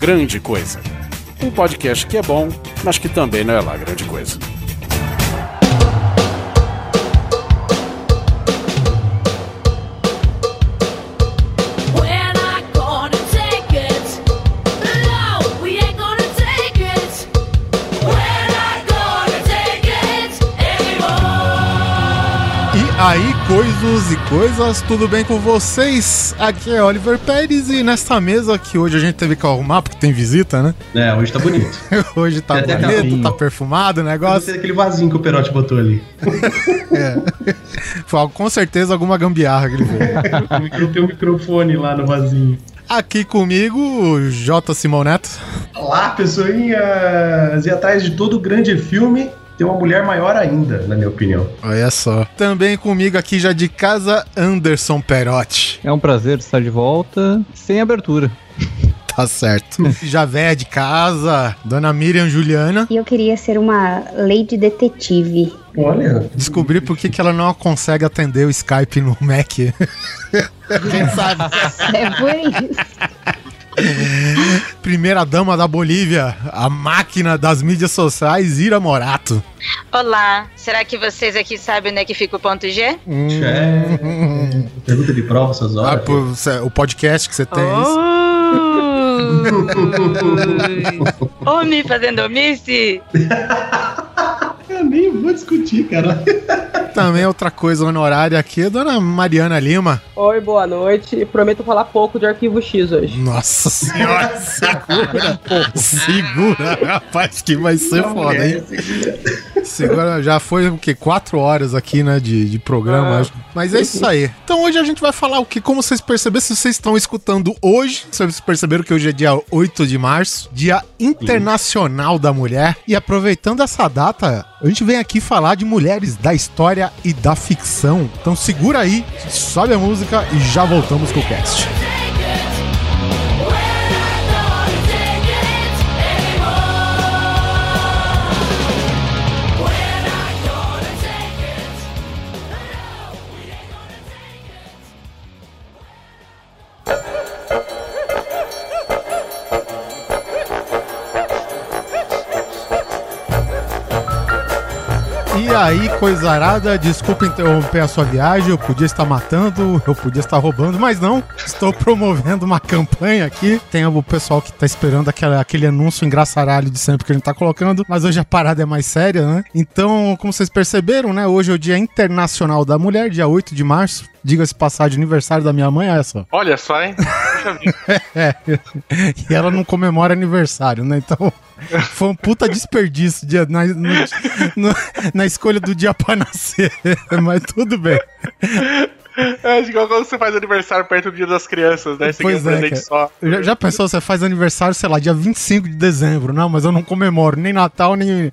Grande Coisa. Um podcast que é bom, mas que também não é lá grande coisa. Coisas e coisas, tudo bem com vocês? Aqui é Oliver Pérez e nesta mesa que hoje a gente teve que arrumar porque tem visita, né? É, hoje tá bonito. Hoje tá Tem até bonito, tá perfumado o negócio. daquele vasinho que o Perotti botou ali. É. Foi com certeza alguma gambiarra que ele fez. Tem um microfone lá no vasinho. Aqui comigo, J. Simão Neto. Olá, pessoinhas! E atrás de todo grande filme tem uma mulher maior ainda, na minha opinião. Olha só. Também comigo aqui já de casa, Anderson Perotti. É um prazer estar de volta, sem abertura. Tá certo. já véia de casa, Dona Miriam Juliana. E eu queria ser uma lady detetive. Olha, Descobri por que, que ela não consegue atender o Skype no Mac. Quem sabe? É por isso. Primeira dama da Bolívia, a máquina das mídias sociais, Ira Morato. Olá, será que vocês aqui sabem onde é que fica o ponto G? é... pergunta de prova essas Ah, horas. pô, cê- o podcast que você tem. é isso? Oh! Homem fazendo omisse! Eu nem vou discutir, cara. Também outra coisa honorária aqui, Dona Mariana Lima. Oi, boa noite. Prometo falar pouco de Arquivo X hoje. Nossa senhora, segura. segura, rapaz, que vai ser foda, hein? Segura, já foi o quê? Quatro horas aqui, né, de, de programa. Ah. acho. Mas é isso aí. Então hoje a gente vai falar o que, como vocês perceberam, se vocês estão escutando hoje, vocês perceberam que hoje é dia 8 de março, Dia Internacional da Mulher. E aproveitando essa data, a gente vem aqui falar de mulheres da história e da ficção. Então segura aí, sobe a música e já voltamos com o cast. E aí, coisa arada, desculpa interromper a sua viagem, eu podia estar matando, eu podia estar roubando, mas não, estou promovendo uma campanha aqui. Tem o pessoal que tá esperando aquela, aquele anúncio engraçaralho de sempre que a gente tá colocando, mas hoje a parada é mais séria, né? Então, como vocês perceberam, né, hoje é o Dia Internacional da Mulher, dia 8 de março, diga-se passagem, aniversário da minha mãe, é essa. Olha só, hein? É, e ela não comemora aniversário, né? Então, foi um puta desperdício de- na, no- na escolha do dia pra nascer. Mas tudo bem. É igual quando você faz aniversário perto do dia das crianças, né? Você Pois um é, só. Já, já pensou, você faz aniversário, sei lá, dia 25 de dezembro. Não, mas eu não comemoro nem Natal, nem,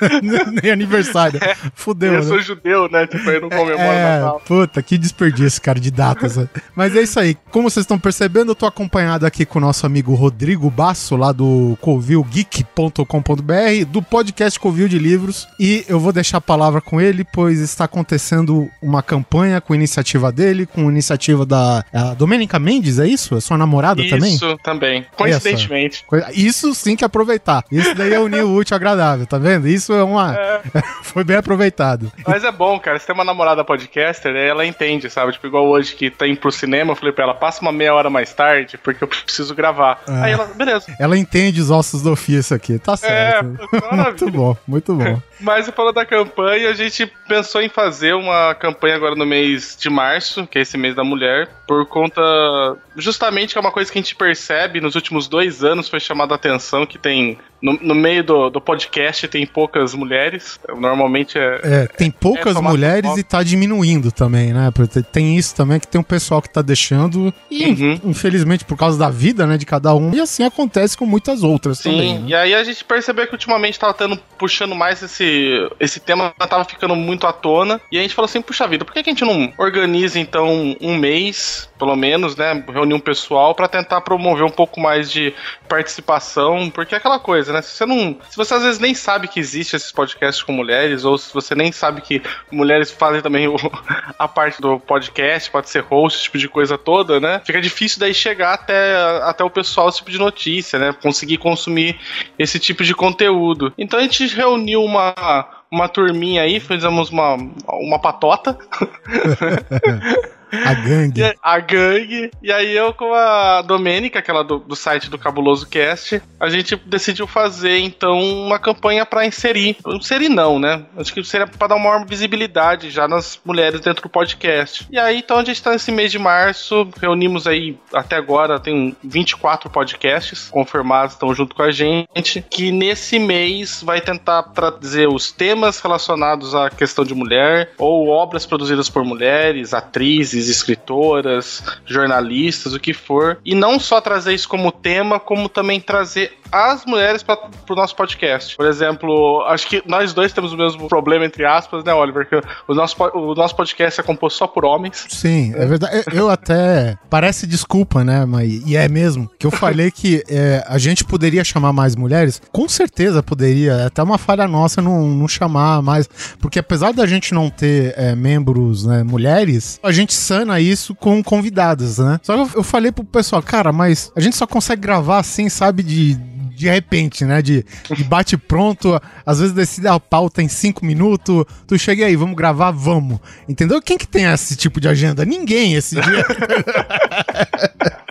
nem aniversário. Fudeu, eu né? sou judeu, né? Tipo, eu não comemoro É, Natal. puta, que desperdício, cara, de datas. né? Mas é isso aí. Como vocês estão percebendo, eu tô acompanhado aqui com o nosso amigo Rodrigo Basso, lá do covilgeek.com.br, do podcast Covil de Livros. E eu vou deixar a palavra com ele, pois está acontecendo uma campanha com iniciativa dele, com iniciativa da a Domênica Mendes, é isso? É sua namorada também? Isso também. Coincidentemente. Isso sim que é aproveitar. Isso daí é unir o útil ao agradável, tá vendo? Isso é uma. Foi bem aproveitado. Mas é bom, cara. Você tem uma namorada podcaster, ela entende, sabe? Tipo, igual hoje que tá indo pro cinema, eu falei pra ela, passa uma meia hora mais tarde, porque eu preciso gravar. Ah. Aí ela, beleza. Ela entende os ossos do ofício aqui, tá certo. maravilha. muito bom, muito bom. Mas falando da campanha, a gente pensou em fazer uma campanha agora no mês de março, que é esse mês da mulher, por conta. Justamente que é uma coisa que a gente percebe nos últimos dois anos, foi chamada a atenção que tem. No, no meio do, do podcast tem poucas mulheres. Normalmente é. É, tem poucas É, mulheres e tá diminuindo também, né? Tem isso também, que tem um pessoal que tá deixando. E, Uhum. infelizmente, por causa da vida, né, de cada um. E assim acontece com muitas outras Sim, também. né? e aí a gente percebeu que ultimamente tava tendo, puxando mais esse, esse tema, tava ficando muito à tona. E a gente falou assim, puxa vida, por que, que a gente não organiza então um mês pelo menos, né, reunir um pessoal pra tentar promover um pouco mais de participação, porque é aquela coisa, né? Se você não, se você às vezes nem sabe que existe esses podcasts com mulheres ou se você nem sabe que mulheres fazem também o- a parte do podcast, pode ser host, esse tipo de coisa toda, né? Fica difícil daí chegar até, até o pessoal esse tipo de notícia, né? Conseguir consumir esse tipo de conteúdo. Então a gente reuniu uma uma turminha aí, fizemos uma, uma patota, A gangue. a gangue, e aí eu com a Domênica, aquela do, do site do Cabuloso Cast, a gente decidiu fazer então uma campanha pra inserir. Inserir não, né? Acho que seria pra dar uma maior visibilidade já nas mulheres dentro do podcast. E aí então a gente tá nesse mês de março, reunimos aí até agora, tem 24 podcasts confirmados, estão junto com a gente, que nesse mês vai tentar trazer os temas relacionados à questão de mulher, ou obras produzidas por mulheres, atrizes, escritoras, jornalistas, o que for. E não só trazer isso como tema, como também trazer as mulheres para o nosso podcast. Por exemplo, acho que nós dois temos o mesmo problema, entre aspas, né, Oliver? Que o nosso, o nosso podcast é composto só por homens. Sim, é verdade. Eu- Eu até. Parece desculpa, né? Mas, e é mesmo. Que eu falei que é, a gente poderia chamar mais mulheres. Com certeza poderia. É até uma falha nossa não, não chamar mais. Porque apesar da gente não ter é, membros né, mulheres, a gente sana isso com convidadas, né? Só que eu, falei pro pessoal, cara, mas a gente só consegue gravar assim, sabe, de de repente, né? De, de bate pronto, às vezes decide a pauta em cinco minutos. Tu chega aí, vamos gravar, vamos. Entendeu? Quem que tem esse tipo de agenda? Ninguém esse dia.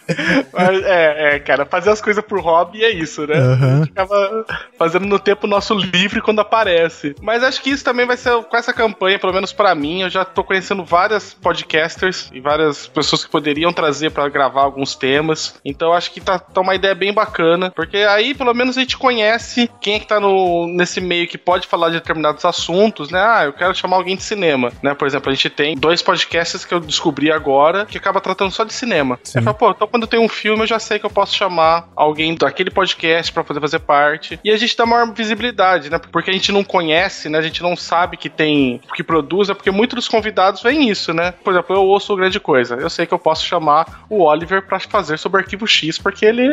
Mas, é, é, cara, fazer as coisas por hobby é isso, né? Gente acaba fazendo no tempo nosso livre quando aparece. Mas acho que isso também vai ser com essa campanha, pelo menos pra mim. Eu já tô conhecendo várias podcasters e várias pessoas que poderiam trazer pra gravar alguns temas. Então acho que tá, tá uma ideia bem bacana, porque aí pelo menos a gente conhece quem é que tá no, nesse meio que pode falar de determinados assuntos, né? Ah, eu quero chamar alguém de cinema, né? Por exemplo, a gente tem dois podcasts que eu descobri agora que acaba tratando só de cinema. Sim. Aí fala, pô, então quando tem um filme eu já sei que eu posso chamar alguém daquele podcast pra poder fazer parte. E a gente dá maior visibilidade, né? Porque a gente não conhece, né? A gente não sabe que tem, que produz, é porque muitos dos convidados vêm isso, né? Por exemplo, eu ouço Grande Coisa. Eu sei que eu posso chamar o Oliver pra fazer sobre o Arquivo X, porque ele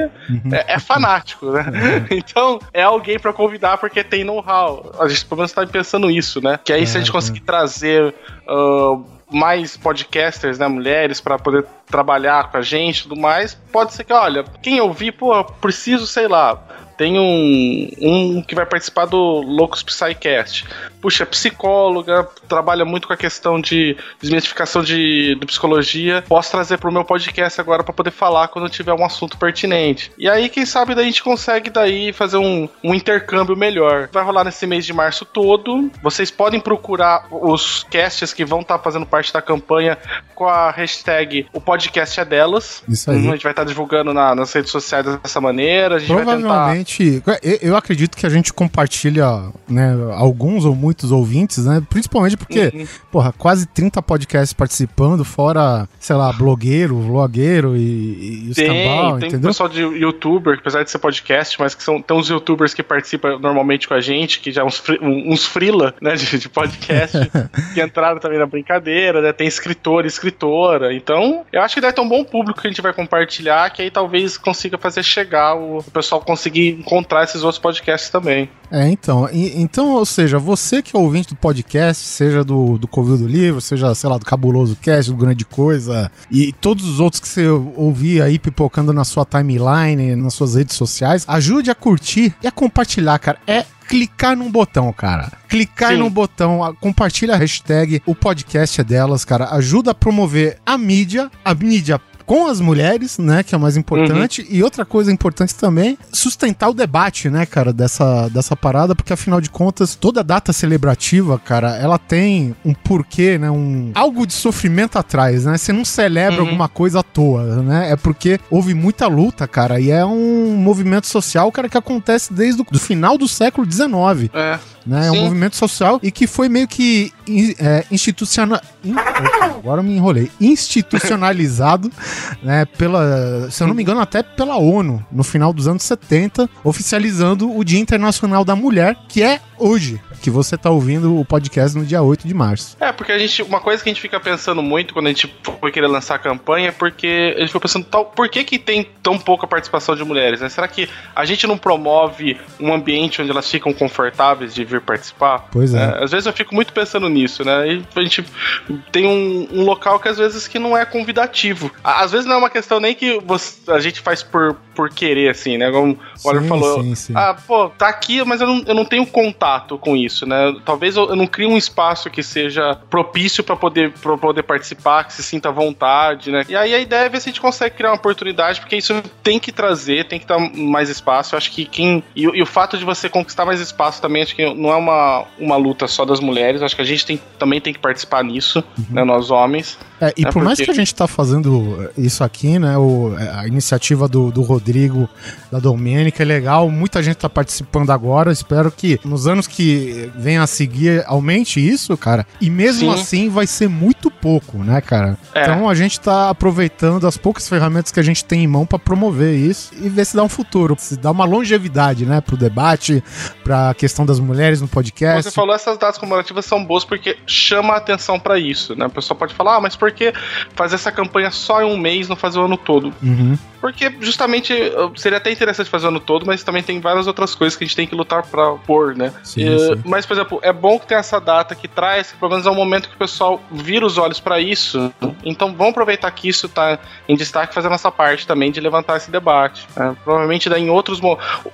é, é fanático, né? Então, é alguém pra convidar porque tem know-how. A gente pelo menos tá pensando isso, né? Que aí se a gente É, conseguir trazer ah, mais podcasters, né, mulheres, pra poder trabalhar com a gente e tudo mais, pode ser que, olha, quem ouvir, pô, preciso, sei lá, tem um, um que vai participar do Loucos Psycast. Puxa, é psicóloga, trabalha muito com a questão de desmistificação de, de psicologia. Posso trazer pro meu podcast agora pra poder falar quando tiver um assunto pertinente. E aí, quem sabe, daí a gente consegue daí fazer um, um intercâmbio melhor. Vai rolar nesse mês de março todo. Vocês podem procurar os casts que vão estar fazendo parte da campanha com a hashtag O Podcast é Delas. Isso aí. A gente vai estar divulgando na- nas redes sociais dessa maneira. A gente vai tentar. Provavelmente, eu, eu acredito que a gente compartilha, né, alguns ou muitos ouvintes, né? Principalmente porque, Uhum. porra, quase 30 podcasts participando, fora, sei lá, blogueiro, vlogueiro e, e os Tem, cambal, tem entendeu? pessoal de youtuber, apesar de ser podcast, mas que são tem uns youtubers que participam normalmente com a gente, que já é uns, uns frila, né, de, de podcast, que entraram também na brincadeira, né, tem escritor e escritora, então eu acho que deve ter um bom público que a gente vai compartilhar, que aí talvez consiga fazer chegar, o, o pessoal conseguir encontrar esses outros podcasts também. É, então, e- então, ou seja, você que é ouvinte do podcast, seja do, do Covil do Livro, seja, sei lá, do Cabuloso Cast, do Grande Coisa, e todos os outros que você ouvir aí pipocando na sua timeline, nas suas redes sociais, ajude a curtir e a compartilhar, cara. É clicar num botão, cara. Clicar Sim. num botão, compartilha a hashtag, o podcast é delas, cara. Ajuda a promover a mídia, a mídia com as mulheres, né, que é o mais importante, e outra coisa importante também, sustentar o debate, né, cara, dessa, dessa parada, porque afinal de contas, toda data celebrativa, cara, ela tem um porquê, né, um algo de sofrimento atrás, né? Você não celebra Uhum. alguma coisa à toa, né? É porque houve muita luta, cara, e é um movimento social, cara, que acontece desde o do final do século XIX É, né? É um movimento social e que foi meio que é, institucional. agora eu me enrolei. Institucionalizado, né? Pela, se eu não me engano, até pela ONU, no final dos anos 70, oficializando o Dia Internacional da Mulher, que é hoje. Que você tá ouvindo o podcast no dia 8 de março. É, porque a gente. Uma coisa que a gente fica pensando muito quando a gente foi querer lançar a campanha é porque a gente foi pensando tal, por que, que tem tão pouca participação de mulheres, né? Será que a gente não promove um ambiente onde elas ficam confortáveis de vir participar? Pois é. É, às vezes eu fico muito pensando nisso, né? E a gente tem um, um local que às vezes que não é convidativo. Às vezes não é uma questão nem que você- a gente faz por, por querer, assim, né? Como o Oliver falou. sim, sim. Ah, pô, tá aqui, mas eu não, eu não tenho contato com isso, né? Talvez eu, eu não crie um espaço que seja propício pra poder, pra poder participar, que se sinta à vontade, né? E aí a ideia é ver se a gente consegue criar uma oportunidade, porque isso tem que trazer, tem que dar mais espaço. Eu acho que quem. E, o- e o fato de você conquistar mais espaço também, acho que não é uma, uma luta só das mulheres, acho que a gente tem, também tem que participar nisso, né? Nós homens. É, e É por mais que a gente tá fazendo isso aqui, né? O, a iniciativa do, do Rodrigo, da Domênica é legal, muita gente tá participando agora. Espero que nos anos que venham a seguir aumente isso, cara. E mesmo Sim. assim vai ser muito pouco, né, cara? É. Então a gente tá aproveitando as poucas ferramentas que a gente tem em mão pra promover isso e ver se dá um futuro, se dá uma longevidade, né, pro debate, pra questão das mulheres no podcast. Você falou, essas datas comemorativas são boas porque chama a atenção pra isso, né? A pessoa pode falar, ah, mas por que fazer essa campanha só em um mês, não fazer o ano todo? Uhum. Porque justamente seria até interessante fazer o ano todo, mas também tem várias outras coisas que a gente tem que lutar pra pôr, né? Sim, E, sim. Mas, por exemplo, é bom que tem essa data que traz, que pelo menos é um momento que o pessoal vira os olhos pra isso. Então vamos aproveitar que isso tá em destaque e fazer a nossa parte também de levantar esse debate. né? Provavelmente daí em outros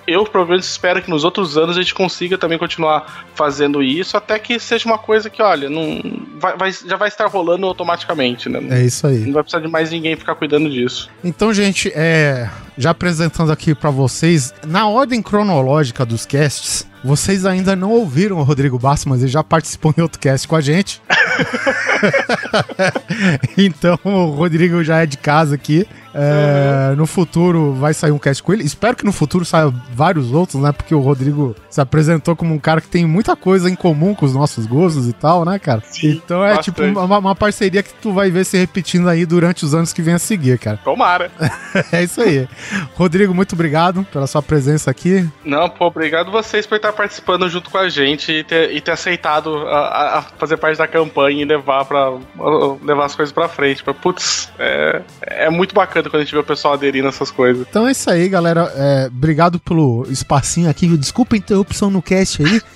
Eu provavelmente espero que nos outros anos a gente consiga também continuar fazendo isso, até que seja uma coisa que, olha, não vai, vai- já vai estar rolando automaticamente, né? É isso aí. Não vai precisar de mais ninguém ficar cuidando disso. Então, gente, é, já apresentando aqui pra vocês, na ordem cronológica dos casts, vocês ainda não ouviram o Rodrigo Basso, mas ele já participou em outro cast com a gente. então, o Rodrigo já é de casa aqui. É, No futuro vai sair um cast com ele. Espero que no futuro saia vários outros, né? Porque o Rodrigo se apresentou como um cara que tem muita coisa em comum com os nossos gostos e tal, né, cara? então é bastante. tipo uma, uma parceria que tu vai ver se repetindo aí durante os anos que vem a seguir, cara. Tomara. É isso aí. Rodrigo, muito obrigado pela sua presença aqui. Não, pô, obrigado vocês por estar participando junto com a gente e ter, e ter aceitado a, a- fazer parte da campanha e levar para levar as coisas pra frente. Pra, putz, é, é muito bacana quando a gente vê o pessoal aderindo a essas coisas. Então é isso aí, galera. É, obrigado pelo espacinho aqui. Desculpa a interrupção no cast aí.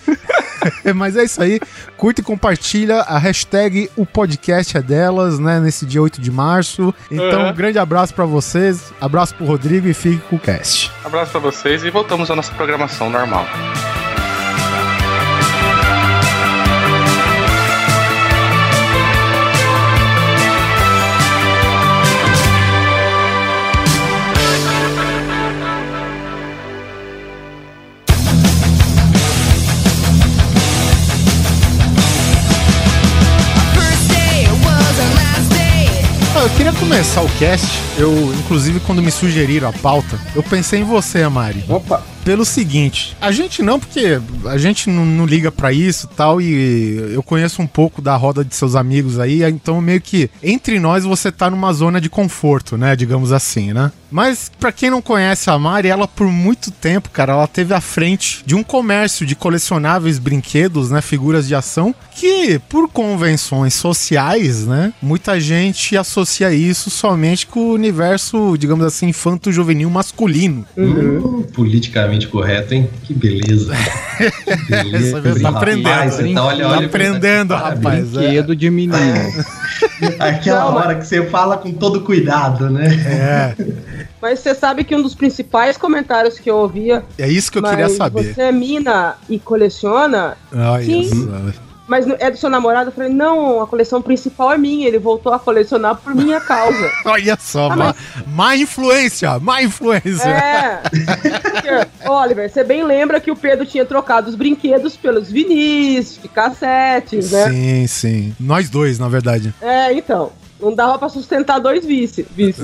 Mas é isso aí. Curta e compartilha. A hashtag o podcast é delas, né? Nesse dia 8 de março. Então, Uhum. um grande abraço pra vocês. Abraço pro Rodrigo e fique com o cast. Abraço pra vocês e voltamos à nossa programação normal. Começar o cast. Eu, inclusive, quando me sugeriram a pauta, eu pensei em você, Amari. Opa, Pelo seguinte, a gente não, porque a gente não, não liga pra isso e tal, e eu conheço um pouco da roda de seus amigos aí, então meio que entre nós você tá numa zona de conforto, né? Digamos assim, né? Mas pra quem não conhece a Mari, ela por muito tempo, cara, ela teve à frente de um comércio de colecionáveis brinquedos, né? Figuras de ação, que por convenções sociais, né? Muita gente associa isso somente com o universo, digamos assim, infanto-juvenil masculino. hum, politicamente correto, hein? Que beleza. Que beleza. Essa tá aprendendo. Rapaz, tá, olha, Tá olha, aprendendo, parabéns. rapaz. é. Brinquedo de menino. Aquela Não, hora que você fala com todo cuidado, né? É, Mas você sabe que um dos principais comentários que eu ouvia. é isso que eu queria saber. Você é mina e coleciona, Olha Sim. só. Mas é do seu namorado? Eu falei, não, a coleção principal é minha. Ele voltou a colecionar por minha causa. Olha só, Ah, má, má influência, má influência. É. Porque, Oliver, você bem lembra que o Pedro tinha trocado os brinquedos pelos vinis, cassetes, né? Sim, sim. Nós dois, na verdade. É, então. Não dava pra sustentar dois vice. vice.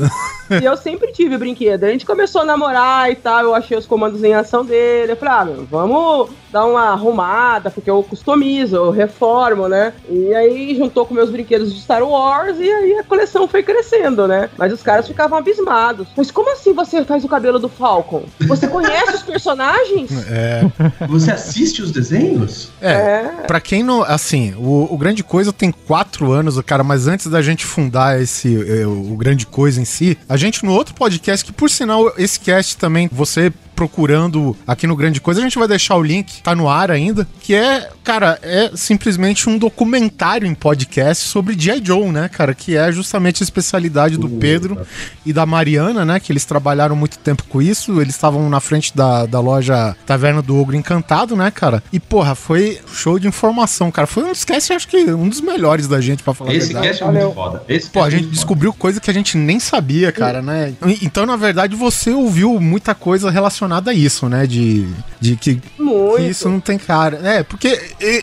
E eu sempre tive brinquedo. A gente começou a namorar e tal, eu achei os comandos em ação dele. Eu falei, ah, meu, vamos dar uma arrumada, porque eu customizo, eu reformo, né? E aí juntou com meus brinquedos de Star Wars e aí a coleção foi crescendo, né? Mas os caras ficavam abismados. Mas como assim você faz o cabelo do Falcon? Você conhece os personagens? É. Você assiste os desenhos? É. Pra quem não. Assim, o, o Grande Coisa tem quatro anos, cara, mas antes da gente fundar esse. eh, o Grande Coisa em si, a gente no outro podcast, que por sinal, esse cast também, você procurando aqui no Grande Coisa, a gente vai deixar o link, tá no ar ainda, que é, cara, é simplesmente um documentário em podcast sobre G.I. Joe, né, cara, que é justamente a especialidade do Pedro e da Mariana, né, que eles trabalharam muito tempo com isso, eles estavam na frente da, da loja Taverna do Ogro Encantado, né, cara, e porra, foi show de informação, cara, foi um dos casts, acho que um dos melhores da gente, pra falar Esse a verdade. cast é muito foda. Esse Pô, a cast é gente muito descobriu coisa que a gente nem sabia, cara, né? Então, na verdade, você ouviu muita coisa relacionada a isso, né? De, de que, Muito. que isso não tem cara. É, porque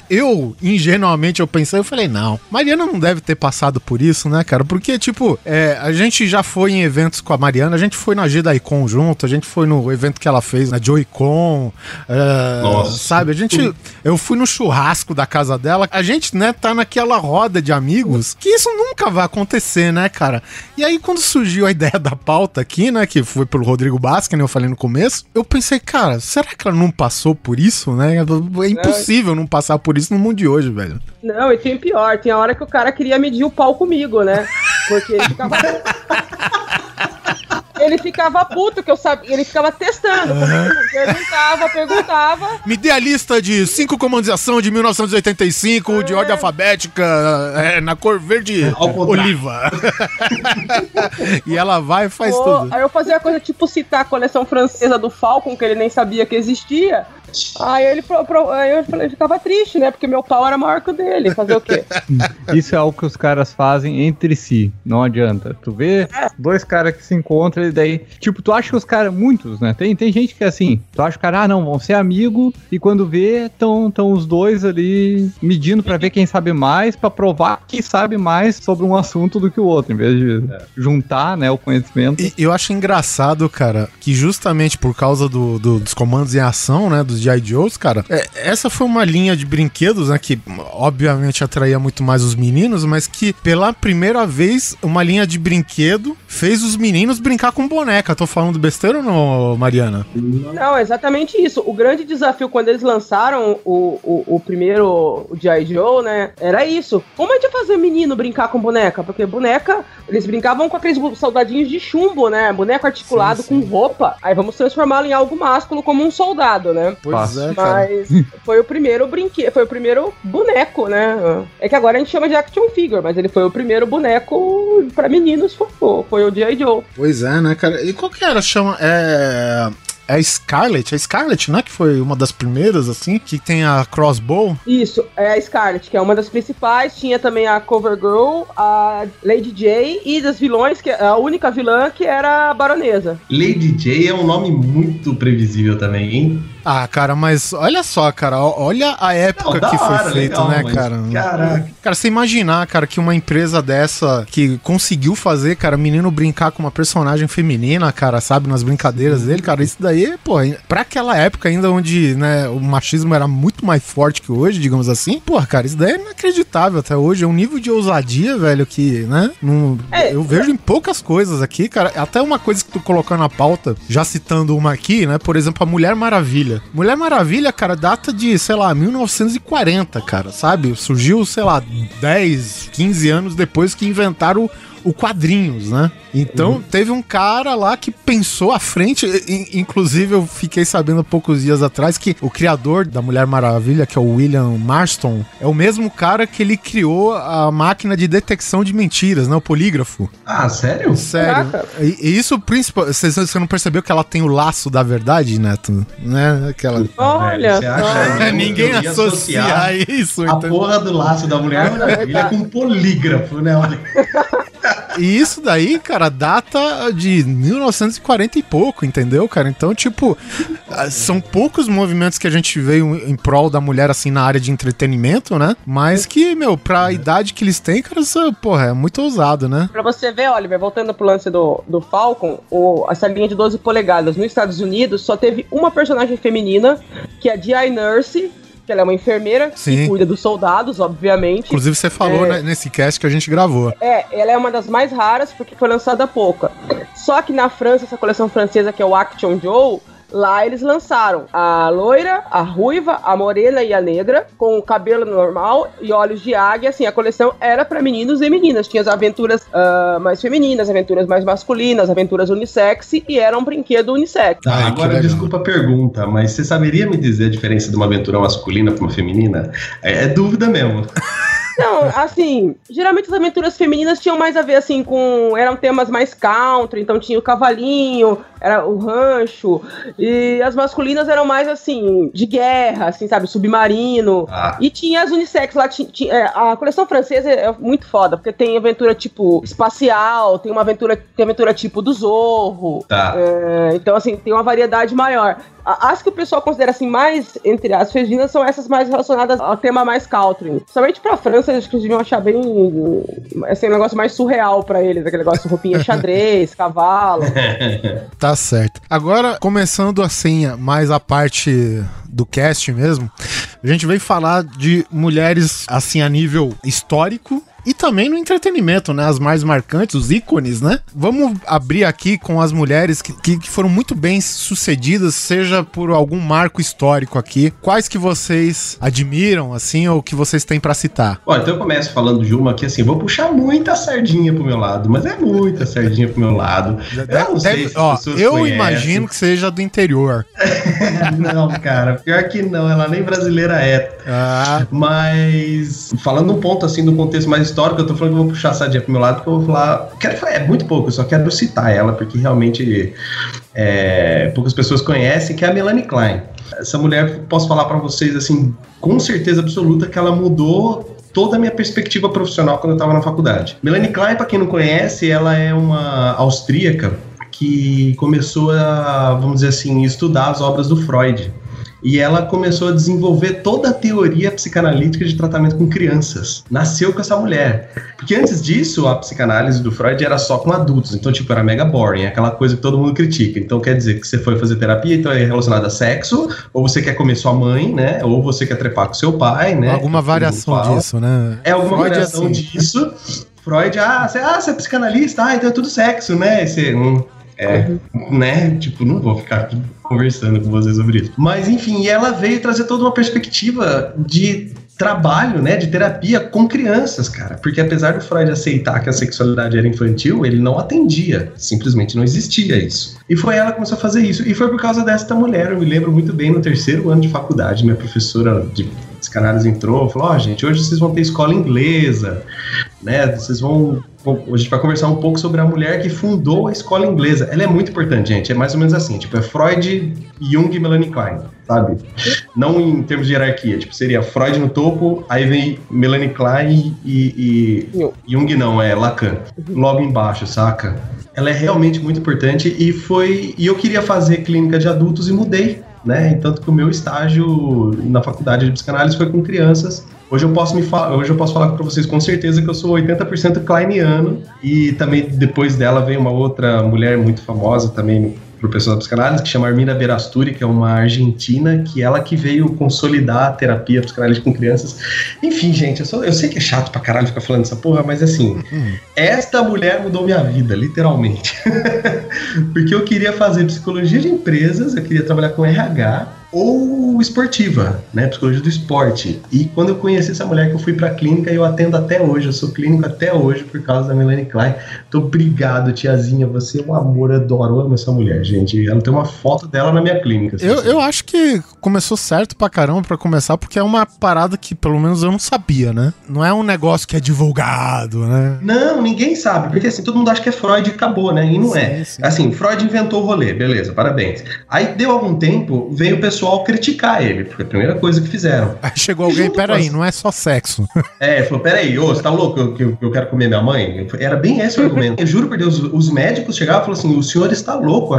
eu, ingenuamente, eu pensei, eu falei, não, Mariana não deve ter passado por isso, né, cara? Porque, tipo, é, a gente já foi em eventos com a Mariana, a gente foi na JediCon junto, a gente foi no evento que ela fez na Joy-Con, é, sabe? A gente, eu fui no churrasco da casa dela, a gente, né, tá naquela roda de amigos que isso nunca vai acontecer, né, cara? E aí, quando surgiu a ideia da pauta aqui, né, que foi pelo Rodrigo Basca, né, eu falei no começo, eu pensei, cara, será que ela não passou por isso, né? É impossível não passar por isso no mundo de hoje, velho. Não, e tinha pior, tinha hora que o cara queria medir o pau comigo, né? Porque ele ficava. ele ficava puto que eu sabia, ele ficava testando. Perguntava, perguntava. Me dê a lista de cinco comandos de ação de 1985, de ordem alfabética, é, na cor verde contrário. oliva. e ela vai e faz Pô, tudo. Aí eu fazia coisa tipo citar a coleção francesa do Falcon, que ele nem sabia que existia. Aí ele pro- pro- aí eu ficava triste, né? Porque meu pau era maior que o dele. Fazer o quê? Isso é algo que os caras fazem entre si. Não adianta. Tu vê dois caras que se encontram e daí. Tipo, tu acha que os caras. Muitos, né? Tem, tem gente que é assim. Tu acha que o cara, ah, não, vão ser amigo. E quando vê, estão tão os dois ali medindo pra ver quem sabe mais, pra provar quem sabe mais sobre um assunto do que o outro, em vez de juntar, né, o conhecimento. E eu acho engraçado, cara, que justamente por causa do- do- dos comandos em ação, né, dos G.I. Joes, cara, é, essa foi uma linha de brinquedos, né, que obviamente atraía muito mais os meninos, mas que pela primeira vez uma linha de brinquedo fez os meninos brincar com boneca. Tô falando besteira ou não, Mariana? Não, é exatamente isso. O grande desafio quando eles lançaram o, o, o primeiro o G.I. Joe, né? Era isso. Como é de fazer menino brincar com boneca? Porque boneca, eles brincavam com aqueles soldadinhos de chumbo, né? Boneco articulado Sim, sim. com roupa. Aí vamos transformá-lo em algo másculo como um soldado, né? Pois é, cara. Mas foi o primeiro brinquedo, foi o primeiro boneco, né? É que agora a gente chama de action figure, mas ele foi o primeiro boneco pra meninos, foi, foi o G.I. Joe. Pois é, né, cara? E qual que era? Chama. É. É a Scarlet, a Scarlet, né? Que foi uma das primeiras, assim, que tem a crossbow. Isso, é a Scarlet, que é uma das principais. Tinha também a Covergirl, a Lady J e das vilões, que é a única vilã que era a Baronesa. Lady J é um nome muito previsível também, hein? Ah, cara, mas olha só, cara, olha a época Não, que foi hora, feito, legal, né, mas, cara? caraca. Cara, você imaginar, cara, que uma empresa dessa que conseguiu fazer, cara, menino brincar com uma personagem feminina, cara, sabe, nas brincadeiras dele, cara, isso daí, pô, pra aquela época ainda onde, né, o machismo era muito mais forte que hoje, digamos assim, pô, cara, isso daí é inacreditável até hoje, é um nível de ousadia, velho, que, né, não, É, eu vejo em poucas coisas aqui, cara, até uma coisa que tu colocou na pauta, já citando uma aqui, né, por exemplo, a Mulher Maravilha. Mulher Maravilha, cara, data de, sei lá, 1940, cara, sabe? Surgiu, sei lá, 10, 15 anos depois que inventaram o quadrinhos, né? Então, teve um cara lá que pensou à frente, inclusive eu fiquei sabendo há poucos dias atrás que o criador da Mulher Maravilha, que é o William Marston, é o mesmo cara que ele criou a máquina de detecção de mentiras, né? O polígrafo. Ah, sério? Sério. Caraca. E, e isso, principal, você, você não percebeu que ela tem o laço da verdade, Neto? Né? Aquela... Olha mesmo Ninguém associa associar isso, A entendeu? porra do laço da Mulher Maravilha com um polígrafo, né? Olha. e isso daí, cara, data de 1940 e pouco, entendeu, cara? Então, tipo, ah, são poucos movimentos que a gente veio em prol da mulher, assim, na área de entretenimento, né? Mas que, meu, pra idade que eles têm, cara, isso, porra, é muito ousado, né? Pra você ver, Oliver, voltando pro lance do, do Falcon, o, essa linha de 12 polegadas nos Estados Unidos só teve uma personagem feminina, que é a G.I. Nurse, que ela é uma enfermeira Sim. que cuida dos soldados, obviamente. Inclusive, você falou É. né, nesse cast que a gente gravou. É, ela é uma das mais raras porque foi lançada há pouco. Só que na França, essa coleção francesa que é o Action Joe, lá eles lançaram a loira, a ruiva, a morena e a negra, com o cabelo normal e olhos de águia. Assim, a coleção era pra meninos e meninas. Tinha as aventuras ah, mais femininas, aventuras mais masculinas, aventuras unissex e era um brinquedo unissex. Tá, que agora desculpa a pergunta, mas você saberia me dizer a diferença de uma aventura masculina para uma feminina? É, é dúvida mesmo. Não, assim, geralmente as aventuras femininas tinham mais a ver, assim, com. Eram temas mais country, então tinha o cavalinho, era o rancho, e as masculinas eram mais, assim, de guerra, assim, sabe, submarino. Ah. E tinha as unissex lá, é, a coleção francesa é muito foda, porque tem aventura tipo espacial, tem uma aventura, tem aventura tipo do Zorro. Tá. É, então, assim, tem uma variedade maior. As que o pessoal considera assim mais, entre as femininas, são essas mais relacionadas ao tema mais country. Somente pra França, acho que eles deviam achar bem. Assim, um negócio mais surreal pra eles. Aquele negócio de roupinha xadrez, cavalo. Tá certo. Agora, começando assim, mais a parte do cast mesmo, a gente veio falar de mulheres assim a nível histórico e também no entretenimento, né? As mais marcantes, os ícones, né? Vamos abrir aqui com as mulheres que, que, que foram muito bem sucedidas, seja por algum marco histórico aqui. Quais que vocês admiram, assim, ou que vocês têm pra citar? Ó, então eu começo falando de uma que assim, vou puxar muita sardinha pro meu lado, mas é muita sardinha pro meu lado. Eu não sei se ó, eu conhecem. imagino que seja do interior. Não, cara, pior que não, ela nem brasileira é. Ah, Mas falando um ponto assim do contexto mais histórico, eu tô falando que eu vou puxar a sardinha pro meu lado, porque eu vou falar. Quero, falar- é muito pouco, eu só quero citar ela, porque realmente é, poucas pessoas conhecem, que é a Melanie Klein. Essa mulher, posso falar pra vocês assim, com certeza absoluta, que ela mudou toda a minha perspectiva profissional quando eu estava na faculdade. Melanie Klein, para quem não conhece, ela é uma austríaca que começou a, vamos dizer assim, estudar as obras do Freud. E ela começou a desenvolver toda a teoria psicanalítica de tratamento com crianças. Nasceu com essa mulher. Porque antes disso, a psicanálise do Freud era só com adultos. Então, tipo, era mega boring, aquela coisa que todo mundo critica. Então, quer dizer que você foi fazer terapia, então é relacionado a sexo, ou você quer comer sua mãe, né? Ou você quer trepar com seu pai, né? alguma mundo variação disso, né? É alguma Freud é variação assim. disso. Freud, ah, você, ah, você é psicanalista, ah, então é tudo sexo, né? E Você, hum, é, né? Tipo, não vou ficar conversando com vocês sobre isso. Mas enfim, ela veio trazer toda uma perspectiva de trabalho, né, de terapia com crianças, cara. Porque apesar do Freud aceitar que a sexualidade era infantil, ele não atendia. Simplesmente não existia isso. E foi ela que começou a fazer isso. E foi por causa desta mulher, eu me lembro muito bem, no terceiro ano de faculdade, minha professora de psicanálise entrou, falou, ó, gente, hoje vocês vão ter escola inglesa, né, vocês vão... A gente vai conversar um pouco sobre a mulher que fundou a escola inglesa. Ela é muito importante, gente. É mais ou menos assim, tipo, é Freud, Jung e Melanie Klein, sabe? Não em termos de hierarquia, tipo, seria Freud no topo, aí vem Melanie Klein e, e Jung não, é Lacan. Logo embaixo, saca? Ela é realmente muito importante e foi. E eu queria fazer clínica de adultos e mudei, né? Tanto que o meu estágio na faculdade de psicanálise foi com crianças. Hoje eu posso me fa- hoje eu posso falar para vocês com certeza que eu sou 80% kleiniano e também depois dela veio uma outra mulher muito famosa também pro pessoal da psicanálise, que chama Armina Berasturi, que é uma argentina, que ela que veio consolidar a terapia psicanálise com crianças. Enfim, gente, eu, sou- eu sei que é chato pra caralho ficar falando essa porra, mas assim, esta mulher mudou minha vida, literalmente. Porque eu queria fazer psicologia de empresas, eu queria trabalhar com RH ou esportiva, né? Psicologia do esporte. E quando eu conheci essa mulher que eu fui pra clínica, eu atendo até hoje, eu sou clínico até hoje por causa da Melanie Klein. Então, obrigado, tiazinha, você é um amor, adoro, amo essa mulher, gente. Ela tem uma foto dela na minha clínica. se Eu, você- eu acho que começou certo pra caramba pra começar, porque é uma parada que pelo menos eu não sabia, né? Não é um negócio que é divulgado, né? Não, ninguém sabe, porque assim, todo mundo acha que é Freud e acabou, né? E não é. Sim, sim. Assim, Freud inventou o rolê, beleza, parabéns. Aí deu algum tempo, veio o pessoal pessoal criticar ele, porque a primeira coisa que fizeram. Aí chegou alguém, peraí, as- não é só sexo. É, ele falou: peraí, ô, você tá louco que eu, eu- que eu quero comer minha mãe? Era bem esse o argumento. Eu juro por Deus, os médicos chegavam e falaram assim: o senhor está louco,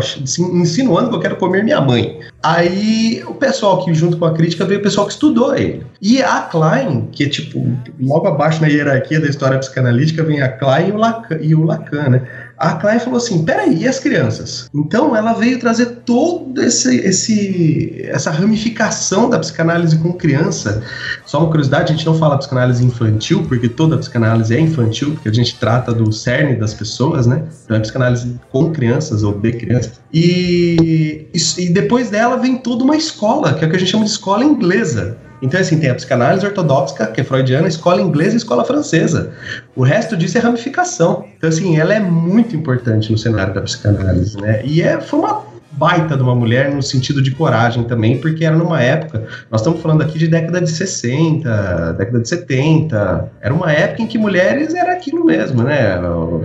insinuando que eu quero comer minha mãe. Aí o pessoal que, junto com a crítica, veio o pessoal que estudou ele. E a Klein, que é tipo, logo abaixo na hierarquia da história psicanalítica, vem a Klein e o Lacan, e o Lacan né? A Klein falou assim: peraí, e as crianças? Então ela veio trazer todo esse, esse essa ramificação da psicanálise com criança. Só uma curiosidade, a gente não fala psicanálise infantil, porque toda psicanálise é infantil, porque a gente trata do cerne das pessoas, né? Então é psicanálise com crianças ou de crianças. E, isso- e depois dela vem toda uma escola, que é o que a gente chama de escola inglesa. Então, assim, tem a psicanálise ortodoxa, que é freudiana, escola inglesa e escola francesa. O resto disso é ramificação. Então, assim, ela é muito importante no cenário da psicanálise, né? E é, foi uma baita de uma mulher no sentido de coragem também, porque era numa época, nós estamos falando aqui de década de 60, década de 70, era uma época em que mulheres era aquilo mesmo, né?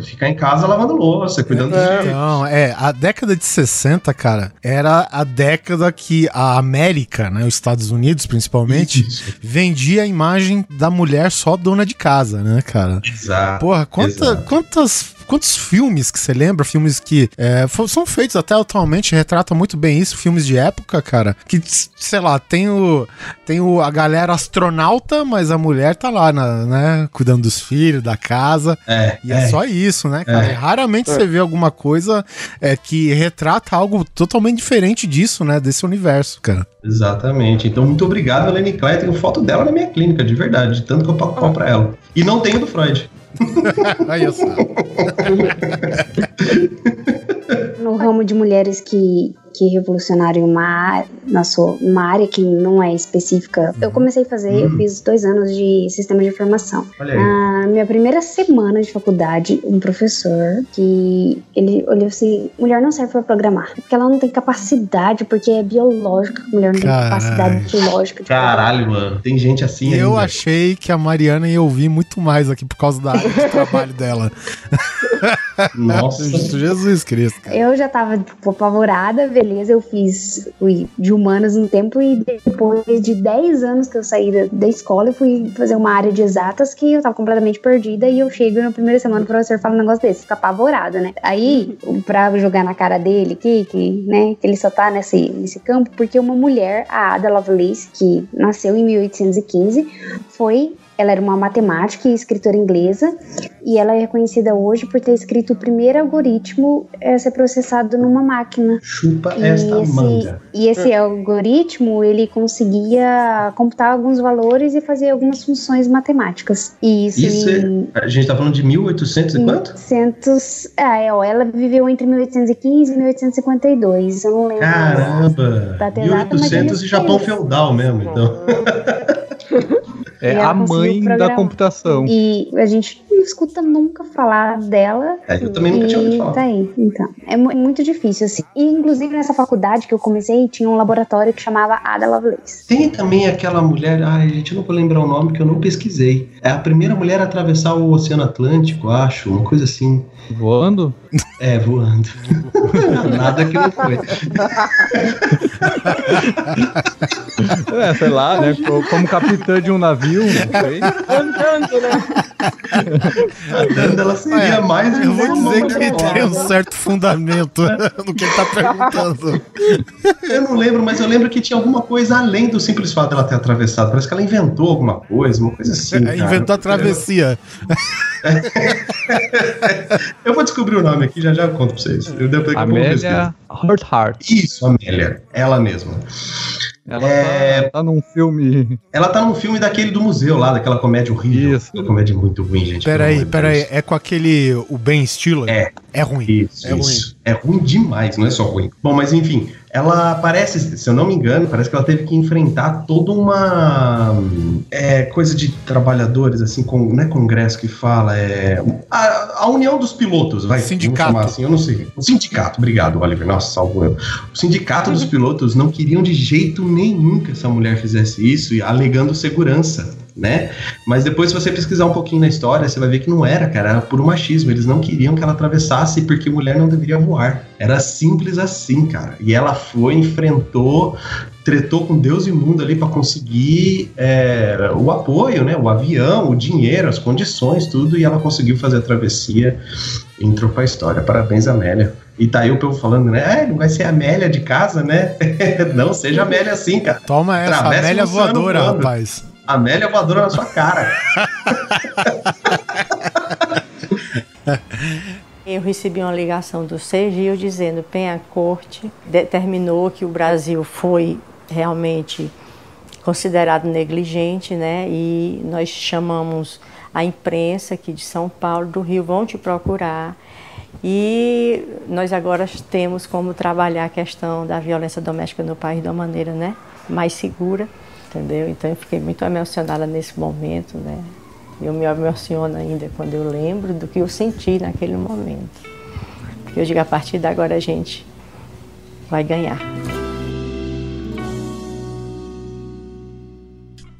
Ficar em casa lavando louça, cuidando dos filhos. Então, é, a década de 60, cara, era a década que a América, né, os Estados Unidos principalmente, Isso. vendia a imagem da mulher só dona de casa, né, cara? Exato. Porra, quanta, Exato. quantas, quantos filmes que você lembra? Filmes que é, são feitos até atualmente, retratam muito bem isso, filmes de época, cara. Que, sei lá, tem o. Tem o, a galera astronauta, mas a mulher tá lá, na- né? Cuidando dos filhos, da casa. É, E é, só isso, né, cara? É. Raramente você vê alguma coisa é, que retrata algo totalmente diferente disso, né? Desse universo, cara. Exatamente. Então, muito obrigado, Lenny Klein. Tenho foto dela na minha clínica, de verdade, de tanto que eu pago pau pra ela. E não tenho do Freud. Aí, só. No ramo de mulheres que, que revolucionaram em uma, na sua, uma área que não é específica, eu comecei a fazer, eu fiz dois anos de sistema de informação. Olha aí. Na minha primeira semana de faculdade, um professor que ele olhou assim: mulher não serve pra programar, porque ela não tem capacidade, porque é biológica, a mulher não tem Caralho. capacidade biológica de Caralho, mano. Tem gente assim Eu ainda. achei que a Mariana ia ouvir muito mais aqui por causa da área de trabalho dela. Nossa. Jesus Cristo, cara. Eu já tava tipo, apavorada, beleza, eu fiz fui de humanas um tempo e depois de 10 anos que eu saí da, da escola, eu fui fazer uma área de exatas que eu tava completamente perdida e eu chego na primeira semana o professor fala um negócio desse, fica apavorada, né? Aí, pra jogar na cara dele aqui, que, né, que ele só tá nesse, nesse campo, porque uma mulher, a Ada Lovelace, que nasceu em 1815, foi ela era uma matemática e escritora inglesa e ela é reconhecida hoje por ter escrito o primeiro algoritmo a ser processado numa máquina. Chupa E esta esse, manga. e esse algoritmo, ele conseguia computar alguns valores e fazer algumas funções matemáticas. E isso, Isso em é. A gente tá falando de 1800 e quanto? 1800... Ah, é, ó, ela viveu entre 1815 e 1852, eu não lembro. Caramba! Mas 1800 ele e Japão feudal mesmo, então. É E a mãe da computação. E a gente não escuta nunca falar dela. É, eu também nunca tinha ouvido falar. Tá aí, então. É mu- muito difícil, assim. E, inclusive, nessa faculdade que eu comecei, tinha um laboratório que chamava Ada Lovelace. Tem também aquela mulher, ai, gente, eu não vou lembrar o nome que eu não pesquisei. É a primeira mulher a atravessar o Oceano Atlântico, acho, uma coisa assim. Voando? É, voando. Nada que não foi. É, sei lá, né? co- Como capitã de um navio, não sei. Andando, né? Andando, ela seria mais Eu vou dizer que tem um certo fundamento no que ele tá perguntando. Eu não lembro, mas eu lembro que tinha alguma coisa além do simples fato dela ter atravessado. Parece que ela inventou alguma coisa, uma coisa assim. cara. Inventou a travessia. Eu vou descobrir o nome aqui, já já eu conto pra vocês. Eu depois. Amélia Hurt Heart. Isso, Amélia. Ela mesma. Ela É. tá, tá num filme. Ela tá num filme daquele do museu lá, daquela comédia horrível. Isso. Uma comédia muito ruim, gente. Peraí, peraí. É com aquele. O Ben Stiller? É. É ruim. Isso, É isso. É ruim demais, não é só ruim. Bom, mas enfim, ela parece, se eu não me engano, parece que ela teve que enfrentar toda uma é, coisa de trabalhadores, assim, com, não é congresso que fala, é a, a união dos pilotos, vai. Sindicato. vamos chamar assim, eu não sei. O sindicato, obrigado, Oliver. Nossa, salvo eu. O sindicato dos pilotos não queriam de jeito nenhum que essa mulher fizesse isso, e alegando segurança. né? Mas depois, se você pesquisar um pouquinho na história, você vai ver que não era, cara, era puro machismo. Eles não queriam que ela atravessasse porque mulher não deveria voar. Era simples assim, cara. E ela foi, enfrentou, tretou com Deus e mundo ali para conseguir é, o apoio, né? O avião, o dinheiro, as condições, tudo, e ela conseguiu fazer a travessia. Entrou pra história. Parabéns, Amélia. E tá aí o povo falando, né? Ah, não vai ser a Amélia de casa, né? não seja Amélia assim, cara. Toma essa, Atravessa Amélia voadora, voando. rapaz. Amélia voadora na sua cara. Eu recebi uma ligação do Sergio dizendo que a corte determinou que o Brasil foi realmente considerado negligente, né? E nós chamamos a imprensa aqui de São Paulo, do Rio, vão te procurar. E nós agora temos como trabalhar a questão da violência doméstica no país de uma maneira, né, mais segura, entendeu? Então eu fiquei muito emocionada nesse momento, né? Eu me emociono ainda quando eu lembro do que eu senti naquele momento. Porque eu digo, a partir de agora a gente vai ganhar.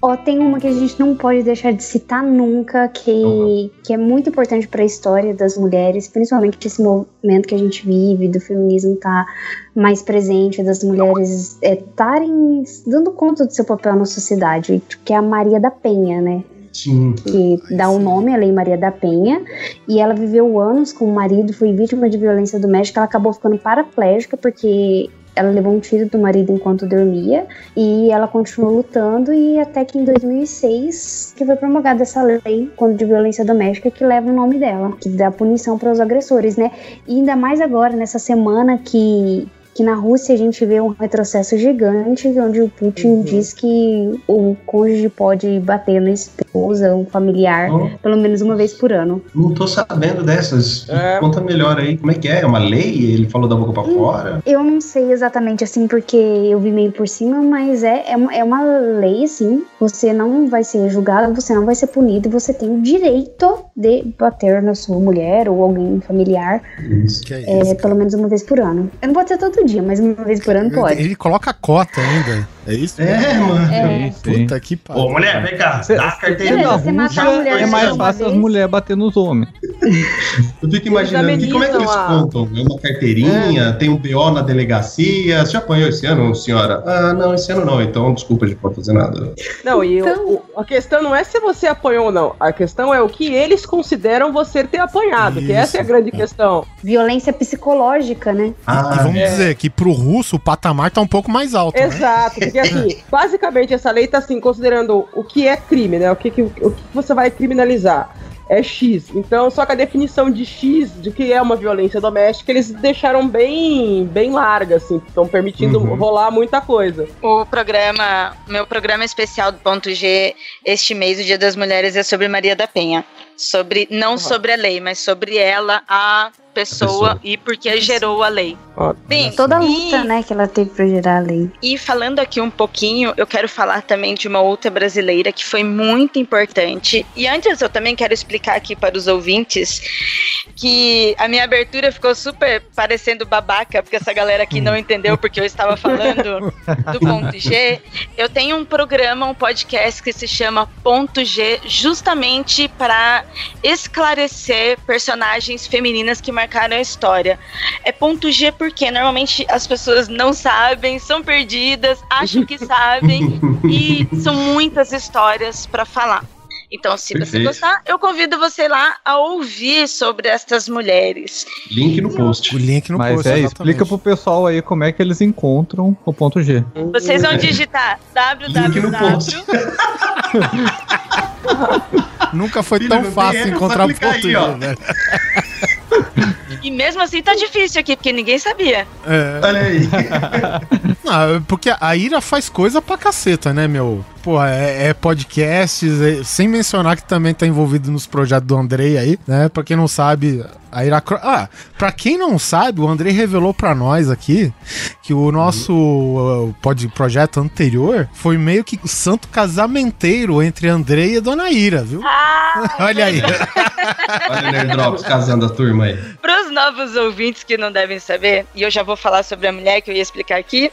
Ó, tem uma que a gente não pode deixar de citar nunca, que, que é muito importante para a história das mulheres, principalmente esse momento que a gente vive, do feminismo tá mais presente, das mulheres estarem dando conta do seu papel na sociedade, que é a Maria da Penha, né? Sim. que dá o nome à Lei Maria da Penha, e ela viveu anos com o marido, foi vítima de violência doméstica, ela acabou ficando paraplégica porque ela levou um tiro do marido enquanto dormia, e ela continuou lutando, e até que em 2006 que foi promulgada essa lei contra de violência doméstica que leva o nome dela, que dá punição para os agressores, né? E ainda mais agora, nessa semana que que na Rússia a gente vê um retrocesso gigante, onde o Putin diz que o cônjuge pode bater na esposa, um familiar, Oh. pelo menos uma vez por ano. Não tô sabendo dessas. É. Conta melhor aí. Como é que é? É uma lei? Ele falou da boca pra fora? Eu não sei exatamente assim, porque eu vi meio por cima, mas é, é, uma, é uma lei, assim. Você não vai ser julgado, você não vai ser punido, você tem o direito de bater na sua mulher ou alguém familiar, Isso. Que é é, isso, pelo menos uma vez por ano. Eu não pode ser todo dia, mas uma vez por ano pode. Ele coloca a cota ainda. É isso? É, mano. É. Puta que Ô, pariu. mulher, vem cá. Cê- dá a cê- carteirinha. Beleza, você matar a mulher É mais fácil as mulheres bater nos homens. Eu fico imaginando aqui, como é que eles a- contam? É uma carteirinha, tem um BO na delegacia. Você já apanhou esse ano, senhora? Ah, não, esse ano não. Então, desculpa, a gente não pode fazer nada. Não, e o- Então- o- a questão não é se você apanhou ou não. A questão é o que eles consideram você ter apanhado. Que essa é a Isso. grande questão. Violência psicológica, né? Ah, E vamos É. dizer que pro russo o patamar tá um pouco mais alto, né? Porque assim, basicamente essa lei tá assim, considerando o que é crime, né? O que, que, o que você vai criminalizar. É X. Então, só que a definição de X, de que é uma violência doméstica, eles deixaram bem, bem larga, assim. Estão permitindo Uhum. rolar muita coisa. O programa, meu programa especial do Ponto G este mês, o Dia das Mulheres, é sobre Maria da Penha. Sobre, não sobre a lei, mas sobre ela, a pessoa, Pessoa. e porque gerou a lei. Ó, Bem, Toda a e- luta, né, que ela teve pra gerar a lei. E falando aqui um pouquinho, eu quero falar também de uma outra brasileira que foi muito importante. E antes eu também quero explicar aqui para os ouvintes que a minha abertura ficou super parecendo babaca, porque essa galera aqui não entendeu porque eu estava falando do ponto G. Eu tenho um programa, um podcast que se chama Ponto G, justamente para esclarecer personagens femininas que marcaram a história. É ponto G porque normalmente as pessoas não sabem, são perdidas, acham que sabem e são muitas histórias para falar. Então, se você Perfeito. gostar, eu convido você lá a ouvir sobre estas mulheres. link no post. O link no Mas post, é, exatamente. explica pro pessoal aí como é que eles encontram o ponto G. Vocês vão digitar Link no post. www. Nunca foi Filho, tão fácil encontrar o ponto aí, G, velho. E mesmo assim tá difícil aqui, porque ninguém sabia. É. Olha aí. Não, porque a Ira faz coisa pra caceta, né, meu? Pô, é, é podcasts, é- sem mencionar que também tá envolvido nos projetos do Andrei aí, né? Pra quem não sabe, a Ira... Cro- Ah, pra quem não sabe, o Andrei revelou pra nós aqui que o nosso uh, pod, projeto anterior foi meio que o santo casamenteiro entre Andrei e Dona Ira, viu? Olha aí. Olha o Nerd Drops casando a turma aí. Para os novos ouvintes que não devem saber, e eu já vou falar sobre a mulher que eu ia explicar aqui,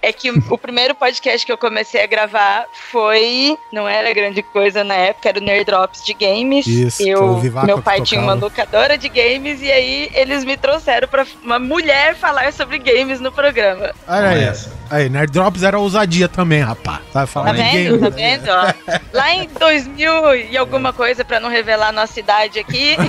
é que o primeiro podcast que eu comecei a gravar foi. Não era grande coisa na época, era o Nerd Drops de games. Isso, eu, meu pai tinha uma locadora de games e aí eles me trouxeram pra uma mulher falar sobre games no programa. Olha aí. Aí, Nerd Drops era ousadia também, rapaz. Tá Tá falando de vendo? game. Tá vendo? Ó. Lá em 2000 e alguma coisa, pra não revelar a nossa idade aqui.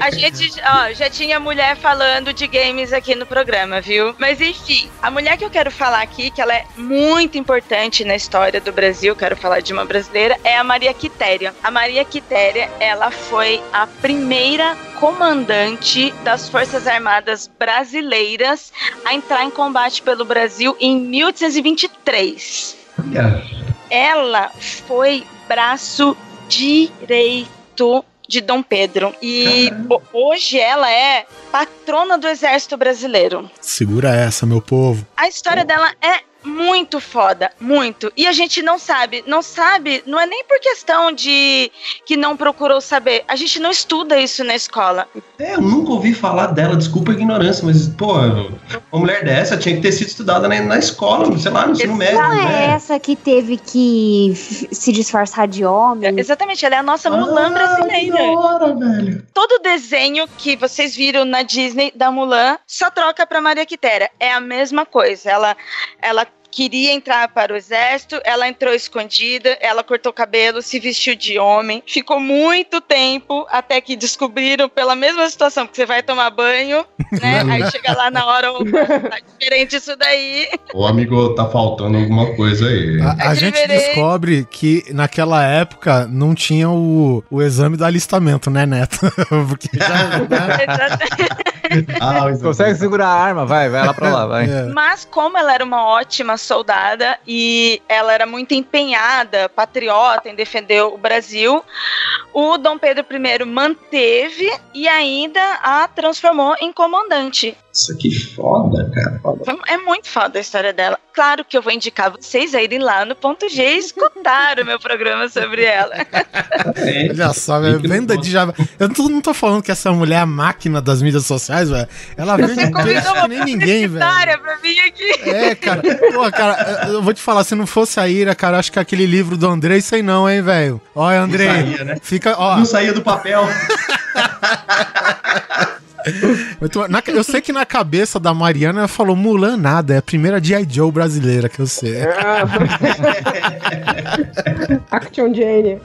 a gente ó, já tinha mulher falando de games aqui no programa, viu? Mas enfim, a mulher que eu quero falar aqui, que ela é muito importante na história do Brasil, quero falar de uma brasileira, é a Maria Quitéria. A Maria Quitéria, ela foi a primeira comandante das Forças Armadas brasileiras a entrar em combate pelo Brasil em 1823 Olha, ela foi braço direito de Dom Pedro. E ho- hoje ela é patrona do Exército Brasileiro. Segura essa, meu povo. A história dela é muito foda, muito. E a gente não sabe, não sabe, não é nem por questão de que não procurou saber. A gente não estuda isso na escola. é, eu nunca ouvi falar dela, desculpa a ignorância, mas, pô, uma mulher dessa tinha que ter sido estudada na, na escola, sei lá, no ensino médio, Não é né? essa que teve que se disfarçar de homem? Exatamente, ela é a nossa Mulan Ah, que brasileira. da hora, velho. todo desenho que vocês viram na Disney da Mulan só troca pra Maria Quitéria. É a mesma coisa. Ela, ela queria entrar para o exército, ela entrou escondida, ela cortou o cabelo, se vestiu de homem, ficou muito tempo até que descobriram pela mesma situação, porque você vai tomar banho, né? Aí chega lá na hora, tá diferente isso daí. Ô, amigo, tá faltando alguma coisa aí. A, a É gente diferente. descobre que naquela época não tinha o, o exame do alistamento, né, Neto? Porque já. Ah, mas- Consegue segurar a arma? Vai, vai lá pra lá, vai. É. Mas como ela era uma ótima soldada e ela era muito empenhada, patriota em defender o Brasil, o Dom Pedro I manteve e ainda a transformou em comandante. Isso aqui foda, cara. Foda. É muito foda a história dela. Claro que eu vou indicar vocês a irem lá no ponto G e escutar o meu programa sobre ela. É, Olha só, velho, venda de Java. Eu não tô, não tô falando que essa mulher é a máquina das mídias sociais, velho. Ela vende peixe que nem ninguém, velho. pra vir aqui. É, cara. Pô, cara, eu vou te falar, se não fosse a Ira, cara, acho que aquele livro do Andrei, sei não, hein, velho. Olha, Andrei. saía, né? Fica, ó. Não saía do papel. Na- eu sei que na cabeça da Mariana ela falou Mulan nada, é a primeira G.I. Joe brasileira que eu sei. Action Jane.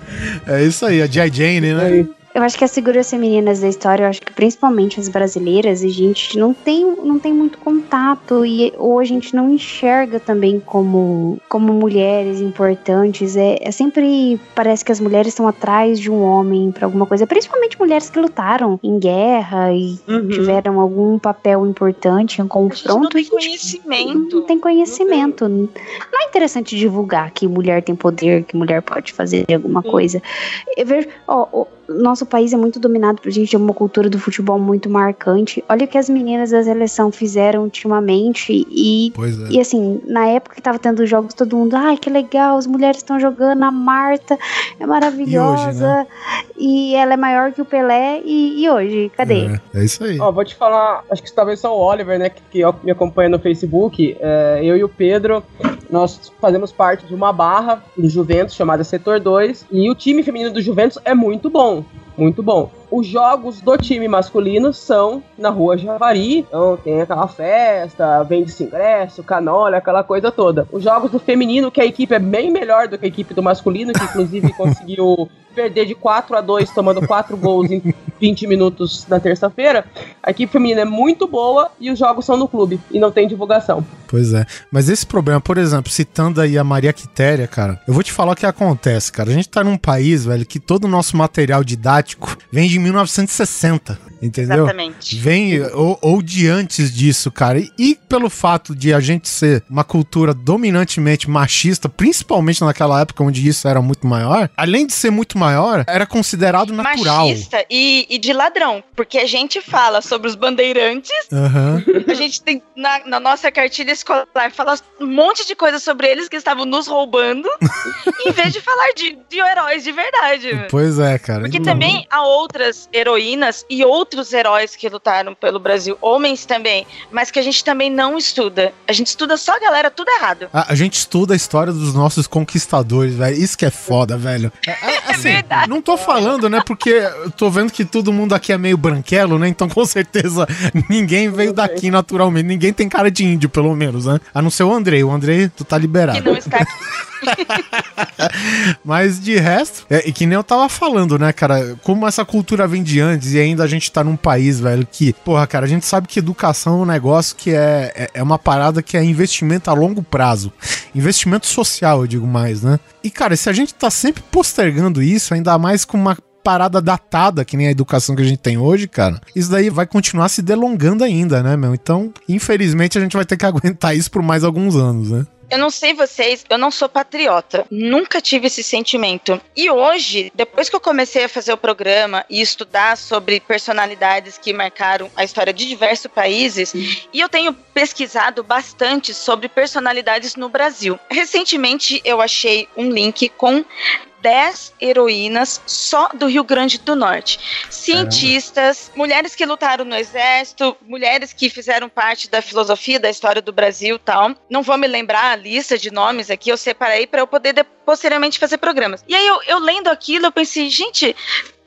É isso aí, a G.I. Jane, né? Aí. Eu acho que as figuras femininas da história, eu acho que principalmente as brasileiras, a gente não tem, não tem muito contato e ou a gente não enxerga também como, como mulheres importantes. É, é sempre parece que as mulheres estão atrás de um homem pra alguma coisa, principalmente mulheres que lutaram em guerra e Uhum. tiveram algum papel importante em A gente não confronto. tem a gente não conhecimento. tem conhecimento. Não é interessante divulgar que mulher tem poder, que mulher pode fazer alguma coisa. Eu vejo, ó, nosso país é muito dominado por gente de uma cultura do futebol muito marcante. Olha o que as meninas da seleção fizeram ultimamente e Pois é. e assim, na época que tava tendo os jogos, todo mundo, ai, que legal, as mulheres estão jogando, a Marta é maravilhosa, e, ela é maior que o Pelé, e, e hoje, cadê? É, é isso aí. Ó, vou te falar, acho que talvez só o Oliver, né, que, que me acompanha no Facebook, é, eu e o Pedro, nós fazemos parte de uma barra do Juventus chamada Setor 2, e o time feminino do Juventus é muito bom, muito bom. Os jogos do time masculino são na rua Javari, então tem aquela festa, vende-se ingresso, canolha, aquela coisa toda. Os jogos do feminino, que a equipe é bem melhor do que a equipe do masculino, que inclusive conseguiu perder de 4 a 2 tomando 4 gols em 20 minutos na terça-feira. A equipe feminina é muito boa e os jogos são no clube e não tem divulgação. Pois é. Mas esse problema, por exemplo, citando aí a Maria Quitéria, cara, eu vou te falar o que acontece, cara. A gente tá num país, velho, que todo o nosso material didático vem de 1960, entendeu? Exatamente. Vem ou, ou de antes disso, cara. E, e pelo fato de a gente ser uma cultura dominantemente machista, principalmente naquela época onde isso era muito maior, além de ser muito maior, era considerado natural. Machista e, e de ladrão. Porque a gente fala sobre os bandeirantes, Aham. a gente tem na, na nossa cartilha escolar fala um monte de coisa sobre eles que estavam nos roubando, em vez de falar de, de heróis de verdade. Pois é, cara. Porque Então, também há outras heroínas e outros outros heróis que lutaram pelo Brasil, homens também, mas que a gente também não estuda. A gente estuda só a galera tudo errado. A, a gente estuda a história dos nossos conquistadores, velho. Isso que é foda, velho. É, é, assim, verdade. não tô falando, né? Porque eu tô vendo que todo mundo aqui é meio branquelo, né? Então com certeza ninguém veio daqui naturalmente. Ninguém tem cara de índio, pelo menos, né? A não ser o Andrei. O Andrei, tu tá Que liberado. não está aqui. Mas de resto, é, e que nem eu tava falando, né, cara? Como essa cultura vem de antes e ainda a gente tá num país, velho, que, porra, cara, a gente sabe que educação é um negócio que é, é, é uma parada que é investimento a longo prazo. Investimento social, eu digo mais, né? E, cara, se a gente tá sempre postergando isso, ainda mais com uma parada datada, que nem a educação que a gente tem hoje, cara, isso daí vai continuar se delongando ainda, né, meu? Então, infelizmente, a gente vai ter que aguentar isso por mais alguns anos, né? Eu não sei vocês, eu não sou patriota. Nunca tive esse sentimento. E hoje, depois que eu comecei a fazer o programa e estudar sobre personalidades que marcaram a história de diversos países, e eu tenho pesquisado bastante sobre personalidades no Brasil. Recentemente eu achei um link com 10 heroínas só do Rio Grande do Norte. Cientistas, mulheres que lutaram no exército, mulheres que fizeram parte da filosofia da história do Brasil tal. Não vou me lembrar a lista de nomes aqui, eu separei para eu poder de- posteriormente fazer programas. E aí eu, eu lendo aquilo, eu pensei, gente,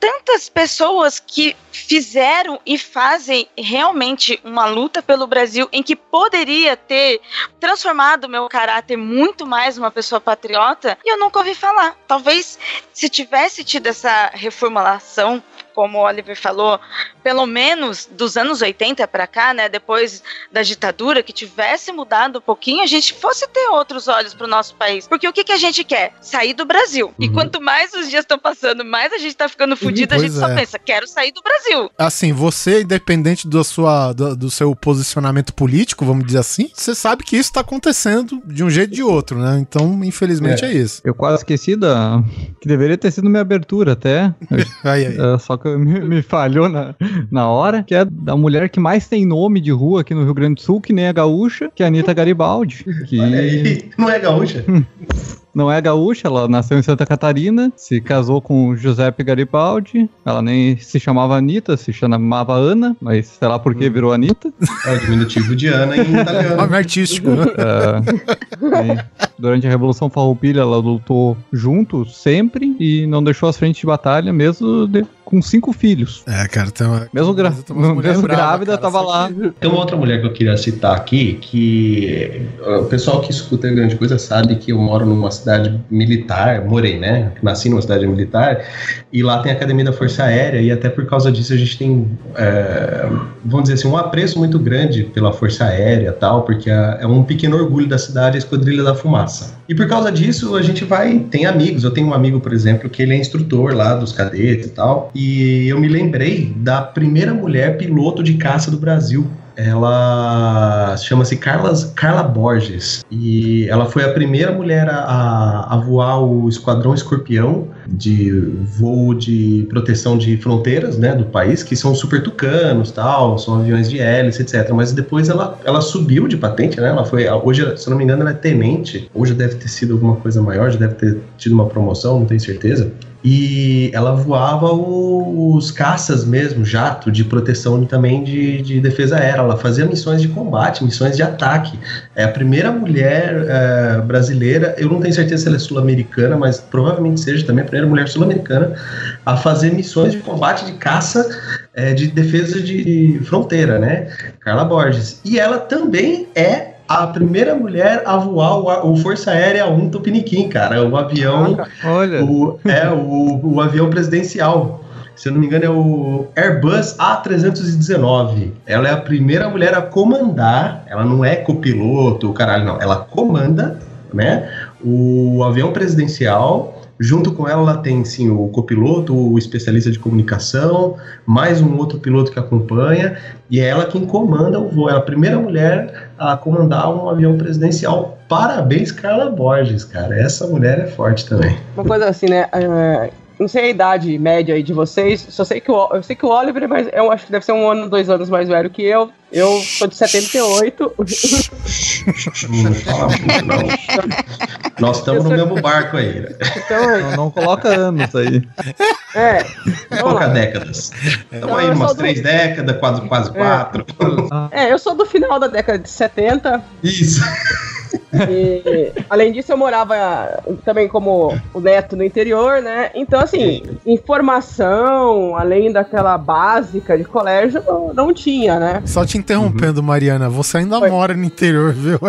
tantas pessoas que fizeram e fazem realmente uma luta pelo Brasil em que poderia ter transformado meu caráter muito mais uma pessoa patriota e eu nunca ouvi falar. Talvez se tivesse tido essa reformulação, como o Oliver falou, pelo menos dos anos 80 para cá, né, depois da ditadura, que tivesse mudado um pouquinho, a gente fosse ter outros olhos para o nosso país. Porque o que, que a gente quer? Sair do Brasil. E quanto mais os dias estão passando, mais a gente tá ficando fudido, a gente só é. pensa, quero sair do Brasil. assim, você, independente da sua, do, do seu posicionamento político, vamos dizer assim, você sabe que isso tá acontecendo de um jeito ou de outro, né? Então, infelizmente, é, É. isso. Eu quase esqueci da. Que deveria ter sido minha abertura até. Aí, aí. É, só que me, me falhou na, na hora. Que é da mulher que mais tem nome de rua aqui no Rio Grande do Sul, que nem a gaúcha, que é a Anitta Garibaldi. Que Olha aí, não é gaúcha? não é gaúcha, ela nasceu em Santa Catarina, se casou com Giuseppe Garibaldi. Ela nem se chamava Anitta, se chamava Ana, mas sei lá por que virou Anitta. É o diminutivo de Ana em italiano. Nome artístico, né? É, durante a Revolução Farroupilha, ela lutou junto sempre e não deixou as frentes de batalha, mesmo de- com cinco filhos. É, cara, tem uma. Mesmo, gra- tem mesmo brava, grávida, cara, tava lá. Tem uma outra mulher que eu queria citar aqui, que uh, o pessoal que escuta a grande coisa sabe que eu moro numa cidade militar, morei, né? Nasci numa cidade militar, e lá tem a Academia da Força Aérea, e até por causa disso a gente tem, é, vamos dizer assim, um apreço muito grande pela Força Aérea e tal, porque é, é um pequeno orgulho da cidade, a Esquadrilha da Fumaça. E por causa disso a gente vai, tem amigos, eu tenho um amigo, por exemplo, que ele é instrutor lá dos cadetes e tal, e eu me lembrei da primeira mulher piloto de caça do Brasil. Ela chama-se Carla, Borges e ela foi a primeira mulher a, a- a voar o Esquadrão Escorpião de voo de proteção de fronteiras né, do país, que são super tucanos, tal, são aviões de hélice, etc. Mas depois ela, ela subiu de patente, né? Ela foi, hoje, se eu não me engano, ela é tenente. Hoje deve ter sido alguma coisa maior, já deve ter tido uma promoção, não tenho certeza. E ela voava o- os caças mesmo, jato, de proteção também de, de defesa aérea. Ela fazia missões de combate, missões de ataque. É a primeira mulher eh, brasileira, eu não tenho certeza se ela é sul-americana, mas provavelmente seja também a primeira mulher sul-americana a fazer missões de combate de caça eh, de defesa de, de fronteira, né? Carla Borges. E ela também é a primeira mulher a voar o, o Força Aérea 1 Tupiniquim, cara. O avião Olha, o, é o, o avião presidencial. Se eu não me engano, é o Airbus A319. Ela é a primeira mulher a comandar. Ela não é copiloto, caralho, não. Ela comanda, né? O avião presidencial. Junto com ela, ela tem sim o copiloto, o especialista de comunicação, mais um outro piloto que acompanha, e é ela quem comanda o voo. Ela é a primeira mulher a comandar um avião presidencial. Parabéns, Carla Borges, cara. Essa mulher é forte também. Uma coisa assim, né? É, não sei a idade média aí de vocês, só sei que o, eu sei que o Oliver, é mais, eu acho que deve ser um ano, dois anos mais velho que eu. Eu sou de 78. Não fala muito, não. Nós estamos no mesmo barco aí. né? Então, Não, não coloca anos aí. é. Lá. décadas. Estamos aí eu umas sou do- três décadas, quase, quase quatro. É, eu sou do final da década de 70. Isso. E, além disso, eu morava também como o neto no interior, né? Então, assim, informação, além daquela básica de colégio, não, não tinha, né? Só te interrompendo, Mariana, você ainda Oi. mora no interior, viu?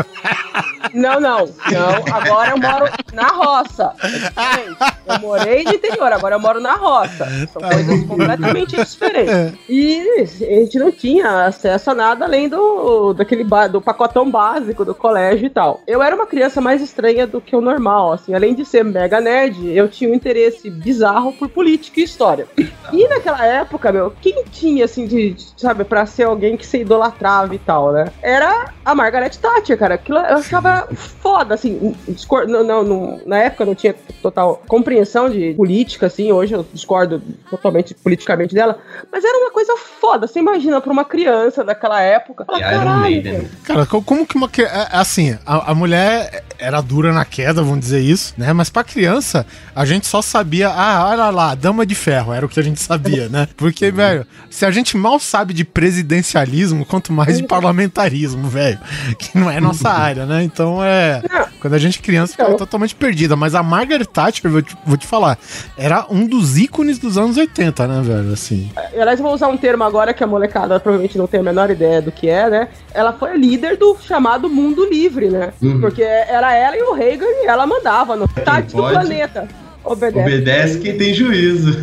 Não, não, não. Agora eu moro na roça. É. Eu morei no interior, agora eu moro na roça. São coisas completamente diferentes. E a gente não tinha acesso a nada além do, daquele do pacotão básico do colégio e tal. Eu era uma criança mais estranha do que o normal, assim. Além de ser mega nerd, eu tinha um interesse bizarro por política e história. E naquela época, meu, quem tinha, assim, de, sabe, pra ser alguém que se idolatrava e tal, né? Era a Margaret Thatcher, cara. Aquilo eu achava foda, assim. discor- não, não, não- na época eu não tinha total compreensão de política, assim. Hoje eu discordo totalmente politicamente dela. Mas era uma coisa foda. Você imagina pra uma criança daquela época. Fala, "Caralho. Cara, co- como que uma cri- é, Assim, a, a mulher era dura na queda, vamos dizer isso, né? Mas pra criança, a gente só sabia, ah, olha lá, dama de ferro, era o que a gente sabia, né? Porque, velho, se a gente mal sabe de presidencialismo, quanto mais de parlamentarismo, velho, que não é nossa área, né? Então é. Quando a gente é criança, fica totalmente perdida. Mas a Margaret Thatcher, vou te, vou te falar, era um dos ícones dos anos 80, né, velho? Assim. Aliás, eu vou usar um termo agora que a molecada provavelmente não tem a menor ideia do que é, né? Ela foi líder do chamado mundo livre, né? Uhum. Porque era ela e o Reagan e ela mandava no metade do planeta. Obedece. Obedece quem tem juízo.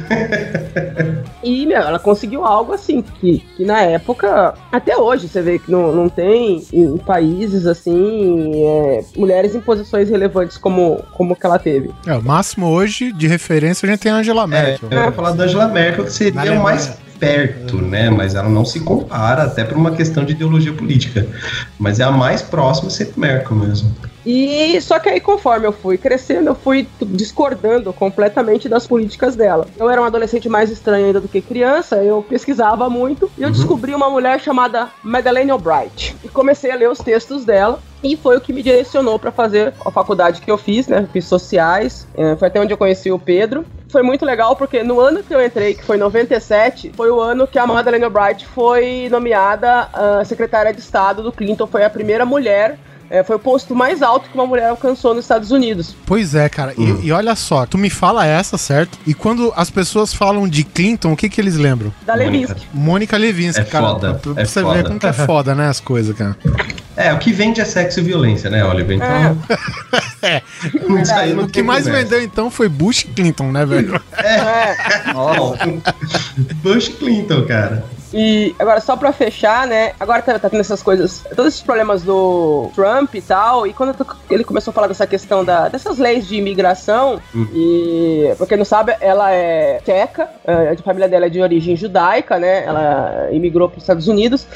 E, meu, ela conseguiu algo assim, que, que na época, até hoje, você vê que não, não tem em países assim, é, mulheres em posições relevantes como, como que ela teve. É, o máximo hoje de referência a gente tem a Angela É, Merkel. eu ia falar da Angela Merkel, que seria o mais perto, né? Mas ela não se compara, até por uma questão de ideologia política. Mas é a mais próxima sempre Merkel mesmo. E só que aí, conforme eu fui crescendo, eu fui discordando completamente das políticas dela. Eu era um adolescente mais estranho ainda do que criança, eu pesquisava muito e eu Uhum. descobri uma mulher chamada Madeleine Albright. E comecei a ler os textos dela. E foi o que me direcionou para fazer a faculdade que eu fiz, né? Fiz sociais. É, foi até onde eu conheci o Pedro. Foi muito legal porque no ano que eu entrei, que foi 97, foi o ano que a Madeleine Albright foi nomeada ah, secretária de Estado do Clinton. Foi a primeira mulher é, foi o posto mais alto que uma mulher alcançou nos Estados Unidos. Pois é, cara. E- Hum. E, olha só, tu me fala essa, certo? E quando as pessoas falam de Clinton, o que que eles lembram? Da. Levinsky. Mônica Levinsky, É cara. foda, Pra, pra é você foda. ver como que é foda, né, as coisas, cara. É, o que vende é sexo e violência, né, Oliver? Então. É. Não O que mais conversa. vendeu, então, foi Bush e Clinton, né, velho? É. Nossa. Bush Clinton, cara. E agora, só pra fechar, né? Agora tá, tá tendo essas coisas, todos esses problemas do Trump e tal. E quando ele começou a falar dessa questão da, dessas leis de imigração, e pra quem não sabe, ela é tcheca, a família dela é de origem judaica, né? Ela imigrou pros Estados Unidos.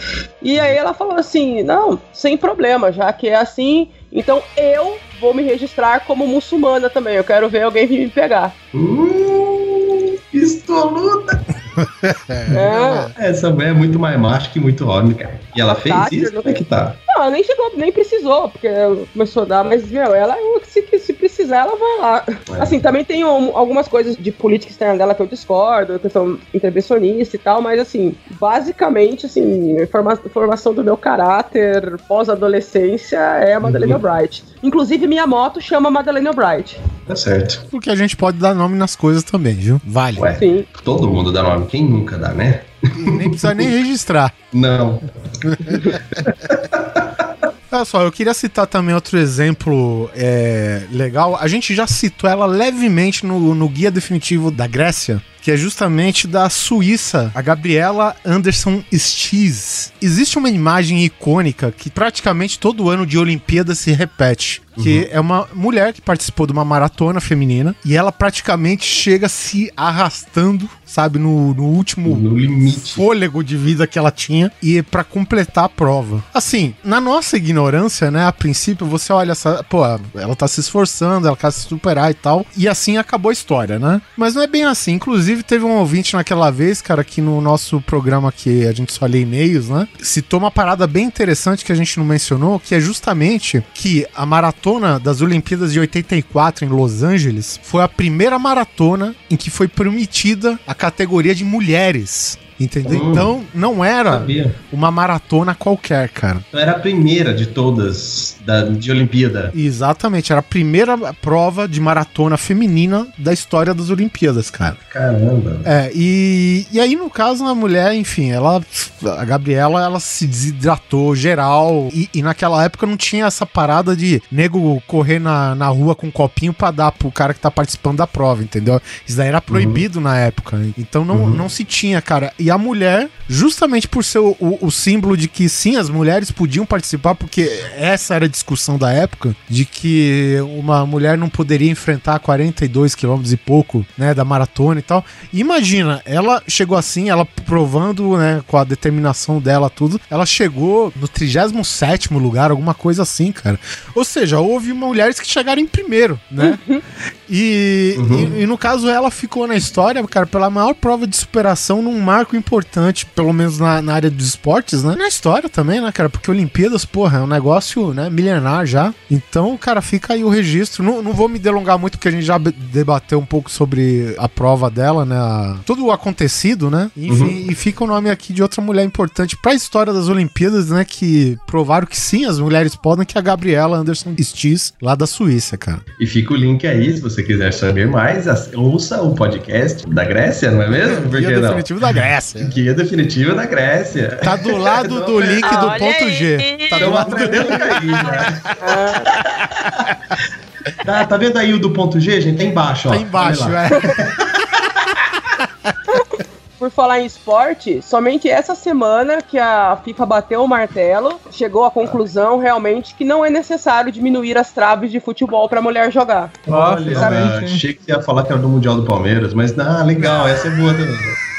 E aí ela falou assim: não, sem problema, já que é assim, então eu vou me registrar como muçulmana também. Eu quero ver alguém vir me pegar. Hum, pistoluda. É. Essa mulher é muito mais macho que muito homem, cara. E ela fez isso? não- Como é que tá? Não, ela nem chegou, nem precisou, porque começou a dar, mas, meu, ela, se, se precisar, ela vai lá. É. Assim, também tem um- algumas coisas de política externa dela que eu discordo, questão intervencionista e tal, mas, assim, basicamente, assim, informa- formação do meu caráter pós-adolescência é a Madeleine Uhum. Albright. Inclusive, minha moto chama Madeleine Albright. Tá certo. Porque a gente pode dar nome nas coisas também, viu? Vale. Ué, Sim. todo mundo dá nome. Quem nunca dá, né? Nem precisa nem registrar. Não. Olha só, eu queria citar também outro exemplo é, legal. A gente já citou ela levemente no, no guia definitivo da Grécia, que é justamente da Suíça, a Gabriela Anderson Stiz. Existe uma imagem icônica que praticamente todo ano de Olimpíada se repete. Que é uma mulher que participou de uma maratona feminina e ela praticamente chega se arrastando, sabe, no, no último No fôlego de vida que ela tinha e pra completar a prova. Assim, na nossa ignorância, né, a princípio você olha essa, pô, ela tá se esforçando, ela quer se superar e tal, e assim acabou a história, né? Mas não é bem assim. Inclusive teve um ouvinte naquela vez, cara, que no nosso programa que a gente só lê e-mails, né, citou uma parada bem interessante que a gente não mencionou, que é justamente que a maratona das Olimpíadas de 84 em Los Angeles foi a primeira maratona em que foi permitida a categoria de mulheres. Entendeu? Hum. Então, não era Sabia. uma maratona qualquer, cara. Então era a primeira de todas da, de Olimpíada. Exatamente, era a primeira prova de maratona feminina da história das Olimpíadas, cara. Caramba. É, e, e aí, no caso, a mulher, enfim, ela. A Gabriela, ela se desidratou geral. E, e naquela época não tinha essa parada de nego correr na, na rua com um copinho pra dar pro cara que tá participando da prova, entendeu? Isso daí era proibido na época. Então não, não se tinha, cara. E a mulher, justamente por ser o, o- o símbolo de que sim, as mulheres podiam participar, porque essa era a discussão da época, de que uma mulher não poderia enfrentar 42 quilômetros e pouco, né, da maratona e tal. Imagina, ela chegou assim, ela provando, né, com a determinação dela, tudo, ela chegou no 37º lugar, alguma coisa assim, cara. Ou seja, houve mulheres que chegaram em primeiro, né? E, e, e no caso ela ficou na história, cara, pela maior prova de superação num marco importante, pelo menos na, na área dos esportes, né? Na história também, né, cara? Porque Olimpíadas, porra, é um negócio, né, milenar já. Então, cara, fica aí o registro. Não, não vou me delongar muito, porque a gente já debateu um pouco sobre a prova dela, né? a- tudo o acontecido, né? Enfim, e fica o nome aqui de outra mulher importante pra história das Olimpíadas, né? Que provaram que sim, as mulheres podem, que é a Gabriela Anderson Stiz, lá da Suíça, cara. E fica o link aí, se você quiser saber mais, ouça o podcast da Grécia, não é mesmo? Por Guia que não? definitivo da Grécia. Guia definitivo da Grécia. Tá do lado do link do Olha ponto aí. G. Tá do Estamos lado do aprendendo aí, né? Tá, tá vendo aí o do ponto G, gente? Tá embaixo, ó. Tá embaixo, Olha é. Por falar em esporte, somente essa semana que a FIFA bateu o martelo, chegou à conclusão realmente que não é necessário diminuir as traves de futebol para mulher jogar. Olha, finalmente, hein? achei que você ia falar que era do Mundial do Palmeiras, mas ah, legal, essa é boa também.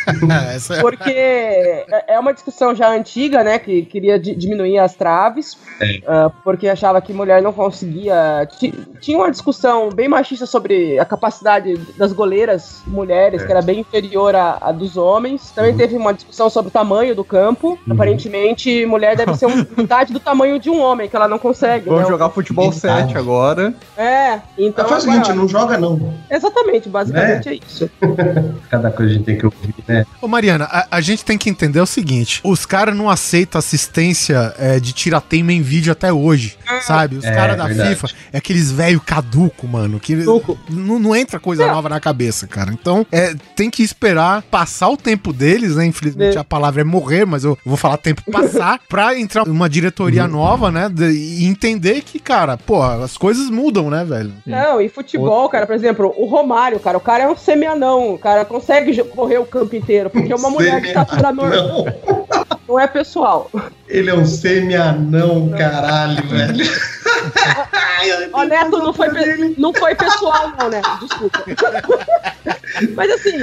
É- Porque é é uma discussão já antiga, né? Que queria di- diminuir as traves, É. ah, porque achava que mulher não conseguia. ti- Tinha uma discussão bem machista sobre a capacidade das goleiras mulheres, É. que era bem inferior à, à dos homens. Também Uhum. teve uma discussão sobre o tamanho do campo. Aparentemente, mulher deve ser um- metade do tamanho de um homem, que ela não consegue. Vamos né? jogar futebol Verdade. 7 agora. É, então. Faz o seguinte, não joga não. Exatamente, basicamente é isso. Cada coisa a gente tem que ouvir, né? Ô, Mariana, a, a gente tem que entender o seguinte: os caras não aceitam assistência é, de tirateima em vídeo até hoje, sabe? Os É, caras da verdade. FIFA é aqueles velho caduco, mano, que não, não entra coisa nova na cabeça, cara. Então, é, tem que esperar passar o tempo deles, né? Infelizmente É. a palavra é morrer, mas eu vou falar tempo passar pra entrar uma diretoria nova, né? de- e entender que, cara, pô, as coisas mudam, né, velho? Não, e futebol, cara, por exemplo, o Romário, cara, o cara é um semi-anão, o cara consegue correr o campo inteiro, porque uma mulher de estatura normal. Não, não é pessoal. ele é um semi-anão, caralho, velho. Ó, Neto, não foi, pe- não foi pessoal, não, né? Desculpa. Mas assim,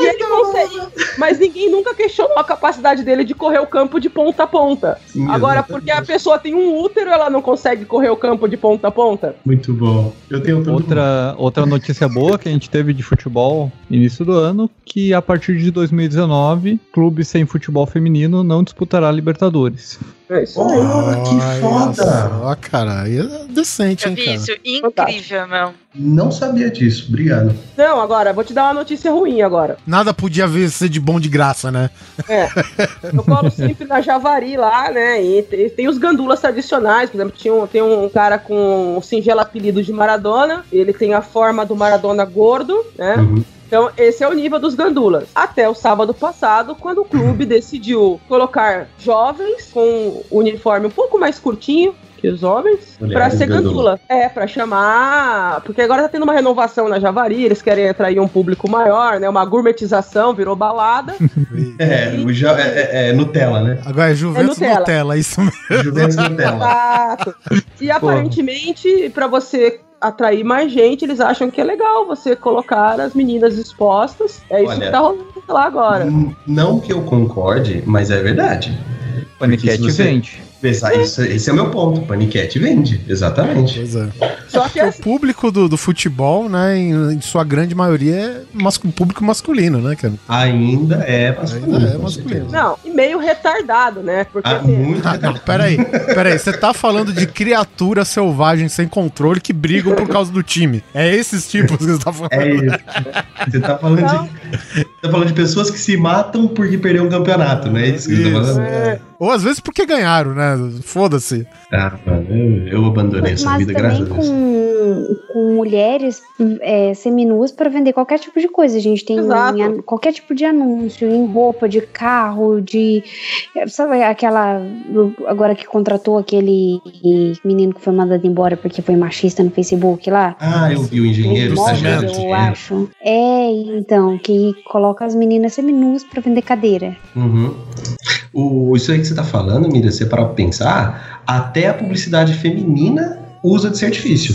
e ele consegue. Mas ninguém nunca questionou a capacidade dele de correr o campo de ponta a ponta. Sim, Agora, exatamente. porque a pessoa tem um útero, ela não consegue correr o campo de ponta a ponta. Muito bom. Eu tenho Outra, outra notícia boa que a gente teve de futebol início do ano, que a partir de 2019, clube sem futebol feminino não disputará Libertadores. É isso aí. Porra, que Olha foda! Só, cara, é decente, Eu hein, vi cara. isso, incrível, meu. Não sabia disso, obrigado. Não, agora, vou te dar uma notícia ruim agora. Nada podia ver ser de bom de graça, né? É. Eu colo sempre na Javari lá, né? E tem, tem os gandulas tradicionais. Por exemplo, tinha um, tem um cara com o singelo apelido de Maradona. Ele tem a forma do Maradona gordo, né? Uhum. Então, esse é o nível dos gandulas. Até o sábado passado, quando o clube decidiu colocar jovens com o uniforme um pouco mais curtinho, que os homens, pra Mulheres ser gandula. gandula. É, pra chamar. Porque agora tá tendo uma renovação na Javari, eles querem atrair um público maior, né? Uma gourmetização, virou balada. É, o ja- é, é- é Nutella, né? Agora é Juventus Nutella. Nutella, isso mesmo. Juventus Nutella. Exato. E aparentemente, pra você atrair mais gente, eles acham que é legal você colocar as meninas expostas. É isso Olha. que tá rolando lá agora. Não que eu concorde, mas é verdade. Paniquete se você- vende. Esse, isso- esse é o meu ponto. Paniquete vende, exatamente. Pois é. Só que O assim, público do, do futebol, né, em, em sua grande maioria, é mascu- público masculino, né, cara? Ainda é masculino. Ainda é masculino. não, e meio retardado, né? Porque Ah, assim, muito Ah, não, peraí, peraí, você tá falando de criaturas selvagens sem controle que brigam por causa do time. É esses tipos que você tá falando. É isso. Você tá falando, Então- de, tá falando de pessoas que se matam porque perderam um campeonato, não é isso que você tá falando? é. Ou às vezes porque ganharam, né? Foda-se. Ah, mano, eu, eu abandonei essa Mas vida, graças a Deus. com, com mulheres é, seminuas para vender qualquer tipo de coisa. A gente tem em qualquer tipo de anúncio, em roupa, de carro, de. Sabe aquela. Agora que contratou aquele menino que foi mandado embora porque foi machista no Facebook lá? Ah, eu vi o engenheiro, o estagiário. eu acho. É, então, que coloca as meninas seminuas pra vender cadeira. Uhum. O, isso aí que você tá falando, Mira, você para pensar, até a publicidade feminina usa de artifício.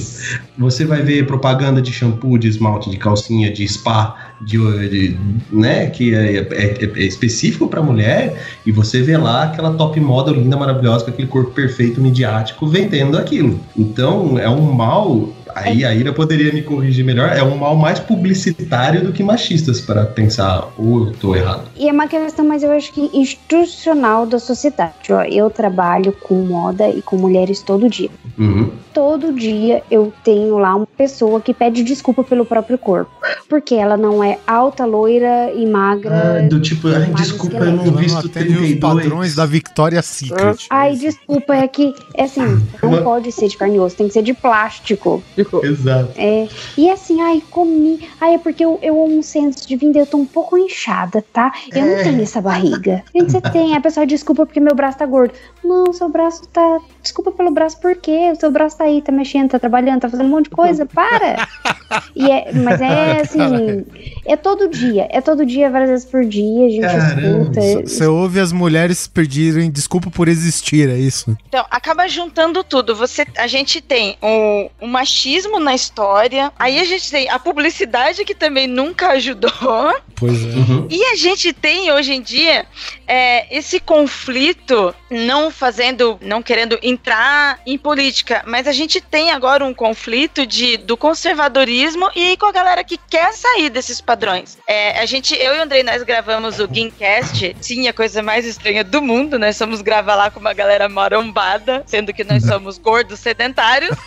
Você vai ver propaganda de shampoo, de esmalte, de calcinha, de spa, de, de- né, que é, é- é específico para mulher, e você vê lá aquela top model linda, maravilhosa, com aquele corpo perfeito, midiático, vendendo aquilo. Então, é um mal. Aí a Ira poderia me corrigir melhor. É um mal mais publicitário do que machistas, para pensar. Ou eu tô errado. E é uma questão, mas eu acho que institucional da sociedade. Eu trabalho com moda e com mulheres todo dia. Uhum. Todo dia eu tenho lá uma pessoa que pede desculpa pelo próprio corpo. Porque ela não é alta, loira e magra. Ah, do tipo, ai, desculpa, eu não não visto atende os 32. padrões da Victoria's Secret. Ai, desculpa, é que, é assim, não pode ser de carne e osso, tem que ser de plástico. Ficou. Exato. É, e assim, ai, comi. Ai, é porque eu, eu almocei antes de vir, daí eu tô um pouco inchada, tá? Eu não tenho essa barriga. Gente, você tem. A pessoa desculpa porque meu braço tá gordo. Não, seu braço tá. Desculpa pelo braço, por quê? O seu braço tá aí, tá mexendo, tá trabalhando, tá fazendo um monte de coisa. Para! E é, mas é assim. É todo dia. É todo dia, várias vezes por dia, a gente Caramba, escuta. Você ouve as mulheres pedirem desculpa por existir, é isso? Então, acaba juntando tudo. Você, a gente tem o, o machismo na história, aí a gente tem a publicidade que também nunca ajudou, Pois é. Uhum. e a gente tem hoje em dia é, esse conflito, não fazendo, não querendo entrar em política, mas a gente tem agora um conflito de, do conservadorismo e com a galera que quer sair desses padrões. É, a gente, eu e o Andrei, nós gravamos o Gamecast, sim, a coisa mais estranha do mundo, nós somos gravar lá com uma galera marombada, sendo que nós somos gordos sedentários.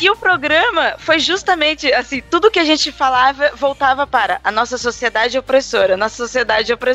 E o programa foi justamente assim, tudo que a gente falava voltava para a nossa sociedade opressora, nossa sociedade opressora.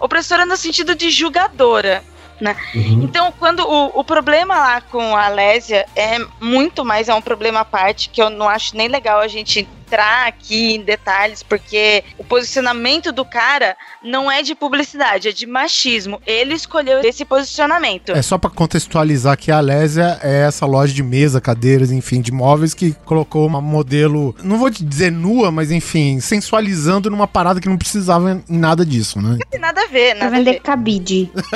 Opressora no sentido de julgadora. Né? Uhum. Então, quando o, o problema lá com a Lésia é muito mais, é um problema à parte, que eu não acho nem legal a gente entrar aqui em detalhes, porque o posicionamento do cara não é de publicidade, é de machismo. Ele escolheu esse posicionamento. É só pra contextualizar que a Alésia é essa loja de mesa, cadeiras, enfim, de móveis que colocou uma modelo, não vou te dizer nua, mas enfim, sensualizando numa parada que não precisava em nada disso, né? Não tem nada a ver, Pra nada a vender ver. cabide.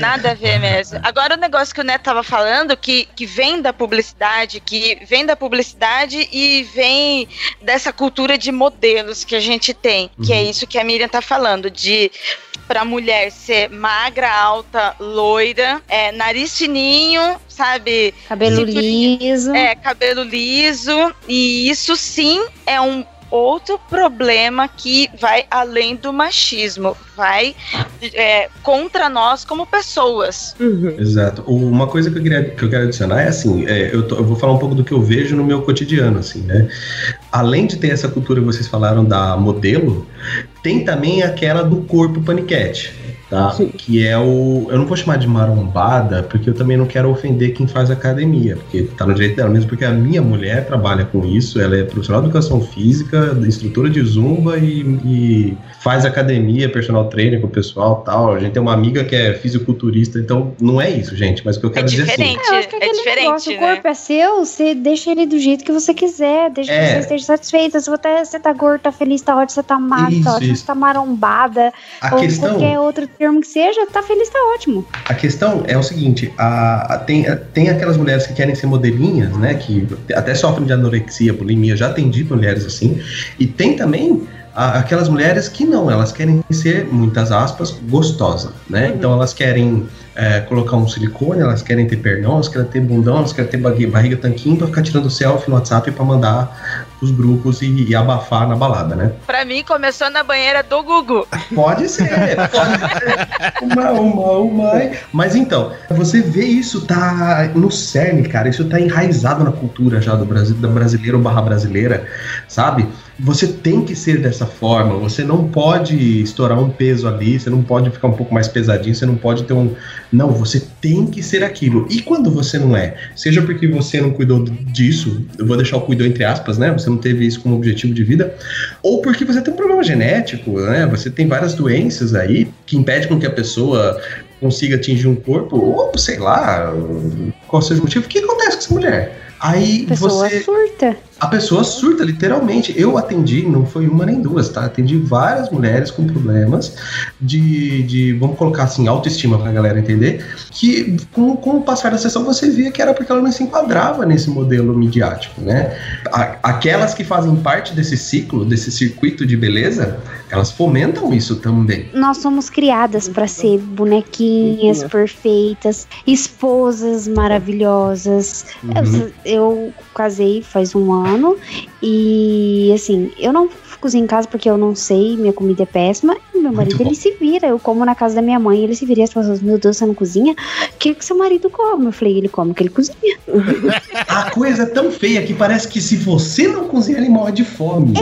Nada a ver mesmo. Agora o negócio que o Neto tava falando, que, que vem da publicidade, que vem da publicidade e vem dessa cultura de modelos que a gente tem, que é isso que a Miriam tá falando, de pra mulher ser magra, alta, loira, é, nariz fininho, sabe? Cabelo Cinturinha. liso. É, cabelo liso. E isso sim é um outro problema que vai além do machismo, vai é, contra nós como pessoas. Uhum. Exato. Uma coisa que eu, queria, que eu quero adicionar é assim, é, eu, tô- eu vou falar um pouco do que eu vejo no meu cotidiano, assim, né? Além de ter essa cultura que vocês falaram da modelo, tem também aquela do corpo paniquete. Tá? Que é o. Eu não vou chamar de marombada, porque eu também não quero ofender quem faz academia, porque tá no direito dela, mesmo porque a minha mulher trabalha com isso, ela é profissional de educação física, instrutora de zumba e, e faz academia, personal trainer com o pessoal tal. A gente tem uma amiga que é fisiculturista, então não é isso, gente. Mas o que eu quero dizer assim. diferente. É, eu acho que é É aquele diferente, negócio, né? o corpo é seu, você deixa ele do jeito que você quiser, deixa É. que você esteja satisfeita. Se você, tá gordo, tá feliz, tá ótimo, você tá magro, Isso, tá ótimo, isso. você tá marombada, A ou questão- qualquer outro termo que seja, tá feliz, tá ótimo. A questão é o seguinte: a, a- tem, tem aquelas mulheres que querem ser modelinhas, né? Que até sofrem de anorexia, bulimia, já atendi mulheres assim. E tem também a- aquelas mulheres que não, elas querem ser, muitas aspas, gostosa, né? Então elas querem é, colocar um silicone, elas querem ter pernão, elas querem ter bundão, elas querem ter barriga, barriga tanquinho pra ficar tirando selfie no WhatsApp pra mandar os grupos e, e abafar na balada, né? Pra mim, começou na banheira do Gugu. Pode ser, pode ser. Uma, uma, uma. Mas então, você vê isso tá no cerne, cara. Isso tá enraizado na cultura já do Brasil, da brasileiro barra brasileira, sabe? Você tem que ser dessa forma. Você não pode estourar um peso ali, você não pode ficar um pouco mais pesadinho, você não pode ter um. Não, você tem que ser aquilo. E quando você não é? Seja porque você não cuidou disso, eu vou deixar o cuidou entre aspas, né? Você não teve isso como objetivo de vida, ou porque você tem um problema genético, né? Você tem várias doenças aí que impedem com que a pessoa consiga atingir um corpo, ou sei lá, qual seja o motivo. O que acontece com essa mulher? Aí A pessoa você. surta. A pessoa surta, literalmente. Eu atendi, não foi uma nem duas, tá? Atendi várias mulheres com problemas de, de vamos colocar assim, autoestima pra galera entender, que com, com o passar da sessão você via que era porque ela não se enquadrava nesse modelo midiático, né? Aquelas que fazem parte desse ciclo, desse circuito de beleza, elas fomentam isso também. Nós somos criadas pra ser bonequinhas perfeitas, esposas maravilhosas. Uhum. Eu, eu casei faz um ano. E assim, eu não cozinho em casa porque eu não sei, minha comida é péssima. E meu marido ele se vira. Eu como na casa da minha mãe, ele se vira e as pessoas, meu Deus, você não cozinha? O que, que seu marido come? Eu falei, ele come o que ele cozinha. A coisa é tão feia que parece que se você não cozinhar, ele morre de fome.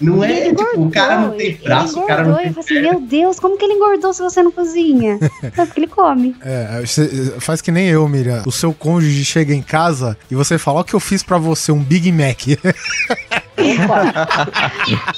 Não E é ele tipo, o cara não tem braço, o cara não engordou. tem Eu falei assim, meu Deus, como que ele engordou se você não cozinha? É porque ele come. É, faz que nem eu, Miriam. O seu cônjuge chega em casa e você fala: Ó, que eu fiz pra você um Big Mac.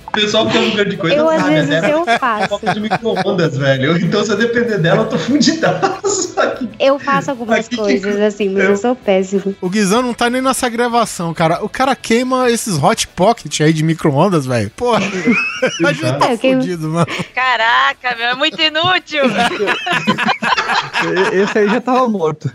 O pessoal que um grande de coisa eu, às sabe, vezes, né? eu faço. De micro-ondas, velho. Então, se eu depender dela, eu tô fudidaço aqui. Eu faço algumas Aqui que- coisas assim, mas eu sou péssimo. o Guizão não tá nem nessa gravação, cara. O cara queima esses hot pocket aí de micro-ondas, velho. Porra, a gente tá É, eu fudido, mano. Caraca, meu, é muito inútil. E- Esse aí já tava morto.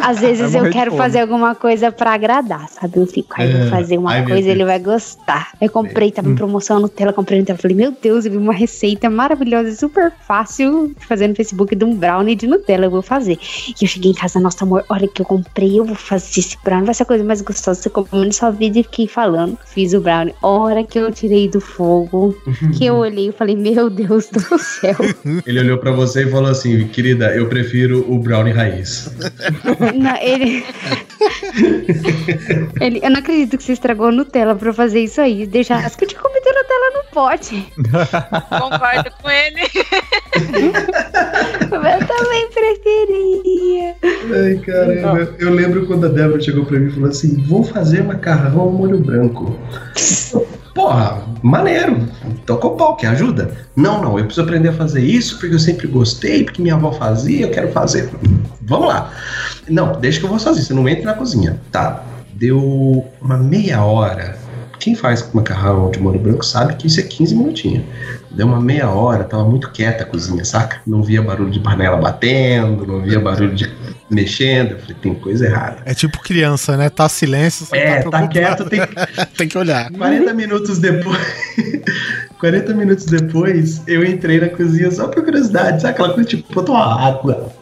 Às vezes eu quero fazer alguma coisa pra agradar, sabe? Eu fico, aí É. vou fazer uma coisa, Deus. ele vai gostar. Eu comprei, tava em Hum. Promoção no Nutella, comprei no Nutella. Falei, meu Deus, eu vi uma receita maravilhosa e super fácil de fazer no Facebook de um brownie de Nutella. Eu vou fazer. E eu cheguei em casa, nossa, amor, olha que eu comprei, eu vou fazer esse brownie, vai ser a coisa mais gostosa. Você comprou na sua vida e fiquei falando. Fiz o brownie. Hora que eu tirei do fogo, que eu olhei e falei, meu Deus do céu. Ele olhou pra você e falou assim: querida, eu prefiro o brownie raiz. Não, ele... ele. Eu não acredito que você estragou a Nutella pra fazer isso aí. Deixar as que eu tinha comido Nutella no pote. Concordo com ele. Eu também preferia. Ai, caramba. Eu lembro quando a Débora chegou pra mim e falou assim: vou fazer macarrão ao molho branco. Porra, maneiro. Tocou pau, que ajuda? Não, não, eu preciso aprender a fazer isso porque eu sempre gostei, porque minha avó fazia, eu quero fazer. Vamos lá. Não, deixa que eu vou sozinho, você não entra na cozinha. Tá. Deu uma meia hora. Quem faz macarrão de molho branco sabe que isso é 15 minutinhos. Deu uma meia hora, tava muito quieta a cozinha, saca? Não via barulho de panela batendo, não via barulho de mexendo. Eu falei, tem coisa errada. É tipo criança, né? Tá silêncio, você É, tá tá quieto, tem Tem que olhar. 40 minutos depois. 40 minutos depois, eu entrei na cozinha só por curiosidade, sabe? Aquela coisa tipo, botou uma água.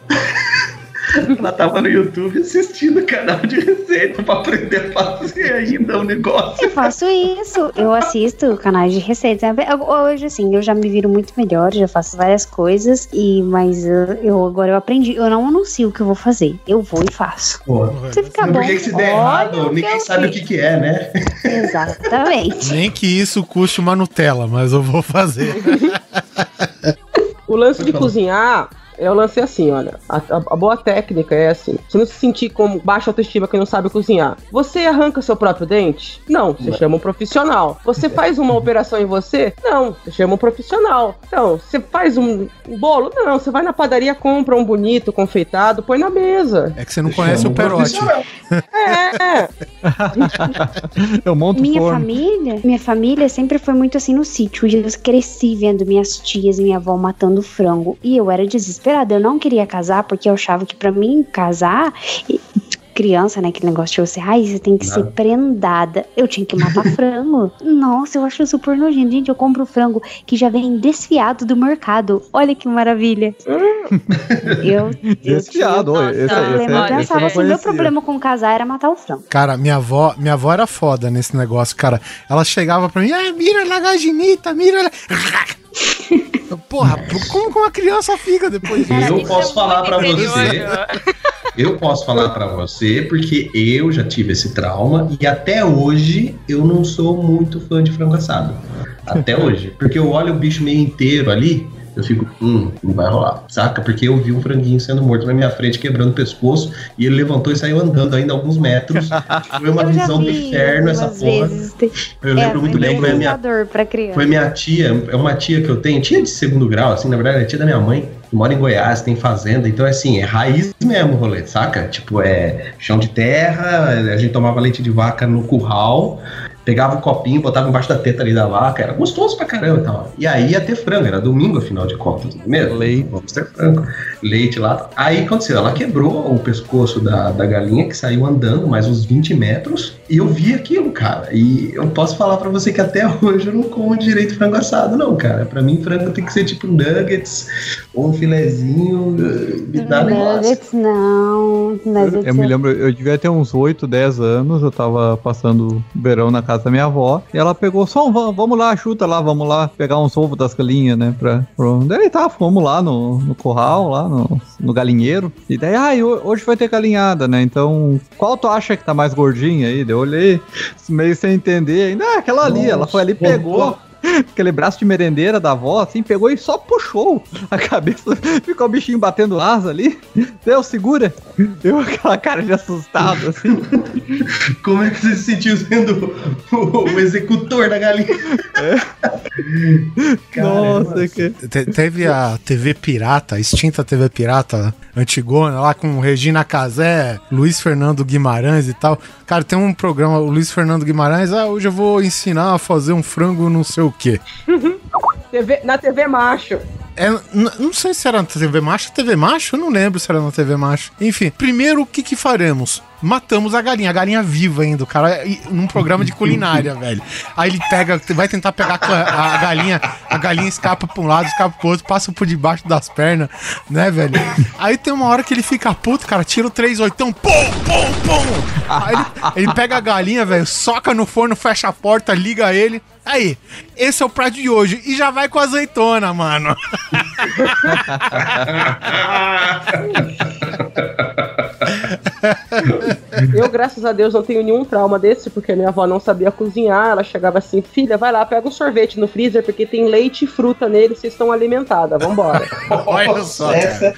Ela tava no YouTube assistindo o canal de receita pra aprender a fazer ainda o negócio. Eu faço isso. Eu assisto canais de receitas. Hoje, assim, eu já me viro muito melhor, já faço várias coisas. E, mas eu, agora eu aprendi. Eu não anuncio o que eu vou fazer. Eu vou e faço. Pô, Se ficar não, bom. porque se der olha errado, o ninguém sabe o fiz. que, que é, né? Exatamente. Nem que isso custe uma Nutella, mas eu vou fazer. O lance de cozinhar é o lance assim, olha. A, a- a boa técnica é assim: você não se sentir como baixa autoestima que não sabe cozinhar. Você arranca seu próprio dente? Não, você chama um profissional. Você faz uma operação em você? Não, você chama um profissional. Então, você faz um bolo? Não, você vai na padaria, compra um bonito, confeitado, põe na mesa. É que você não conhece o um Perote. É, Eu monto Minha forno. família, minha família sempre foi muito assim no sítio. Eu cresci vendo minhas tias e minha avó matando frango. E eu era desesperada. Eu não queria casar porque eu achava que pra mim casar. Criança, né? Aquele negócio de você, ai, você tem que ser prendada. Eu tinha que matar frango. Nossa, eu acho super nojento. Gente, eu compro frango que já vem desfiado do mercado. Olha que maravilha. eu, eu Desfiado, tinha oi, esse aí, esse Eu esse eu pensava assim, meu problema com casar era matar o frango. Cara, minha avó, minha avó era foda nesse negócio, cara. Ela chegava pra mim, ah, mira na gaginita, mira na... Porra, como que uma criança fica depois disso? Eu posso falar pra você. Eu posso falar pra você porque eu já tive esse trauma e até hoje eu não sou muito fã de frango assado. Até hoje. Porque eu olho o bicho meio inteiro ali, eu fico, hum, não vai rolar. Saca? Porque eu vi um franguinho sendo morto na minha frente, quebrando o pescoço, e ele levantou e saiu andando ainda alguns metros. Foi uma Eu visão do inferno essa porra. Tem- Eu lembro é, muito bem, foi minha foi minha tia, é uma tia que eu tenho, tia de segundo grau, assim, na verdade é tia da minha mãe, que mora em Goiás, tem fazenda, então assim, é raiz mesmo o rolê, saca? Tipo, é chão de terra, a gente tomava leite de vaca no curral, pegava um copinho, botava embaixo da teta ali da vaca, era gostoso pra caramba e tal. E aí ia ter frango, era domingo, afinal de contas, não é mesmo? Leite. Vamos ter frango. Leite lá. Aí aconteceu, ela quebrou o pescoço da, da galinha, que saiu andando mais uns 20 metros, e eu vi aquilo, cara. E eu posso falar pra você que até hoje eu não como direito frango assado, não, cara. Pra mim, frango tem que ser tipo nuggets, ou um filezinho, eh, me dá negócio. Nuggets não. Nuggets Eu me lembro, eu devia ter uns 8, 10 anos, eu tava passando verão na casa da minha avó, e ela pegou só um, "Va- vamos lá, chuta lá, vamos lá, pegar uns ovos das galinhas, né, pra... pra... Daí tá, fomos lá no, no curral, lá no, no galinheiro, e daí, ah, hoje vai ter galinhada, né, então, qual tu acha que tá mais gordinha aí? Eu olhei, meio sem entender, ainda, ah, aquela ali, ela foi ali, Nossa, pegou... Aquele braço de merendeira da avó, assim, pegou e só puxou a cabeça. Ficou o bichinho batendo asa ali. Deu, segura. Deu aquela cara de assustado, assim. Como é que você se sentiu sendo o, o executor da galinha? Caramba. Nossa, que... Te- teve a TV Pirata, a extinta TV Pirata antigona, lá com Regina Casé, Luiz Fernando Guimarães e tal. Cara, tem um programa, o Luiz Fernando Guimarães, ah, hoje eu vou ensinar a fazer um frango não sei o quê. TV na TV macho. É, não sei se era na TV Macho. TV Macho? Eu não lembro se era na TV Macho. Enfim, primeiro o que que faremos? Matamos a galinha, a galinha viva ainda, o cara, num programa de culinária, velho. Aí ele pega, vai tentar pegar a a galinha, a galinha escapa pra um lado, escapa pro outro, passa por debaixo das pernas, né, velho? Aí tem uma hora que ele fica puto, cara, tira o 3 oitão, pum, pum, pum. Aí ele, ele pega a galinha, velho, soca no forno, fecha a porta, liga ele. Aí, esse é o prato de hoje. E já vai com azeitona, mano. Eu, graças a Deus, não tenho nenhum trauma desse, porque minha avó não sabia cozinhar. Ela chegava assim, filha, vai lá, pega um sorvete no freezer, porque tem leite e fruta nele, vocês estão alimentadas, vambora. Olha só. Essa é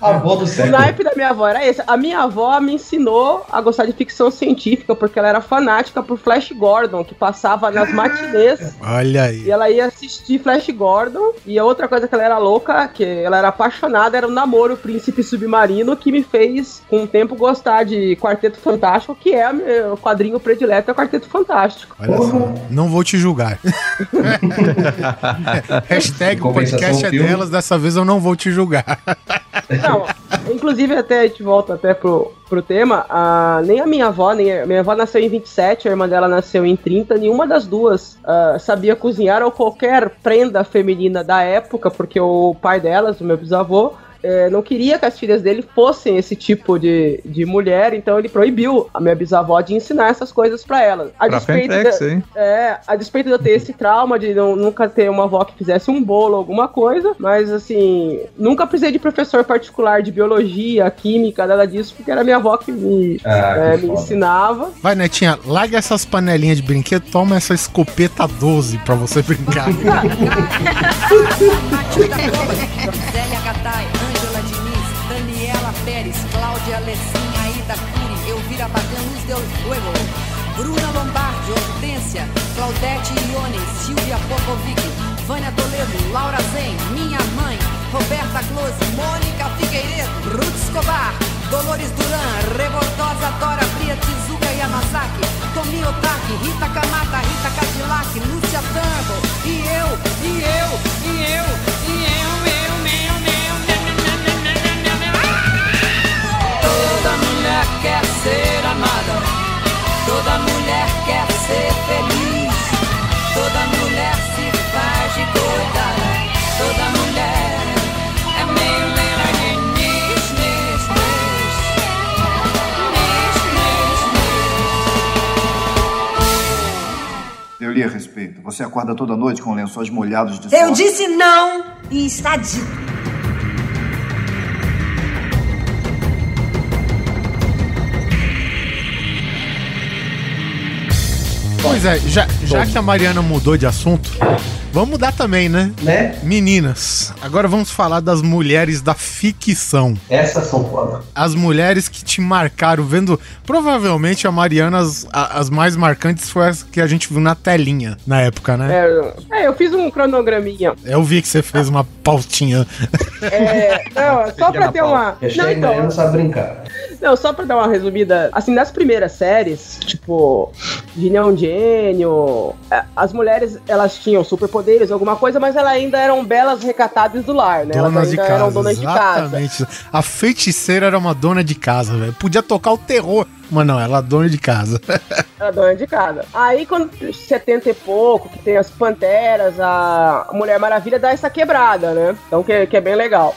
a avó do O século. naipe da minha avó era esse. A minha avó me ensinou a gostar de ficção científica, porque ela era fanática por Flash Gordon, que passava nas matinês. Olha aí. E ela ia assistir Flash Gordon. E a outra coisa que ela era louca, que ela era apaixonada, era o namoro Príncipe Submarino, que me fez, com o tempo, gostar de Quarteto Fantástico, que é o meu quadrinho predileto, é o Quarteto Fantástico. Olha só. Não vou te julgar. Hashtag o podcast é filme. delas, dessa vez eu não vou te julgar. Não, inclusive até a gente volta até pro, pro tema, a, nem a minha avó, nem a minha avó nasceu em 27, a irmã dela nasceu em 30, nenhuma das duas ah, sabia cozinhar ou qualquer prenda feminina da época, porque o pai delas, o meu bisavô, é, não queria que as filhas dele fossem esse tipo de, de mulher, então ele proibiu a minha bisavó de ensinar essas coisas pra ela. A Pra despeito Fentex, da- hein? é, a despeito de eu ter esse trauma de não- nunca ter uma avó que fizesse um bolo, alguma coisa, mas assim, nunca precisei de professor particular de biologia, química, nada disso, porque era minha avó que me, Ah, que é, me foda. ensinava. Vai, Netinha, larga essas panelinhas de brinquedo, toma essa escopeta 12 pra você brincar. Roberta Close, Mônica Figueiredo, Ruth Escobar, Dolores Duran, Revoltosa Dora Fria, Tizuka Yamazaki, Tomi Otaki, Rita Kamata, Rita Cadillac, Lúcia Turnbull, e eu, e eu, e eu, e eu, eu, meu, meu, meu, meu, meu, meu, meu, meu, meu. Toda mulher quer ser amada, toda a respeito. Você acorda toda noite com lençóis molhados de Eu disse não e está dito. Pois é, já, já que a Mariana mudou de assunto, vamos mudar também, né? Né? Meninas, agora vamos falar das mulheres da ficção. Essas são foda. As mulheres que te marcaram, vendo. Provavelmente a Mariana, as, as mais marcantes foi as que a gente viu na telinha na época, né? É, é, eu fiz um cronograminha. Eu vi que você fez uma pautinha. É, não, só pra ter uma. Não, então, Mariana sabe brincar. Não, só pra dar uma resumida, assim, nas primeiras séries, tipo, Genião Gênio, é, as mulheres, elas tinham superpoderes, alguma coisa, mas elas ainda eram belas recatadas do lar, né? Donas elas de casa. eram donas de casa. exatamente. A feiticeira era uma dona de casa, velho. Podia tocar o terror, mas não, ela é dona de casa. Era dona de casa. Aí, quando 70 e pouco, que tem as Panteras, a Mulher Maravilha dá essa quebrada, né? Então, que, que é bem legal.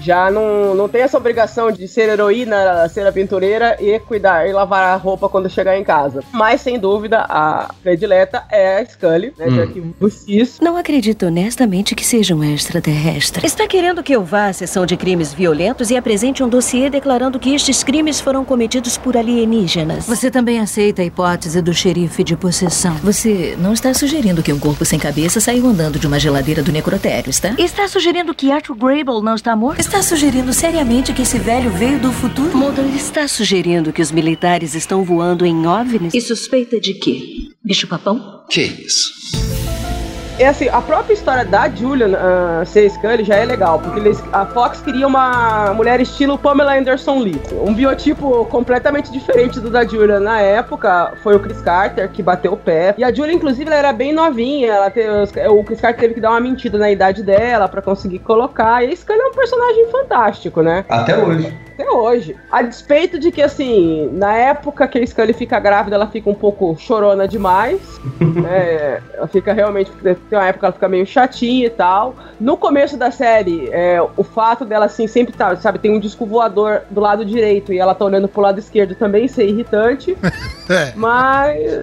Já não, não tem essa obrigação de ser heroína, ser aventureira e cuidar e lavar a roupa quando chegar em casa. Mas, sem dúvida, a predileta é a Scully, né? Hum. Arquivo X. Não acredito honestamente que seja um extraterrestre. Está querendo que eu vá à sessão de crimes violentos e apresente um dossiê declarando que estes crimes foram cometidos por alienígenas. Você também aceita a hipótese do xerife de possessão? Você não está sugerindo que um corpo sem cabeça saiu andando de uma geladeira do necrotério, está? Está sugerindo que Arthur Grable não está morto? Está sugerindo seriamente que esse velho veio do futuro? Mulder está sugerindo que os militares estão voando em OVNIs? E suspeita de quê? Bicho papão? Que isso? É assim, a própria história da Julian uh, ser Scully já é legal, porque eles, a Fox queria uma mulher estilo Pamela Anderson Lee. Um biotipo completamente diferente do da Julian na época. Foi o Chris Carter que bateu o pé. E a Julian, inclusive, ela era bem novinha. Ela teve, o Chris Carter teve que dar uma mentira na idade dela pra conseguir colocar. E a Scully é um personagem fantástico, né? Até hoje. Até hoje. A despeito de que, assim, na época que a Scully fica grávida, ela fica um pouco chorona demais. né? Ela fica realmente. Tem uma época que ela fica meio chatinha e tal. No começo da série, é, o fato dela, assim, sempre tá, sabe, tem um disco voador do lado direito e ela tá olhando pro lado esquerdo também, ser irritante. É. Mas.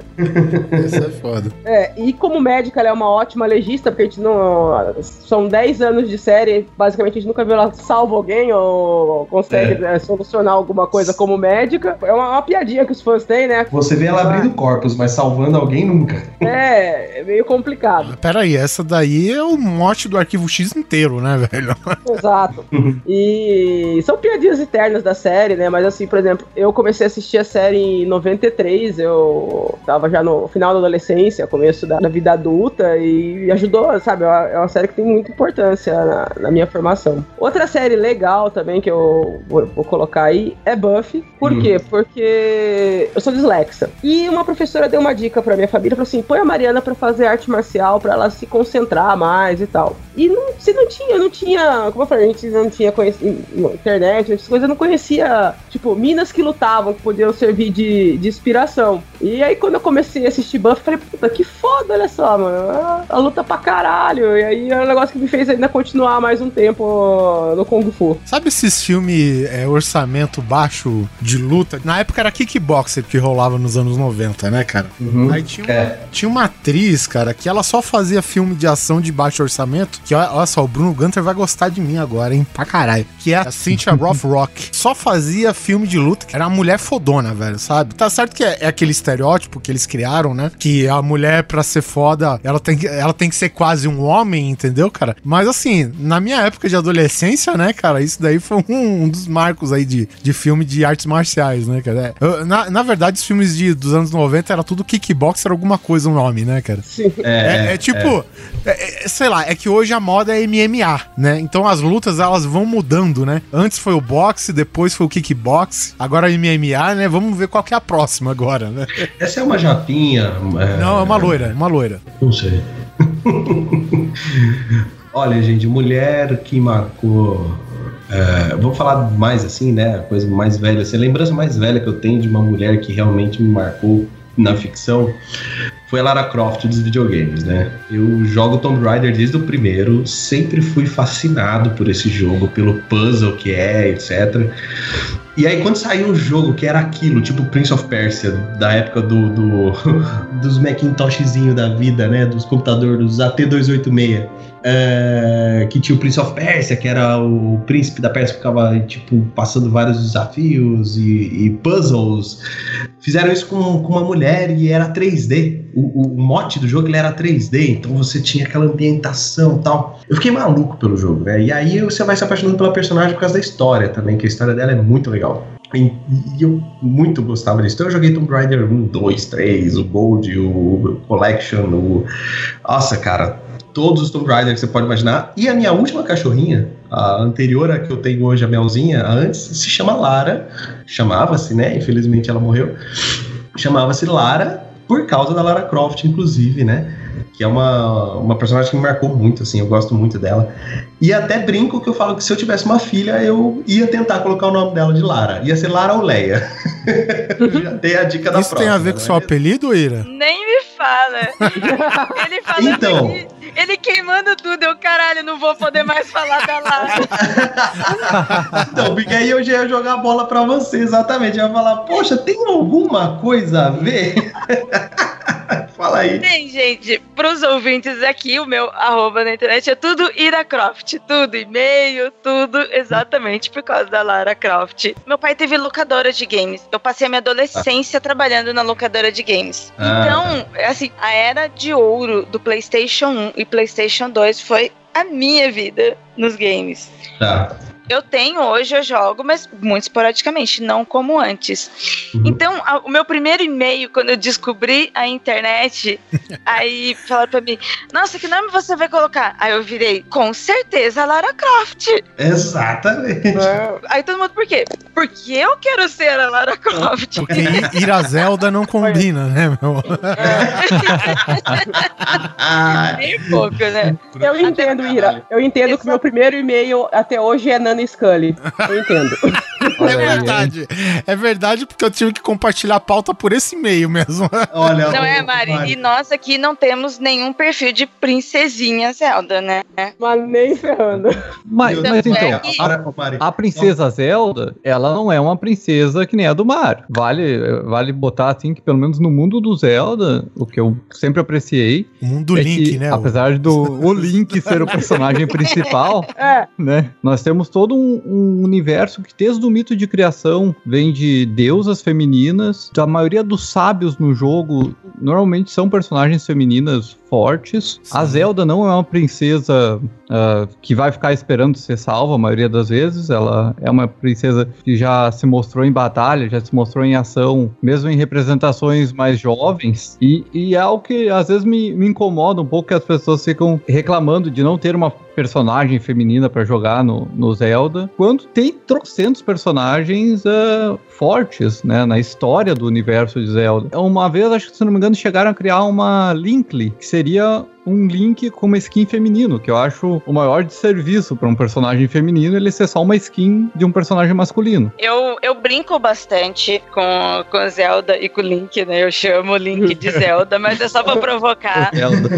Isso é foda. É, e como médica, ela é uma ótima legista, porque a gente não. São 10 anos de série, basicamente a gente nunca viu ela salva alguém ou consegue É. é, solucionar alguma coisa como médica. É uma, uma piadinha que os fãs têm, né? Você vê ela abrindo corpos, mas salvando alguém nunca. É, é meio complicado. Pera aí, essa daí é o mote do arquivo X inteiro, né, velho? Exato. E são piadinhas eternas da série, né? Mas assim, por exemplo, eu comecei a assistir a série em 93, eu tava já no final da adolescência, começo da, da vida adulta, e ajudou, sabe? É uma, é uma série que tem muita importância na, na minha formação. Outra série legal também que eu vou vou colocar aí, é Buffy. Por Hum. quê? Porque eu sou dislexa. E uma professora deu uma dica pra minha família, falou assim, põe a Mariana pra fazer arte marcial, pra ela se concentrar mais e tal. E não, se não tinha, não tinha, como eu falei, a gente não tinha internet, essas coisas, eu não conhecia, tipo, minas que lutavam, que podiam servir de, de inspiração. E aí quando eu comecei a assistir Buffy, eu falei, puta, que foda, olha só, mano, a, a luta pra caralho. E aí é um negócio que me fez ainda continuar mais um tempo no Kung Fu. Sabe esses filmes é, orçamento baixo de luta? Na época era kickboxer que rolava nos anos 90, né, cara? Aí tinha uma, tinha uma atriz, cara, que ela só fazia filme de ação de baixo orçamento. Que olha, olha só, o Bruno Gunter vai gostar de mim agora, hein? Pra caralho. Que é a Cynthia Rothrock. Só fazia filme de luta. que Era uma mulher fodona, velho, sabe? Tá certo que é, é aquele estereótipo que eles criaram, né? Que a mulher, pra ser foda, ela tem, que- ela tem que ser quase um homem, entendeu, cara? Mas assim, na minha época de adolescência, né, cara, isso daí foi um, um dos marcos aí de, de filme de artes marciais, né, cara? É, eu- na, na verdade, os filmes de, dos anos 90 era tudo kickboxer, alguma coisa, um nome, né, cara? Sim. É, é tipo, é- é- sei lá, é que hoje a moda é MMA, né? Então as lutas elas vão mudando, né? Antes foi o boxe, depois foi o kickbox, agora é MMA, né? Vamos ver qual que é a próxima agora, né? Essa é uma japinha. Não, é uma loira, é uma loira. Não sei. Olha, gente, mulher que marcou. É, vou falar mais assim, né? A coisa mais velha. Assim, a lembrança mais velha que eu tenho de uma mulher que realmente me marcou na ficção foi a Lara Croft dos videogames, né? Eu jogo Tomb Raider desde o primeiro, sempre fui fascinado por esse jogo, pelo puzzle que é, etc. E aí, quando saiu o jogo que era aquilo, tipo Prince of Persia, da época do, do- dos Macintoshzinho da vida, né? Dos computadores, dos AT286, é, que tinha o Prince of Persia, que era o príncipe da Pérsia que ficava, tipo, passando vários desafios e, e puzzles. Fizeram isso com, com uma mulher e era 3D. O, o mote do jogo ele era 3D, então você tinha aquela ambientação tal. Eu fiquei maluco pelo jogo, né? E aí você vai se apaixonando pela personagem por causa da história também, que a história dela é muito legal. E, eu muito gostava disso. Então eu joguei Tomb Raider 1, 2, 3, o Gold, o Collection, o. Nossa, cara, todos os Tomb Raider que você pode imaginar. E a minha última cachorrinha, a anterior a que eu tenho hoje, a Melzinha, a antes, se chama Lara. Chamava-se, né? Infelizmente ela morreu. Chamava-se Lara, por causa da Lara Croft, inclusive, né? Que é uma, uma personagem que me marcou muito, assim, eu gosto muito dela. E até brinco que eu falo que se eu tivesse uma filha, eu ia tentar colocar o nome dela de Lara. Ia ser Lara ou Leia. Já dei a dica da Isso tem a ver com próxima, seu né? apelido, Ira? Nem me fala. Ele falando Então. aqui, ele queimando tudo. Eu, caralho, não vou poder mais falar da Lara. Então, porque aí eu já ia jogar a bola pra você, exatamente. Eu ia falar, poxa, tem alguma coisa a ver? Fala aí. Tem, gente, pros ouvintes aqui, o meu arroba na internet é tudo Ira Croft. Tudo, e-mail, tudo exatamente por causa da Lara Croft. Meu pai teve locadora de games. Eu passei a minha adolescência trabalhando na locadora de games. Ah. Então, assim, a era de ouro do PlayStation 1 e PlayStation 2 foi a minha vida nos games. Tá. Eu tenho hoje, eu jogo, mas muito esporadicamente, não como antes. Então, a- o meu primeiro e-mail, quando eu descobri a internet, aí falaram pra mim: Nossa, que nome você vai colocar? Aí eu virei, com certeza, Lara Croft. Exatamente. Aí todo mundo, por quê? Porque eu quero ser a Lara Croft. Porque I- Ira Zelda não combina, né, meu? Nem pouco, né? Eu entendo, Ira. Eu entendo que meu primeiro e-mail até hoje é Nana Scully. Eu entendo. É verdade. É verdade porque eu tive que compartilhar a pauta por esse e-mail mesmo. Olha, Não é, Mari? E nós aqui não temos nenhum perfil de princesinha Zelda, né? Mas nem ferrando. Mas, Então, mas é então, que- a, a princesa Zelda, ela não é uma princesa que nem a do Mario. Vale, vale botar assim que pelo menos no mundo do Zelda, o que eu sempre apreciei. O mundo do é Link, que, né? Apesar do o Link ser o personagem principal, É. né? Nós temos todo um, um universo que desde o mito de criação vem de deusas femininas. A maioria dos sábios no jogo normalmente são personagens femininas fortes. A Zelda não é uma princesa ah, que vai ficar esperando ser salva a maioria das vezes. Ela é uma princesa que já se mostrou em batalha, já se mostrou em ação, mesmo em representações mais jovens. E, e é algo que às vezes me, me incomoda um pouco que as pessoas ficam reclamando de não ter uma personagem feminina pra jogar no, no Zelda, quando tem trocentos personagens ah, fortes, né, na história do universo de Zelda. Uma vez, acho que se não me engano, chegaram a criar uma Linkly, que seria um Link com uma skin feminino, que eu acho o maior desserviço pra um personagem feminino ele ser só uma skin de um personagem masculino. Eu, eu brinco bastante com, com Zelda e com Link, né? Eu chamo o Link de Zelda, mas é só pra provocar. Zelda.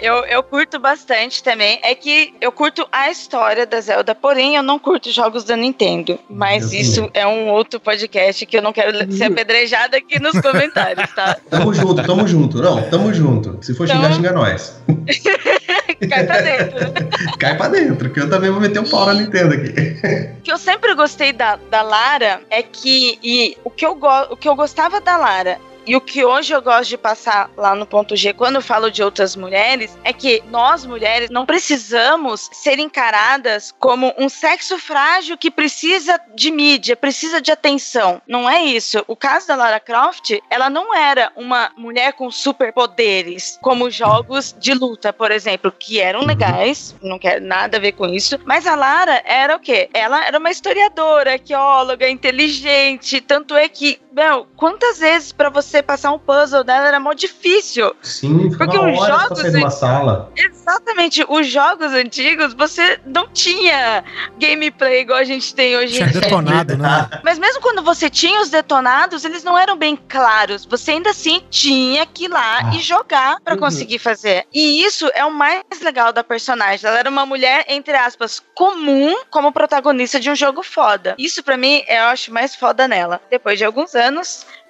Eu, eu curto bastante também. É que eu curto a história da Zelda, porém eu não curto jogos da Nintendo. Mas Eu isso é um outro podcast que eu não quero ser apedrejada aqui nos comentários, tá? Tamo junto, tamo junto. Não, tamo junto. Se for xingar, Então- xinga nós. Cai pra dentro. Cai pra dentro, que eu também vou meter um pau na Nintendo aqui. O que eu sempre gostei da, da Lara é que. E o que, eu go, o que eu gostava da Lara. E o que hoje eu gosto de passar lá no ponto G, quando eu falo de outras mulheres, é que nós mulheres não precisamos ser encaradas como um sexo frágil que precisa de mídia, precisa de atenção. Não é isso. O caso da Lara Croft, ela não era uma mulher com superpoderes, como jogos de luta, por exemplo, que eram legais, não quero nada a ver com isso. Mas a Lara era o quê? Ela era uma historiadora, arqueóloga, inteligente. Tanto é que, meu, quantas vezes pra você passar um puzzle dela era mó difícil? Sim, Porque os horas pra jogos sair de uma em- sala. Exatamente, os jogos antigos você não tinha gameplay igual a gente tem hoje Tinha em dia. detonado, né? Mas mesmo quando você tinha os detonados, eles não eram bem claros. Você ainda assim tinha que ir lá e jogar pra Uhum. conseguir fazer. E isso é o mais legal da personagem. Ela era uma mulher, entre aspas, comum como protagonista de um jogo foda. Isso pra mim eu acho mais foda nela. Depois de alguns anos,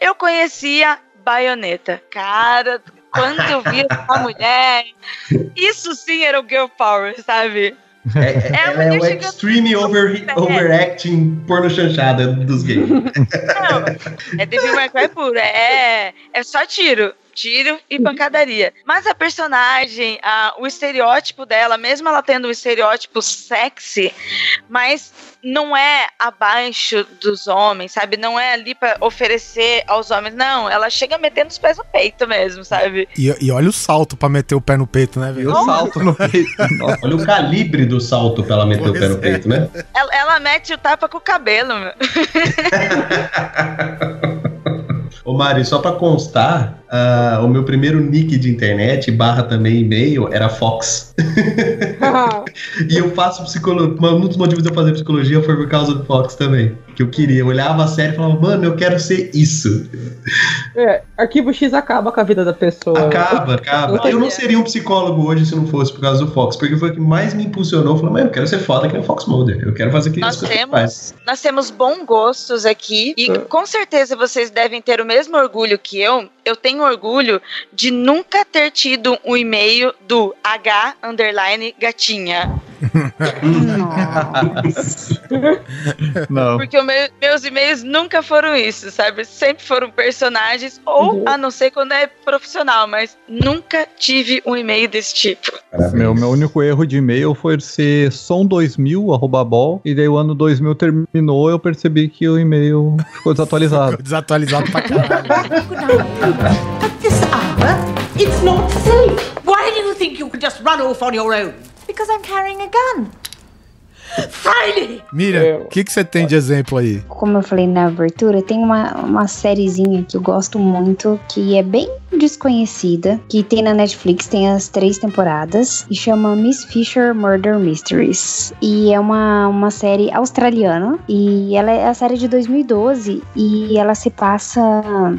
eu conheci a Bayonetta. Cara, quando eu vi essa mulher, isso sim era o girl power, sabe? É, É, ela é o extreme over, overacting porno chanchada dos games. É Devil May Cry puro, é, é só tiro. Tiro e pancadaria. Mas a personagem, a- o estereótipo dela, mesmo ela tendo um estereótipo sexy, mas não é abaixo dos homens, sabe? Não é ali pra oferecer aos homens. Não, ela chega metendo os pés no peito mesmo, sabe? E, e olha o salto pra meter o pé no peito, né, velho? E o salto no peito. Olha o calibre do salto pra ela meter o pé no Pois é. peito, né? Ela, ela mete o tapa com o cabelo, meu. Ô Mari, só pra constar, ah, o meu primeiro nick de internet, barra também e-mail, era Fox. e eu faço psicologia. Um dos motivos de eu fazer psicologia foi por causa do Fox também. Que eu queria. Eu olhava a série e falava, mano, eu quero ser isso. É, arquivo X acaba com a vida da pessoa. Acaba, acaba. Eu não seria um psicólogo hoje se não fosse por causa do Fox, porque foi o que mais me impulsionou. Eu falei, mano, eu quero ser foda que nem o Fox Mulder. Eu quero fazer aquilo Nós que temos, faz. nós temos bons gostos aqui e É. com certeza vocês devem ter o mesmo orgulho que eu. Eu tenho orgulho de nunca ter tido um e-mail do H underline gatinha. Não. Porque o meu- meus e-mails nunca foram isso, sabe? Sempre foram personagens, ou a não ser quando é profissional, mas nunca tive um e-mail desse tipo. Meu, meu único erro de e-mail foi ser som2000, arroba bol, e daí o ano 2000 terminou eu percebi que o e-mail ficou desatualizado. Desatualizado pra caralho. At this hour, it's not safe. Why do you think you can just run off on your own? Because I'm carrying a gun. Friday! Miriam, o que, que você tem de exemplo aí? Como eu falei na abertura, tem uma, uma sériezinha que eu gosto muito, que é bem desconhecida, que tem na Netflix, tem as três temporadas, e chama Miss Fisher Murder Mysteries. E é uma, uma série australiana, e ela é a série de 2012, e ela se passa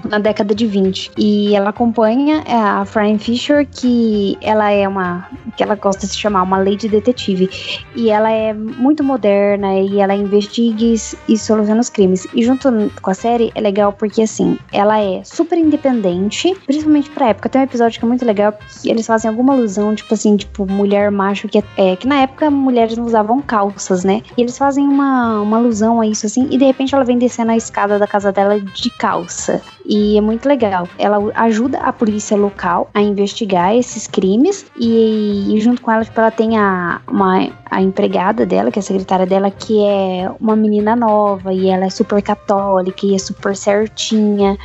na década de 20. E ela acompanha a Fran Fisher, que ela é uma, que ela gosta de se chamar uma lady detetive, e ela é muito moderna e ela investiga e, soluciona os crimes. E junto com a série é legal porque assim, ela é super independente, principalmente pra época. Tem um episódio que é muito legal que eles fazem alguma alusão, tipo assim, tipo mulher macho que é que na época mulheres não usavam calças, né? E eles fazem uma, uma alusão a isso assim, e de repente ela vem descendo a escada da casa dela de calça. E é muito legal. Ela ajuda a polícia local a investigar esses crimes e, e junto com ela, tipo, ela tem a, uma, a empregada dela, que é a secretária dela, que é uma menina nova e ela é super católica e é super certinha.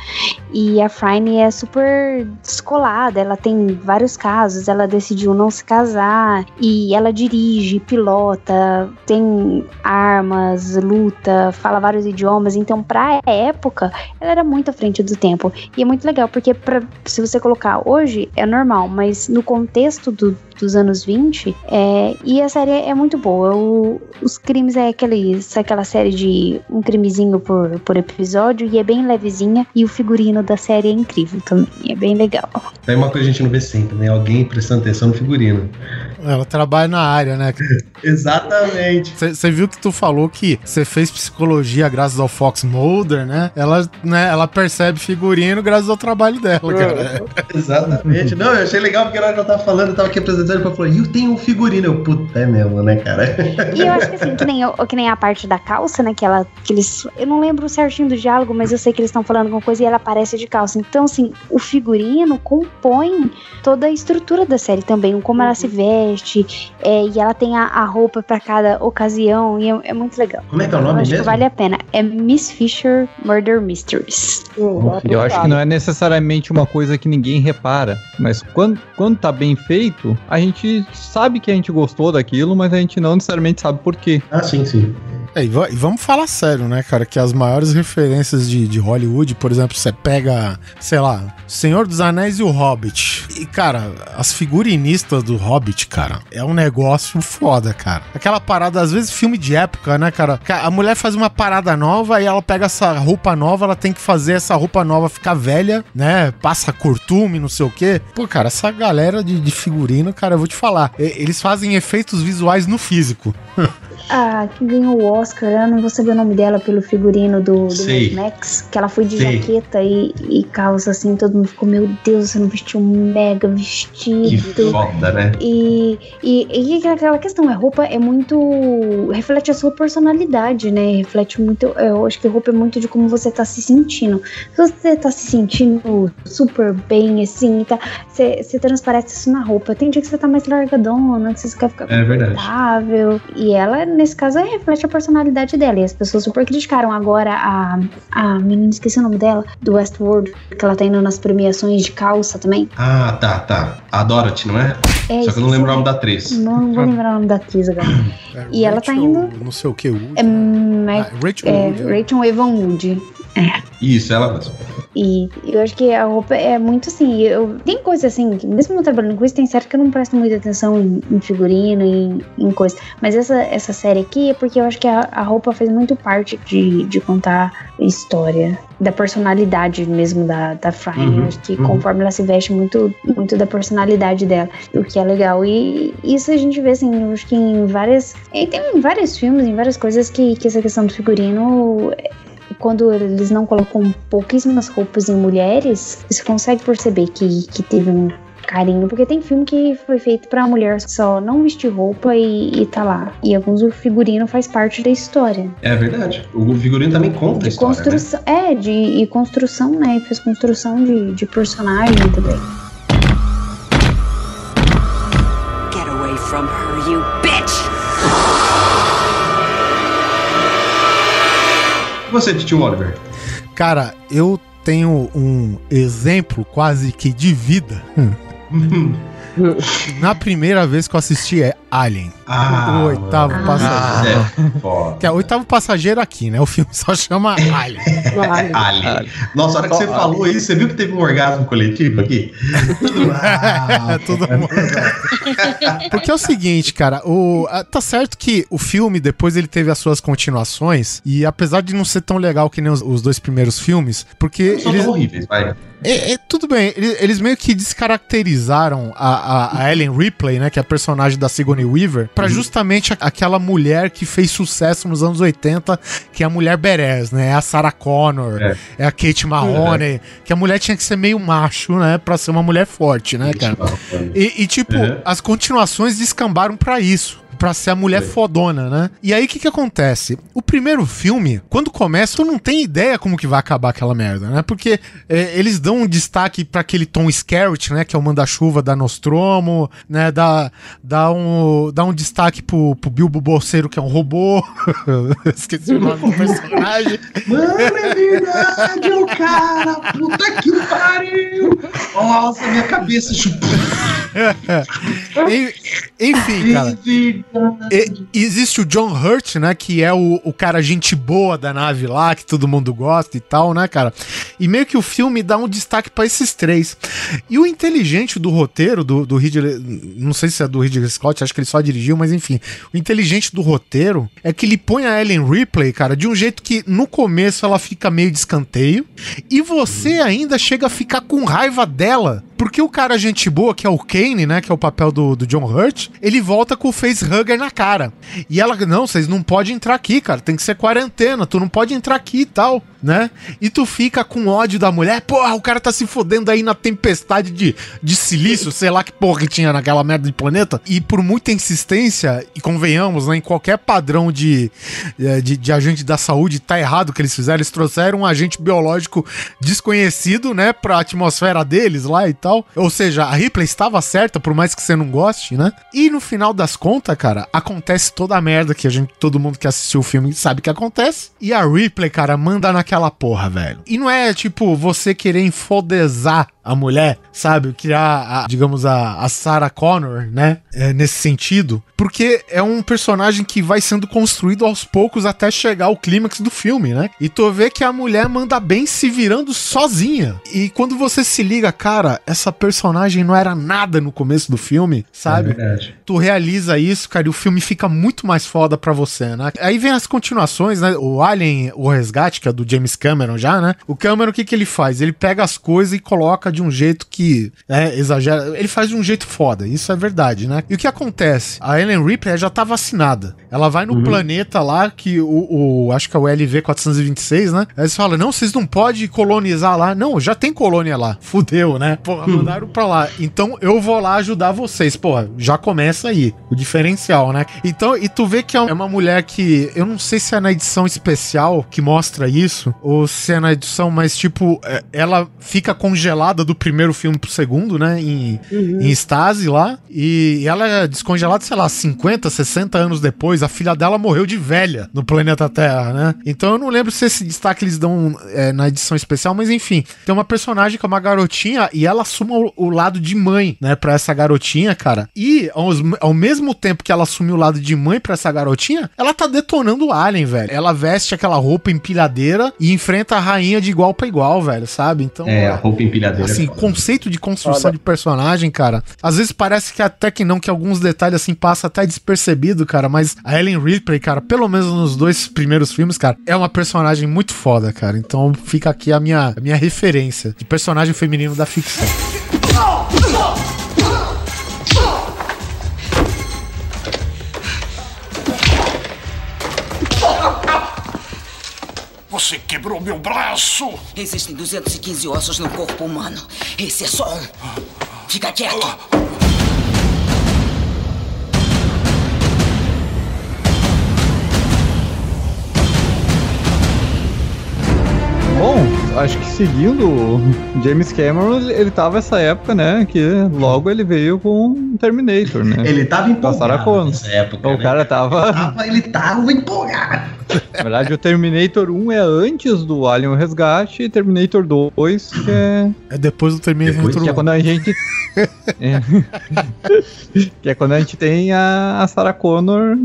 E a Frine é super descolada, ela tem vários casos, ela decidiu não se casar e ela dirige, pilota, tem armas, luta, fala vários idiomas, então pra época ela era muito à frente tempo. E é muito legal, porque pra, se você colocar hoje é normal, mas no contexto do, dos anos 20, é, e a série é muito boa. O- os crimes é aquele, aquela série de um crimezinho por, por episódio e é bem levezinha. E o figurino da série é incrível também, é bem legal. Daí uma coisa que a gente não vê sempre, né? Alguém prestando atenção no figurino. Ela trabalha na área, né? Exatamente. Você viu que tu falou que você fez psicologia graças ao Fox Mulder, né? Ela, né, ela percebe figurino graças ao trabalho dela, cara. Exatamente. Não, eu achei legal porque que eu tava falando, eu tava aqui apresentando e falou, e eu tenho um figurino. Eu, puta, é mesmo, né, cara? E eu acho que assim, que nem, eu- que nem a parte da calça, né? Que ela. Que eles, eu não lembro certinho do diálogo, mas eu sei que eles estão falando alguma coisa e ela aparece de calça. Então, assim, o figurino compõe toda a estrutura da série também, o como ela se veste, é, e ela tem a, a roupa pra cada ocasião, e é, é muito legal. Como é que é o Eu nome acho mesmo? que vale a pena. É Miss Fisher Murder Mysteries. Eu acho que não é necessariamente uma coisa que ninguém repara, mas quando, quando tá bem feito, a gente sabe que a gente gostou daquilo, mas a gente não necessariamente sabe por quê. Ah, sim, sim. É, e, va- vamos falar sério, né, cara? Que as maiores referências de, de Hollywood, por exemplo, você pega, sei lá, Senhor dos Anéis e o Hobbit. E, cara, as figurinistas do Hobbit, cara, é um negócio foda, cara. Aquela parada, às vezes, filme de época, né, cara? Ca- A mulher faz uma parada nova e ela pega essa roupa nova, ela tem que fazer essa roupa nova ficar velha, né? Passa curtume, não sei o quê. Pô, cara, essa galera de, de figurino, cara, eu vou te falar, eles fazem efeitos visuais no físico. Ah, que ganhou o Oscar, eu não vou saber o nome dela pelo figurino do, do Max, que ela foi de Sei. jaqueta e, e calça assim, todo mundo ficou, meu Deus, você não vestiu um mega vestido. Que foda, né? E, e, e aquela questão, a roupa é muito. reflete a sua personalidade, né? Reflete muito. Eu acho que roupa é muito de como você tá se sentindo. Se você tá se sentindo super bem, assim, tá, você, transparece isso na roupa. Tem dia que você tá mais largadona, que você quer ficar É verdade. confortável. E ela, nesse caso, é, reflete a personalidade dela. E as pessoas super criticaram. Agora, a, a menina, esqueci o nome dela, do Westworld, que ela tá indo nas premiações de calça também. Ah, tá, tá. A Dorothy, não é? É, Só que eu não lembro o o nome da atriz. Não vou lembrar o nome da atriz agora. e ela tá indo. Não sei o que, Wood. É, Mac- Rachel é, Wood, é. Rachel Evan Wood. Isso, ela mesmo. E eu acho que a roupa é muito assim. Eu, tem coisa assim, mesmo trabalhando com isso, tem série que eu não presto muita atenção em, em figurino, em, em coisa. Mas essa, essa série aqui é porque eu acho que a, a roupa faz muito parte de, de contar história, da personalidade mesmo da, da Fry. Uhum, acho que uhum. conforme ela se veste, muito, muito da personalidade dela, o que é legal. E isso a gente vê assim, eu acho que em várias. Tem vários filmes, em várias coisas que, que essa questão do figurino quando eles não colocam pouquíssimas roupas em mulheres, você consegue perceber que, que teve um carinho, porque tem filme que foi feito pra mulher só não vestir roupa e, e tá lá. E alguns o figurino faz parte da história. É verdade. O figurino também conta a história, né? Construção, é, de e construção, né? E fez construção de, de personagem também. Get away from her, you bitch! Você, Tio Oliver? Cara, eu tenho um exemplo quase que de vida. Na primeira vez que eu assisti é Alien. Ah, o oitavo mano. passageiro. É, foda. Que é o oitavo passageiro aqui, né? O filme só chama Alien. Alien. Nossa, a hora que você falou isso, você viu que teve um orgasmo coletivo aqui? É, todo mundo. Porque é o seguinte, cara, o, ah, tá certo que o filme depois ele teve as suas continuações e apesar de não ser tão legal que nem os, os dois primeiros filmes, porque São eles horríveis, vai. é, é, tudo bem, eles, eles meio que descaracterizaram a, a, a Ellen Ripley, né, que é a personagem da Sigourney Weaver, pra justamente a- aquela mulher que fez sucesso nos anos 80, que é a mulher Beres, né, é a Sarah Connor, é, a Kate Mahoney, que a mulher tinha que ser meio macho, né, pra ser uma mulher forte, né, cara. E, e, tipo, É. as continuações descambaram pra isso. Pra ser a mulher fodona, né? E aí o que que acontece? O primeiro filme, quando começa, tu não tem ideia como que vai acabar aquela merda, né? Porque é, eles dão um destaque pra aquele Tom Skerritt, né? Que é o manda-chuva da Nostromo, né? Dá, dá, um, dá um destaque pro, pro Bilbo Bolseiro, que é um robô. Esqueci o nome do personagem. Mano, é verdade, o cara! Puta que pariu! Nossa, minha cabeça chupou. En- Enfim, cara. E- existe o John Hurt, né? Que é o, o cara gente boa da nave lá, que todo mundo gosta e tal, né, cara? E meio que o filme dá um destaque pra esses três. E o inteligente do roteiro, do, do Ridley. Não sei se é do Ridley Scott, acho que ele só dirigiu, mas enfim. O inteligente do roteiro é que ele põe a Ellen Ripley, cara, de um jeito que no começo ela fica meio de escanteio. E você ainda chega a ficar com raiva dela. Porque o cara gente boa, que é o Kane, né? Que é o papel do, do John Hurt, ele volta com o facehugger na cara. E ela, não, vocês não podem entrar aqui, cara. Tem que ser quarentena, tu não pode entrar aqui e tal, né? E tu fica com ódio da mulher. Porra, o cara tá se fodendo aí na tempestade de, de silício, sei lá que porra que tinha naquela merda de planeta. E por muita insistência, e convenhamos, né? Em qualquer padrão de, eh, de, de agente da saúde, tá errado o que eles fizeram. Eles trouxeram um agente biológico desconhecido, né? Pra atmosfera deles lá e tal. Ou seja, a Ripley estava certa, por mais que você não goste, né? E no final das contas, cara, acontece toda a merda que a gente, todo mundo que assistiu o filme sabe que acontece. E a Ripley, cara, manda naquela porra, velho. E não é tipo você querer enfodezar a mulher, sabe? Criar, a, digamos, a, a Sarah Connor, né? É, nesse sentido. Porque é um personagem que vai sendo construído aos poucos até chegar ao clímax do filme, né? E tu vê que a mulher manda bem se virando sozinha. E quando você se liga, cara, essa personagem não era nada no começo do filme, sabe? É verdade. tu realiza isso, cara, e o filme fica muito mais foda pra você, né? Aí vem as continuações, né? O Alien, o Resgate, que é do James Cameron já, né? O Cameron, o que que ele faz? Ele pega as coisas e coloca de um jeito que, é, exagera. Ele faz de um jeito foda, isso é verdade, né? E o que acontece? A Ellen Ripley já tá vacinada. Ela vai no planeta lá, que o, o- acho que é o LV-426, né? Aí eles falam, não, vocês não podem colonizar lá. Não, já tem colônia lá. Fudeu, né? Porra, mandaram pra lá. Então eu vou lá ajudar vocês. Porra, já começa aí. O diferencial, né? Então, e tu vê que é uma mulher que. Eu não sei se é na edição especial que mostra isso, ou se é na edição, mas tipo, é, ela fica congelada do primeiro filme pro segundo, né? Em, em estase lá. E ela é descongelada, sei lá, 50, 60 anos depois. A filha dela morreu de velha no planeta Terra, né? Então eu não lembro se esse destaque eles dão é, na edição especial, mas enfim. Tem uma personagem que é uma garotinha e ela assume o, o lado de mãe, né, pra essa garotinha, cara. E aos- ao, mesmo tempo que ela assume o lado de mãe pra essa garotinha, ela tá detonando o Alien, velho. Ela veste aquela roupa empilhadeira e enfrenta a rainha de igual pra igual, velho, sabe? Então. É, a roupa empilhadeira. Assim, é conceito de construção Foda. de personagem, cara. Às vezes parece que até que não, que alguns detalhes assim passam até despercebido, cara. Mas a Ellen Ripley, cara, pelo menos nos dois primeiros filmes, cara, é uma personagem muito foda, cara. Então fica aqui a minha, a minha referência de personagem feminino da ficção. Você quebrou meu braço! Existem 215 ossos no corpo humano. Esse é só um. Fica quieto. Bom, acho que seguindo o James Cameron, ele, ele tava essa época, né? Que logo ele veio com Terminator, né? Ele tava empolgado Sarah Connor. nessa época, O né? cara tava... Tava- ele tava empolgado. Na verdade, o Terminator 1 é antes do Alien Resgate e Terminator 2, que é... É depois do Terminator Que é quando a gente... É. que é quando a gente tem a, a Sarah Connor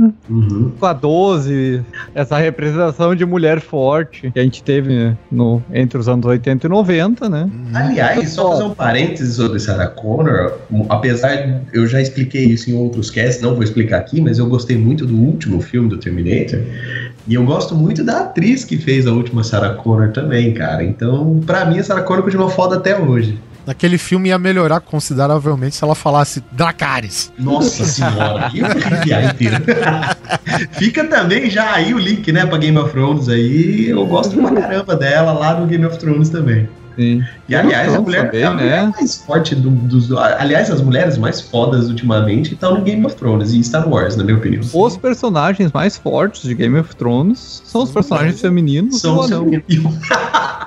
com a 12, essa representação de mulher forte que a gente teve né, no, entre os anos 80 e 90, né? Aliás, só fazer um parênteses sobre Sarah Connor, apesar de eu já expliquei isso em outros casts, não vou explicar aqui, mas eu gostei muito do último filme do Terminator. E eu gosto muito da atriz que fez a última Sarah Connor também, cara. Então, pra mim, a Sarah Connor continua foda até hoje. Naquele filme ia melhorar consideravelmente se ela falasse Dracarys. Nossa senhora, vou arrepiar inteiro. Fica também já aí o link, né, pra Game of Thrones aí. Eu gosto pra caramba dela lá no Game of Thrones também. Sim. E aliás, a mulher, também, a mulher né? mais forte do- dos. Aliás, as mulheres mais fodas ultimamente estão no Game of Thrones e Star Wars, na minha opinião. Os personagens mais fortes de Game of Thrones são os personagens femininos São do anão. femininos.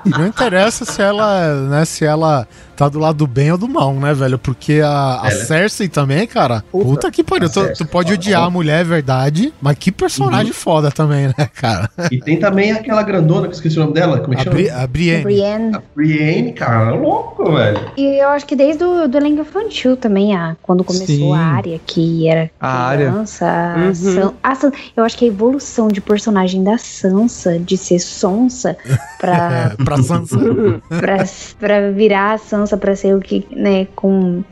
Não interessa se ela, né, se ela tá do lado do bem ou do mal, né, velho? Porque a, a Ela- Cersei também, cara. Puta, que pariu. Tu, tu pode ó, odiar a mulher, é verdade. Mas que personagem foda também, né, cara? E tem também aquela grandona, que eu esqueci o nome dela, como é que A, chama? Bri a Brienne. Brienne. A Brienne, cara, é louco, velho. E eu acho que desde o do elenco infantil também, a, quando começou Sim. a área, que era A criança, a Uhum. San- a San- eu acho que a evolução de personagem da Sansa, de ser sonsa, pra, É, pra Sansa. pra, pra virar a Sansa, pra ser o que, né, com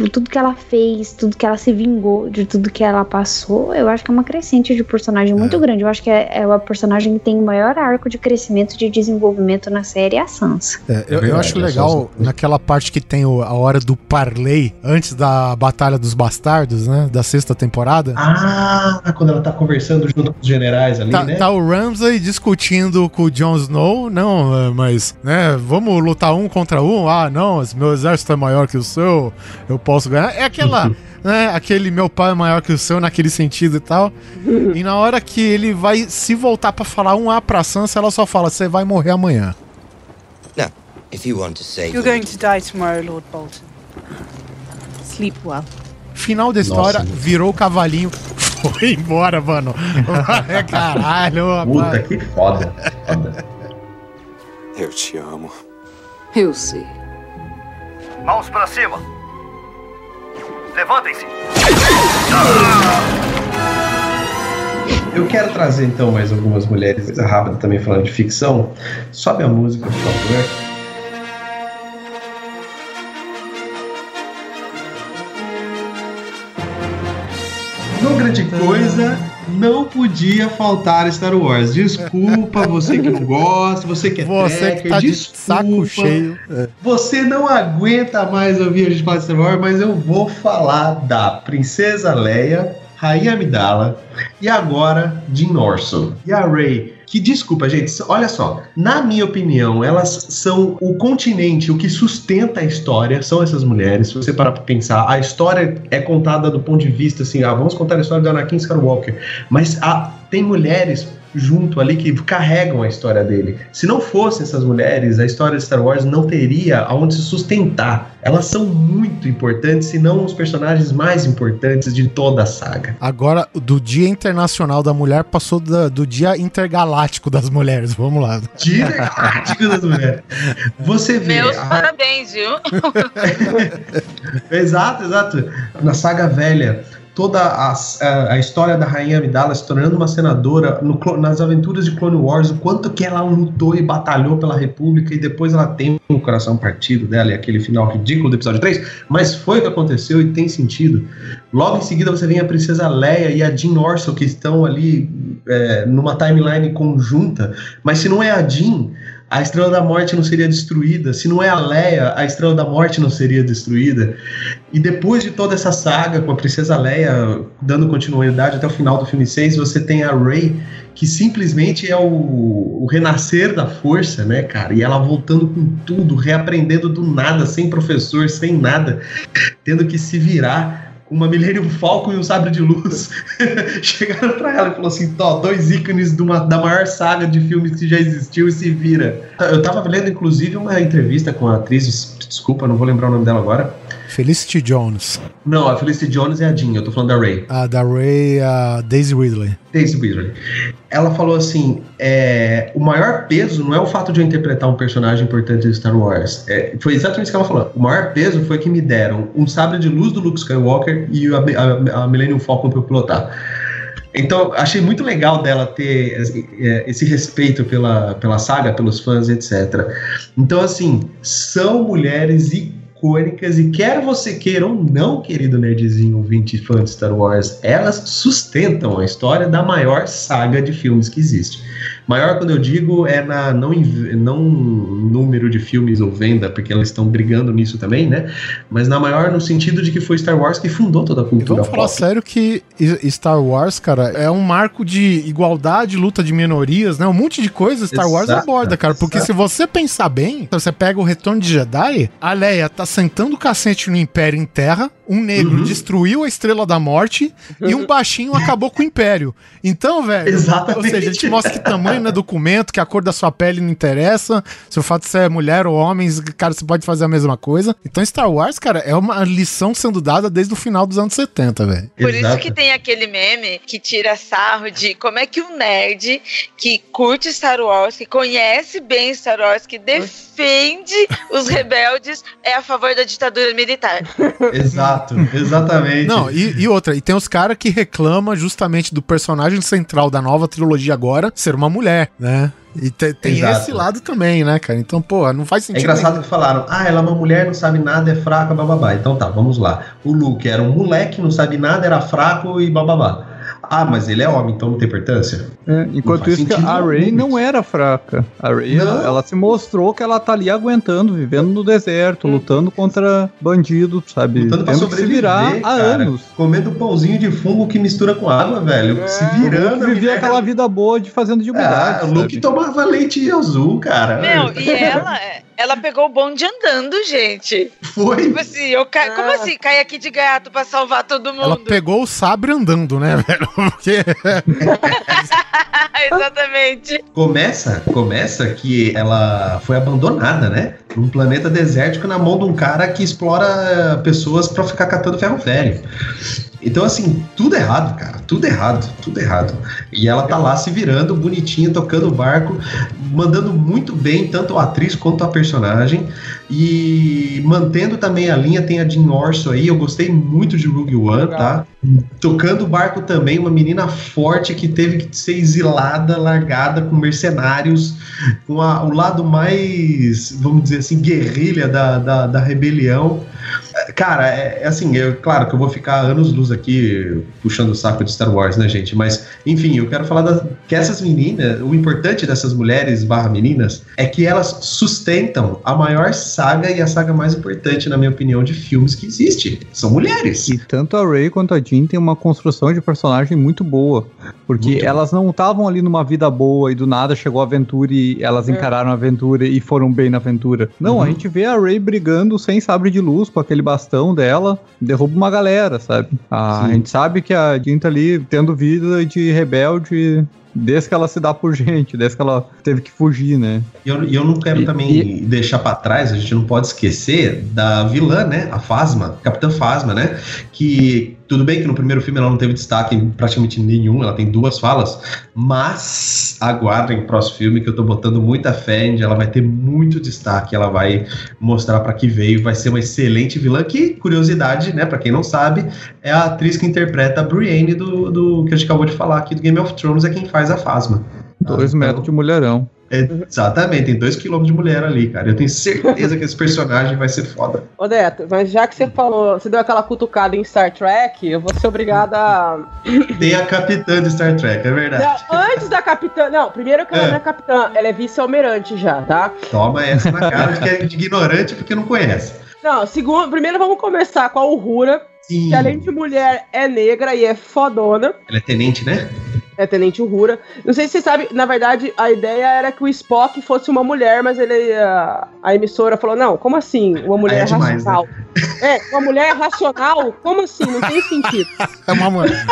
por tudo que ela fez, tudo que ela se vingou, de tudo que ela passou, eu acho que é uma crescente de personagem muito grande. Eu acho que é, é a personagem que tem o maior arco de crescimento de desenvolvimento na série, é a Sansa. É, eu, eu verdade, acho eu legal naquela parte que tem o- a hora do parley antes da Batalha dos Bastardos, né? Da sexta temporada. Ah, quando ela tá conversando junto com os generais ali, Tá, né? tá o Ramsay discutindo com o Jon Snow, não, é, mas, né, vamos lutar um contra um? Ah, não, meu exército é maior que o seu, eu posso ganhar. É aquela, né, aquele meu pai é maior que o seu naquele sentido e tal. E na hora que ele vai se voltar pra falar um A pra Sansa, ela só fala, você vai morrer amanhã. Now, if you want to save You're going to die tomorrow, Lord Bolton. Sleep well. Final da história, Nossa, virou o cavalinho, foi embora, mano. É caralho, Puta, rapaz. que foda. foda. Eu te amo. Eu sei. Mãos pra cima. Levantem-se. Eu quero trazer então mais algumas mulheres, coisa rápida também falando de ficção. Sobe a música, por favor. Grande coisa, não podia faltar Star Wars. Desculpa, você que não gosta, você que é Você que tá de desculpa. saco cheio. É. Você não aguenta mais ouvir a gente falar de Star Wars, mas eu vou falar da Princesa Leia, Rainha Amidala e agora Jyn Orson. E a Rey, que desculpa, gente, olha só. Na minha opinião, elas são o continente, o que sustenta a história, são essas mulheres. Se você parar pra pensar, a história é contada do ponto de vista assim, ah, vamos contar a história do Anakin Skywalker. Mas ah, tem mulheres junto ali que carregam a história dele. Se não fossem essas mulheres, a história de Star Wars não teria aonde se sustentar. Elas são muito importantes, se não os personagens mais importantes de toda a saga. Agora, do Dia Internacional da Mulher passou da- do Dia Intergaláctico das Mulheres. Vamos lá. Dia Galáctico das mulheres. Você vê. Meus a- parabéns, viu? Exato, exato. Na saga velha, toda a, a, história da Rainha Amidala se tornando uma senadora no nas aventuras de Clone Wars, o quanto que ela lutou e batalhou pela República e depois ela tem o coração partido dela e aquele final ridículo do episódio 3, mas foi o que aconteceu e tem sentido. Logo em seguida você vem a Princesa Leia e a Jean Orso que estão ali é, numa timeline conjunta, mas se não é a Jean, a Estrela da Morte não seria destruída. Se não é a Leia, a Estrela da Morte não seria destruída. E depois de toda essa saga com a Princesa Leia dando continuidade até o final do filme 6, você tem a Rey, que simplesmente é o, o renascer da força, né, cara? E ela voltando com tudo, reaprendendo do nada, sem professor, sem nada, tendo que se virar uma Millennium Falcon e um sabre de luz. Chegaram pra ela e falou assim: Tó, dois ícones de uma, da maior saga de filmes que já existiu e se vira. Eu tava lendo, inclusive, uma entrevista com a atriz, desculpa, não vou lembrar o nome dela agora. Felicity Jones. Não, a Felicity Jones é a Jean, eu tô falando da Ray. A da Ray, a Daisy Ridley. Daisy Ridley. Ela falou assim: é, o maior peso não é o fato de eu interpretar um personagem importante de Star Wars. É, foi exatamente isso que ela falou. O maior peso foi que me deram um sabre de luz do Luke Skywalker e a, a, a Millennium Falcon pra eu pilotar. Então, achei muito legal dela ter é, esse respeito pela, pela saga, pelos fãs, etc. Então, assim, são mulheres icônicas e quer você queira ou não, querido nerdzinho ouvinte fã de Star Wars, elas sustentam a história da maior saga de filmes que existe. Maior, quando eu digo, é na não, não número de filmes ou venda, porque elas estão brigando nisso também, né? Mas na maior no sentido de que foi Star Wars que fundou toda a cultura Vamos falar pop. sério que Star Wars, cara, é um marco de igualdade, luta de minorias, né? Um monte de coisa Star Wars Exato, aborda, cara. Porque exato. se você pensar bem, você pega o Retorno de Jedi, a Leia tá sentando o cacete no Império em terra, um negro Uhum. destruiu a Estrela da Morte e um baixinho acabou com o Império. Então, velho, Exatamente. ou seja, ele te mostra que tamanho não é documento, que a cor da sua pele não interessa, se o fato de ser mulher ou homem, cara, você pode fazer a mesma coisa. Então Star Wars, cara, é uma lição sendo dada desde o final dos anos 70, velho. Por isso que tem aquele meme que tira sarro de como é que um nerd que curte Star Wars, que conhece bem Star Wars, que defende os rebeldes, é a favor da ditadura militar. Exato, exatamente. Não, e, e outra, e tem os caras que reclamam justamente do personagem central da nova trilogia agora ser uma mulher, né? E te- tem Exato. esse lado também, né, cara? Então, pô, não faz É sentido. engraçado que falaram, ah, ela é uma mulher, não sabe nada, é fraca, bababá. Então tá, vamos lá. O Luke era um moleque, não sabe nada, era fraco e bababá. Ah, mas ele é homem, então não tem importância? É, enquanto isso, que a. Ray não era fraca. A Ray, ela, ela se mostrou que ela tá ali aguentando, vivendo no deserto, lutando contra bandido, sabe? Lutando pra Tendo que se sobreviver, virar há cara. anos. Comendo pãozinho de fungo que mistura com água, velho. Se virando. Vivia aquela vida boa de fazendo de humildade. Ah, o Luke tomava leite azul, cara. Meu, e ela, ela pegou o bonde andando, gente. Foi. Tipo assim, eu ca... como assim? Cai aqui de gato pra salvar todo mundo? Ela pegou o sabre andando, né, velho? Porque Exatamente. Começa, começa que ela foi abandonada, né? Num planeta desértico na mão de um cara que explora pessoas pra ficar catando ferro velho. Então, assim, tudo errado, cara. Tudo errado, tudo errado. E ela tá lá se virando, bonitinha, tocando o barco, mandando muito bem tanto a atriz quanto a personagem. E mantendo também a linha, tem a Jean Orso aí. Eu gostei muito de Rogue One, tá? Tocando o barco também, uma menina forte que teve que ser exilada, largada com mercenários, com a- o lado mais, vamos dizer assim, guerrilha da, da, da rebelião. Cara, é, é assim, eu, claro que eu vou ficar anos luz aqui puxando o saco de Star Wars, né, gente? Mas, enfim, eu quero falar da- que essas meninas, o importante dessas mulheres barra meninas é que elas sustentam a maior saga e a saga mais importante, na minha opinião, de filmes que existe. São mulheres. E tanto a Ray quanto a Jean tem uma construção de personagem muito boa. Porque elas não estavam ali numa vida boa e do nada chegou a aventura e elas encararam a aventura e foram bem na aventura. Não, Uhum. a gente vê a Ray brigando sem sabre de luz com aquele bastão dela, derruba uma galera, sabe? A, Sim. gente sabe que a Jean tá ali tendo vida de rebelde desde que ela se dá por gente, desde que ela teve que fugir, né? E eu, e eu não quero E- também deixar pra trás, a gente não pode esquecer da vilã, né? A Fasma, Capitã Fasma, né? Que tudo bem que no primeiro filme ela não teve destaque praticamente nenhum, ela tem duas falas, mas aguardem o próximo filme que eu tô botando muita fé em, ela vai ter muito destaque, ela vai mostrar pra que veio, vai ser uma excelente vilã que, curiosidade, né, Pra quem não sabe, é a atriz que interpreta a Brienne do, do que a gente acabou de falar aqui do Game of Thrones, é quem faz a Fasma. Dois metros de mulherão. É, exatamente, tem dois quilômetros de mulher ali, cara. Eu tenho certeza que esse personagem vai ser foda. Ô, Neto, mas já que você falou, você deu aquela cutucada em Star Trek, eu vou ser obrigada a. Tem a capitã de Star Trek, é verdade. Não, antes da capitã. Não, primeiro que ela É. não é capitã, ela é vice-almirante já, tá? Toma essa na cara de que é de ignorante porque não conhece. Não, segundo, primeiro vamos começar com a Uhura, Sim. que além de mulher é negra e é fodona. Ela é tenente, né? É Tenente Uhura. Não sei se você sabe, na verdade, a ideia era que o Spock fosse uma mulher, mas ele a, a emissora falou: não, como assim? Uma mulher é demais, racional. É, uma mulher racional? Como assim? Não tem sentido. é uma mulher.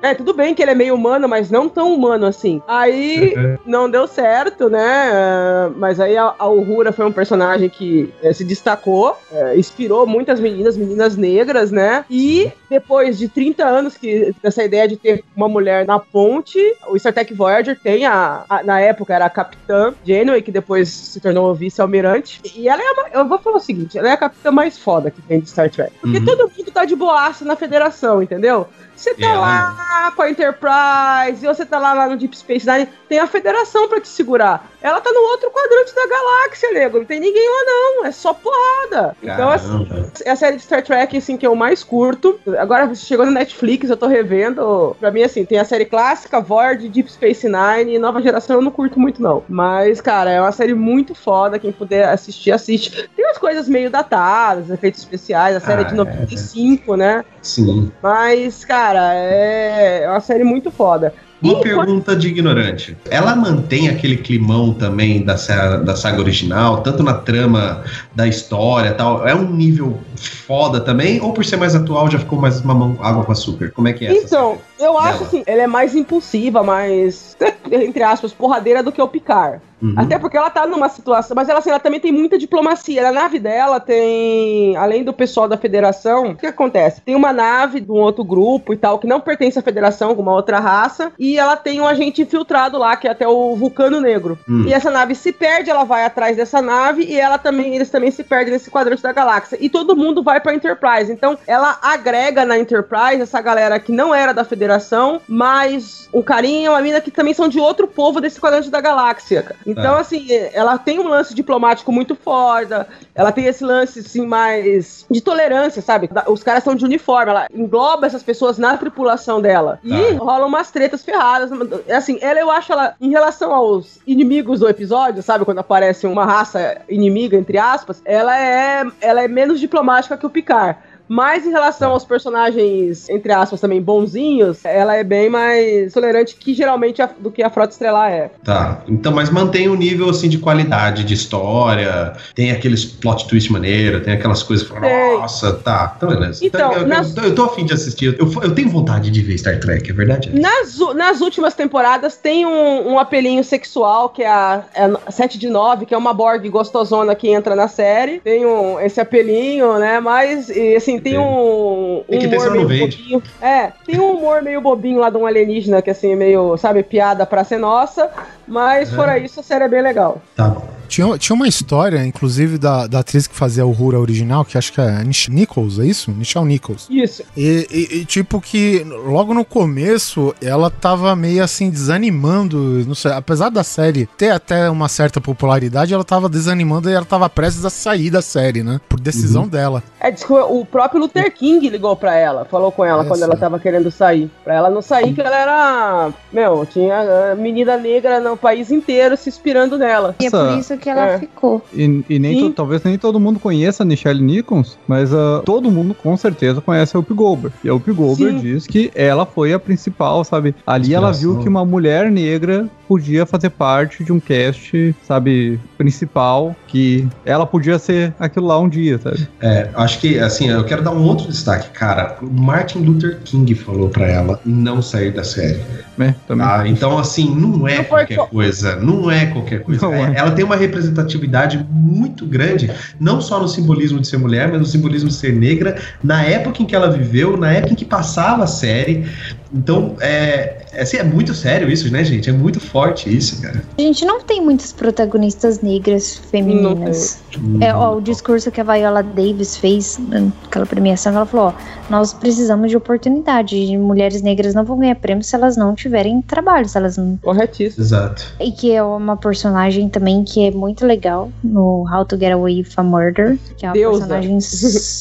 É, tudo bem que ele é meio humano, mas não tão humano assim. Aí não deu certo, né? Ah, Mas aí a, a Uhura foi um personagem que eh, se destacou, eh, inspirou muitas meninas, meninas negras, né? E depois de 30 anos que dessa ideia de ter uma mulher na ponte, o Star Trek Voyager tem a, a- na época era a Capitã Janeway, que depois se tornou vice-almirante. E ela é a, ma- eu vou falar o seguinte, ela é a capitã mais foda que tem de Star Trek. Porque Uhum. todo mundo tá de boaça na federação, entendeu? Você tá lá com a Enterprise, ou você tá lá, lá no Deep Space Nine, tem a Federação pra te segurar. Ela tá no outro quadrante da galáxia, nego. Não tem ninguém lá, não. É só porrada. Então, assim, é a série de Star Trek, assim, que eu mais curto. Agora chegou no Netflix, eu tô revendo. Pra mim, assim, tem a série clássica, Void, Deep Space Nine, e Nova Geração eu não curto muito, não. Mas, cara, é uma série muito foda. Quem puder assistir, assiste. Tem umas coisas meio datadas, efeitos especiais. A série é de 95, né? Sim. Mas, cara, é uma série muito foda. Uma pergunta de ignorante. Ela mantém aquele climão também da, da saga original, tanto na trama da história e tal? É um nível foda também? Ou por ser mais atual já ficou mais mamão água com açúcar? Como é que é essa? Então, eu acho dela? assim, ela é mais impulsiva, mais, entre aspas, porradeira do que o Picard. Uhum. Até porque ela tá numa situação, mas ela, assim, ela também tem muita diplomacia. Na nave dela tem, além do pessoal da federação, o que acontece? Tem uma nave de um outro grupo e tal, que não pertence à federação, com uma outra raça, e ela tem um agente infiltrado lá, que é até o Vulcano Negro. Hum. E essa nave se perde, ela vai atrás dessa nave, e ela também, eles também se perdem nesse quadrante da galáxia. E todo mundo vai pra Enterprise. Então, ela agrega na Enterprise essa galera que não era da federação, mas o carinho e uma mina que também são de outro povo desse quadrante da galáxia. Então, Ah. assim, ela tem um lance diplomático muito foda, ela tem esse lance, assim, mais de tolerância, sabe? Os caras são de uniforme, ela engloba essas pessoas na tripulação dela. E rolam umas tretas ferradas. Assim, ela, eu acho ela, em relação aos inimigos do episódio, sabe? Quando aparece uma raça inimiga, entre aspas, ela é, ela é menos diplomática que o Picard. Mas em relação aos personagens, entre aspas, também bonzinhos, ela é bem mais tolerante que geralmente a- do que a Frota Estelar é. Tá, então, mas mantém um nível assim de qualidade de história, tem aqueles plot twist maneiro, tem aquelas coisas que nossa, tá, então beleza. Então, eu, eu- nas- eu, tô afim de assistir, eu, eu tenho vontade de ver Star Trek, é verdade? Nas, nas últimas temporadas tem um, um apelinho sexual, que é a, é a 7 de 9, que é uma Borg gostosona que entra na série. Tem um, esse apelinho, né? Mas, e, assim, tem um, Tem que um ter, humor meio bobinho. É, tem um humor meio bobinho lá de um alienígena, que assim, é meio, sabe, piada pra ser nossa. Mas, É. fora isso, a série é bem legal. Tá. Tinha, tinha uma história, inclusive, da, da atriz que fazia o Hura original, que acho que é Nish Nichols, é isso? Nichelle Nichols. Isso. E, e- e, tipo que logo no começo ela tava meio assim desanimando, não sei, apesar da série ter até uma certa popularidade, ela tava desanimando e ela tava prestes a sair da série, né? Por decisão dela. É, que o próprio Luther King ligou pra ela, falou com ela quando ela tava querendo sair. Pra ela não sair, que ela era. Meu, tinha a menina negra no país inteiro se inspirando nela. E é por isso que ela É. ficou. E, e nem to- talvez nem todo mundo conheça a Michelle Nichols, mas ah, todo mundo com certeza conhece a Whoopi Goldberg. E a Goldberg Sim. diz que ela foi a principal, sabe? Ali ela viu Inspiração. que uma mulher negra podia fazer parte de um cast, sabe, principal, que ela podia ser aquilo lá um dia, sabe? É, acho que, assim, eu quero dar um outro destaque, cara. O Martin Luther King falou pra ela não sair da série. É, também. Ah, então, assim, não é Não foi qualquer só- coisa. Não é qualquer coisa. É. Ela tem uma representatividade muito grande, não só no simbolismo de ser mulher, mas no simbolismo de ser negra, na época em que ela viveu, na época em que passava a série. Então, é, é, assim, é muito sério isso, né, gente? É muito forte isso, cara. A gente não tem muitas protagonistas negras femininas. É, ó, o discurso que a Viola Davis fez naquela premiação, ela falou: ó, nós precisamos de oportunidade. Mulheres negras não vão ganhar prêmio se elas não tiverem trabalho, se elas não. Corretíssimo. Exato. E que é uma personagem também que é muito legal no How to Get Away with a Murder. Que é uma Deusa. personagem.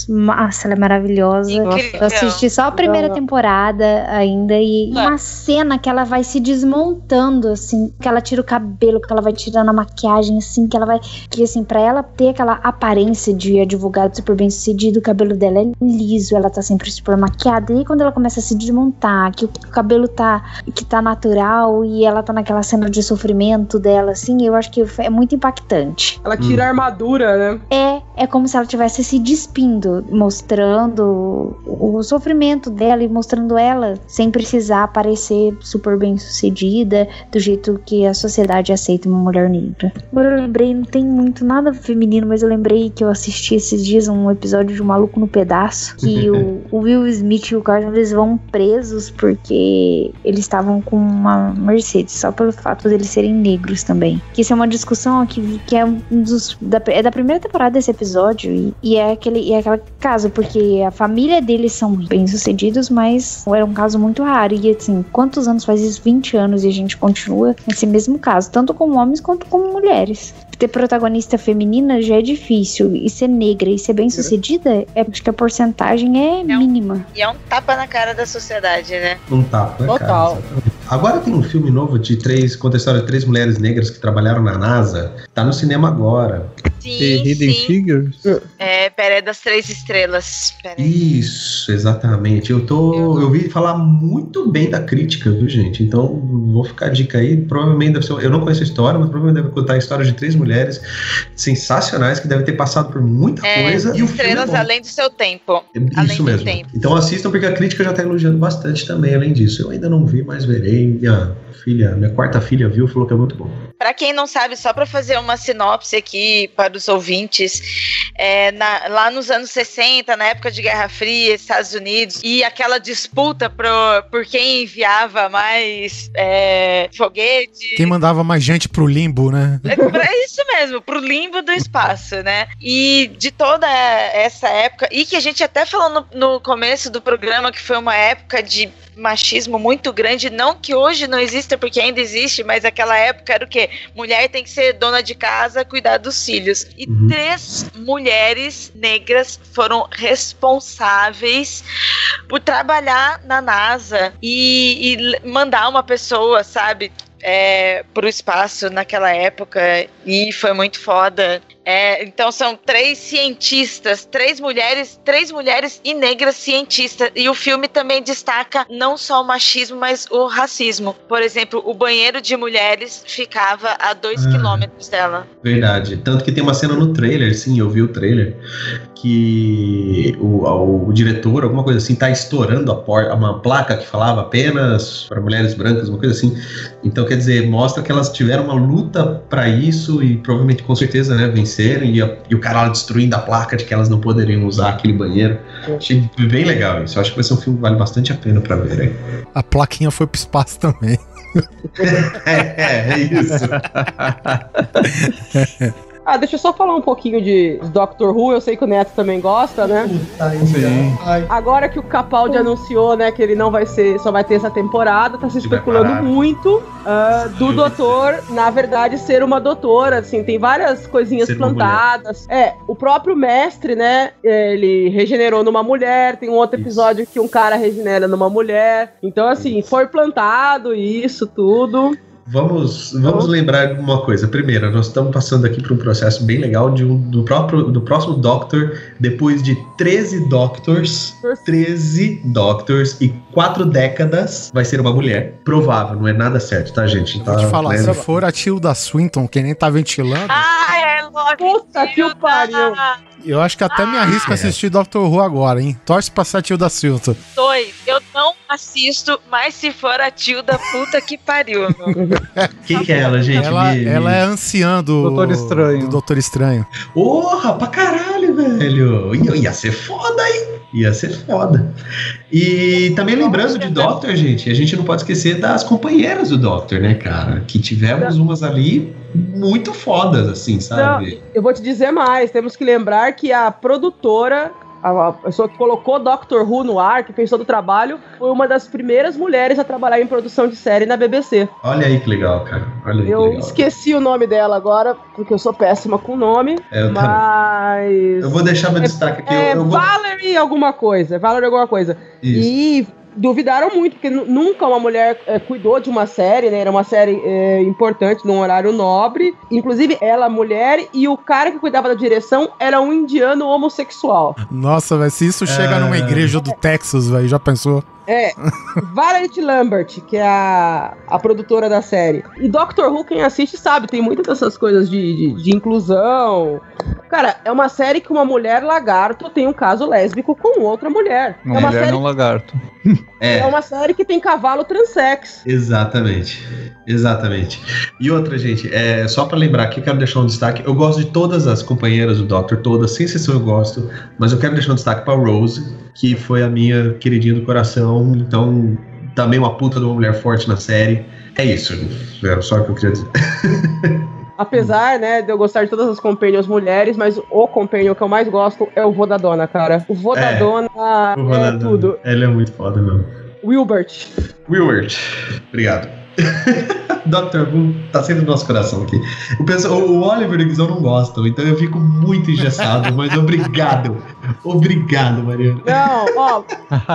Nossa, ela é maravilhosa. Incrível. Eu assisti só a primeira Não. temporada ainda. E uma cena que ela vai se desmontando, assim. Que ela tira o cabelo, que ela vai tirando a maquiagem, assim. Que ela vai. Que assim, pra ela ter aquela aparência de advogado super bem sucedido, o cabelo dela é liso, ela tá sempre super maquiada. E aí, quando ela começa a se desmontar, que o cabelo tá. que tá natural e ela tá naquela cena de sofrimento dela, assim, eu acho que é muito impactante. Ela tira a armadura, né? É, é como se ela estivesse se despindo, mostrando o sofrimento dela e mostrando ela sem precisar super bem sucedida, do jeito que a sociedade aceita uma mulher negra. Agora eu lembrei, não tem muito nada feminino, mas eu lembrei que eu assisti esses dias um episódio de um Maluco no Pedaço, que o, o Will Smith e o Carson eles vão presos porque eles estavam com uma Mercedes, só pelo fato deles serem negros também. Que isso é uma discussão que, que é um dos. Da, é da primeira temporada desse episódio e, e é aquele é aquele caso, porque a família deles são bem-sucedidos, mas era um caso muito raro. E assim, quantos anos faz isso? 20 anos e a gente continua nesse mesmo caso, tanto com homens quanto com mulheres. Ter protagonista feminina já é difícil, e ser negra e ser bem-sucedida, é, acho que a porcentagem é mínima. E é um tapa na cara da sociedade, né? Um tapa, Total. cara? Agora tem um filme novo de três, conta a história de três mulheres negras que trabalharam na NASA. Tá no cinema agora. Sim, The Hidden sim. Figures? É, Pera das Três Estrelas. Isso, exatamente. Eu tô. Eu ouvi falar muito bem da crítica, viu, gente? Então, vou ficar a dica aí. Provavelmente deve ser. Eu não conheço a história, mas provavelmente deve contar a história de três mulheres sensacionais que devem ter passado por muita É, coisa. E o filme é Estrelas bom. além do seu tempo. além Isso do mesmo. tempo. Então assistam porque a crítica já tá elogiando bastante também, além disso. Eu ainda não vi, mas verei. Minha filha, minha quarta filha viu, falou que é muito bom. Pra quem não sabe, só pra fazer uma sinopse aqui para os ouvintes, é, na- lá nos anos 60, na época de Guerra Fria, Estados Unidos, e aquela disputa pro, por quem enviava mais é, foguete. Quem mandava mais gente pro limbo, né? É isso mesmo, pro limbo do espaço, né? E de toda essa época, e que a gente até falou no, no começo do programa que foi uma época de machismo muito grande, não que hoje não exista, porque ainda existe, mas aquela época era o quê? Mulher tem que ser dona de casa, cuidar dos filhos. E três mulheres negras foram responsáveis por trabalhar na NASA e, e mandar uma pessoa, sabe? É, pro espaço naquela época e foi muito foda. É, então são três cientistas, três mulheres, três mulheres e negras cientistas. E o filme também destaca não só o machismo, mas o racismo. Por exemplo, o banheiro de mulheres ficava a dois Ah. quilômetros dela. Verdade. Tanto que tem uma cena no trailer, sim, eu vi o trailer, que o, o, o diretor, alguma coisa assim, tá estourando a porta, uma placa que falava apenas para mulheres brancas, uma coisa assim. Então, quer dizer, mostra que elas tiveram uma luta para isso e provavelmente, com certeza, né, venceram. E, a- e o cara destruindo a placa de que elas não poderiam usar aquele banheiro. Achei bem legal isso. Eu acho que vai ser um filme que vale bastante a pena para ver. Hein? A plaquinha foi pro espaço também. é, é isso. Ah, deixa eu só falar um pouquinho de Doctor Who, eu sei que o Neto também gosta, né? Sim. Agora que o Capaldi anunciou, né, que ele não vai ser, só vai ter essa temporada, tá se especulando muito ah, do doutor, na verdade, ser uma doutora, assim, tem várias coisinhas Ser plantadas. É, o próprio mestre, né, ele regenerou numa mulher, tem um outro episódio que um cara regenera numa mulher. Então, assim, foi plantado isso tudo. Vamos, vamos lembrar de uma coisa. Primeiro, nós estamos passando aqui por um processo bem legal de um, do, próprio, do próximo Doctor, depois de 13 Doctors, 13 Doctors e 4 décadas, vai ser uma mulher. Provável, não é nada certo, tá, gente? Tá, Vou te falar, né? se for a Tilda Swinton, que nem tá ventilando, Ah, é lógico. Puta que o pariu. Eu acho que até me arrisco a assistir Doctor Who agora, hein? Torce pra ser a Tilda Swinton. Dois, eu não assisto, mas se for a Tilda, puta que pariu, meu. Quem que é ela, gente? Ela, Me- me- ela é anciã do Doutor Estranho. do Doutor Estranho. Porra, pra caralho, velho. Ia, ia ser foda, hein? Ia ser foda. E também lembrando de Doctor, gente, a gente não pode esquecer das companheiras do Doctor, né, cara? Que tivemos umas ali muito fodas, assim, sabe? Eu vou te dizer mais, temos que lembrar que a produtora, a, pessoa que colocou Doctor Who no ar, que fez todo o trabalho, foi uma das primeiras mulheres a trabalhar em produção de série na BBC. Olha aí que legal, cara. Olha aí Eu esqueci o nome dela agora, porque eu sou péssima com nome, É, eu mas... Eu vou deixar meu destaque aqui. É eu, eu vou... Valerie alguma coisa, Valerie alguma coisa. E duvidaram muito, porque nu- nunca uma mulher eh, cuidou de uma série, né? Era uma série eh, importante, num horário nobre. Inclusive, ela, mulher, e o cara que cuidava da direção era um indiano homossexual. Nossa, velho, se isso chega É. numa igreja do Texas, velho, já pensou? É, Valerie Lambert, que é a, a produtora da série. E Doctor Who, quem assiste sabe, tem muitas dessas coisas de, de, de inclusão. Cara, é uma série que uma mulher lagarto tem um caso lésbico com outra mulher. Uma é uma mulher série não lagarto. É. É uma série que tem cavalo transex. Exatamente. Exatamente. E outra, gente, é, só pra lembrar aqui, eu quero deixar um destaque. Eu gosto de todas as companheiras do Doctor, todas, sem exceção eu gosto, mas eu quero deixar um destaque pra Rose, que foi a minha queridinha do coração, então também uma puta de uma mulher forte na série. É isso, era só o que eu queria dizer. Apesar, né, de eu gostar de todas as companions mulheres, mas o companion que eu mais gosto é o vô da dona, cara. O vô da É. dona é tudo. Ele é muito foda mesmo. Wilbert. Wilbert. Obrigado. Dr. Boom tá sendo no nosso coração aqui. O, pessoal, o Oliver e o Guizão não gostam, então eu fico muito engessado, mas obrigado. Obrigado, Mariana. Não, ó,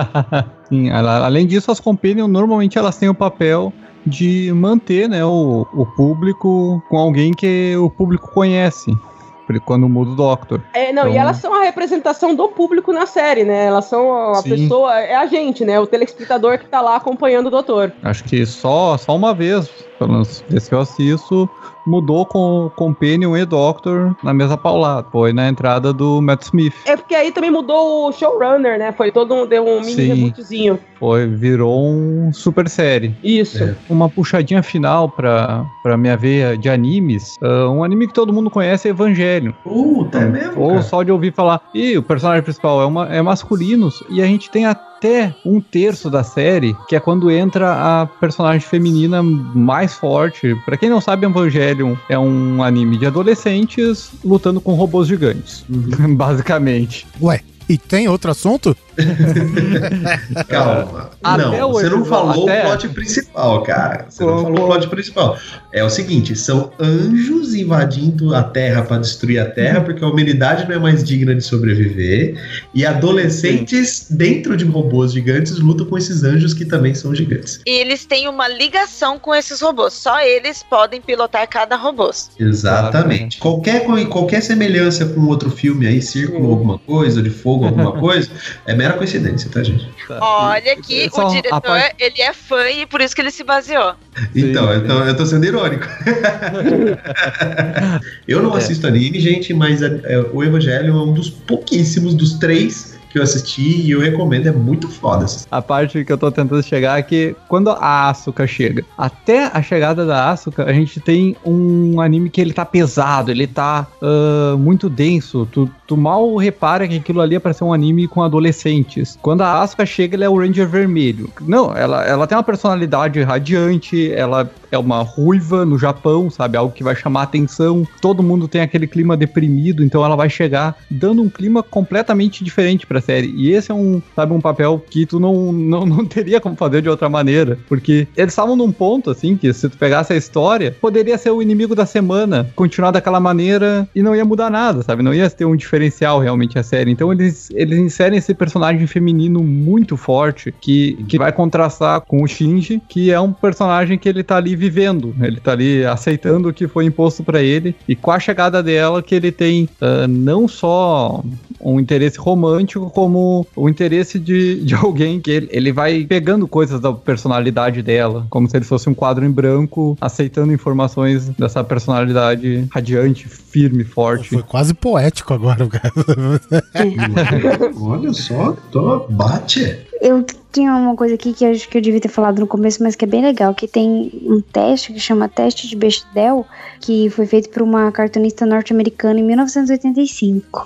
Sim, além disso, as companion normalmente elas têm o papel de manter né, o, o público com alguém que o público conhece. Quando muda o Doctor. É, não, e Então- elas são a representação do público na série, né? Elas são a Sim. pessoa, é a gente, né? O telespectador que tá lá acompanhando o doutor. Acho que só, só uma vez, pelo menos desde que eu assisto, mudou com Companion e Doctor na mesma paulada. Foi na entrada do Matt Smith. É porque aí também mudou o showrunner, né? Foi todo um, deu um mini Sim. rebootzinho. Foi, virou um super série. Isso. Uma puxadinha final pra, pra minha veia de animes. Ah, um anime que todo mundo conhece é Evangelho. Puta, é mesmo? Ou cara? só de ouvir falar, e o personagem principal é, uma, é masculino, e a gente tem até um terço da série, que é quando entra a personagem feminina mais forte. Pra quem não sabe, Evangelion é um anime de adolescentes lutando com robôs gigantes, basicamente. Ué, e tem outro assunto? Calma. Até não, o você não falou até- o plot principal, cara. Você não falou o plot principal. É o seguinte: são anjos invadindo a Terra pra destruir a. Terra, porque a humanidade não é mais digna de sobreviver. E adolescentes, dentro de robôs gigantes, lutam com esses anjos que também são gigantes. E eles têm uma ligação com esses robôs. Só eles podem pilotar cada robô. Exatamente. Qualquer, qualquer semelhança com outro filme aí, Círculo alguma coisa, de fogo alguma coisa, é mera coincidência, tá, gente? Olha que Só o diretor, parte- ele é fã e por isso que ele se baseou. Então, eu tô, eu tô sendo irônico. eu não É. assisto anime, gente, mas é, é, o Evangelho é um dos pouquíssimos, dos três que eu assisti e eu recomendo, é muito foda. A parte que eu tô tentando chegar é que quando a Asuka chega, até a chegada da Asuka, a gente tem um anime que ele tá pesado, ele tá ah, muito denso. Tu, tu mal repara que aquilo ali é pra ser um anime com adolescentes. Quando a Asuka chega, ele é o Ranger Vermelho. Não, ela, ela tem uma personalidade radiante, ela é uma ruiva no Japão, sabe? Algo que vai chamar atenção. Todo mundo tem aquele clima deprimido, então ela vai chegar dando um clima completamente diferente pra série. E esse é um, sabe, um papel que tu não, não, não teria como fazer de outra maneira. Porque eles estavam num ponto, assim, que se tu pegasse a história, poderia ser o inimigo da semana, continuar daquela maneira e não ia mudar nada, sabe? Não ia ter um diferencial realmente a série. Então eles, eles inserem esse personagem feminino muito forte que, que vai contrastar com o Shinji, que é um personagem que ele tá ali vivendo, ele tá ali aceitando o que foi imposto pra ele e com a chegada dela que ele tem ah, não só um interesse romântico como o interesse de, de alguém que ele, ele vai pegando coisas da personalidade dela, como se ele fosse um quadro em branco, aceitando informações dessa personalidade radiante, firme, forte. Foi quase poético agora, Olha só, tô bate. Eu tinha uma coisa aqui que eu acho que eu devia ter falado no começo, mas que é bem legal, que tem um teste que chama teste de Bechdel, que foi feito por uma cartunista norte-americana em 1985,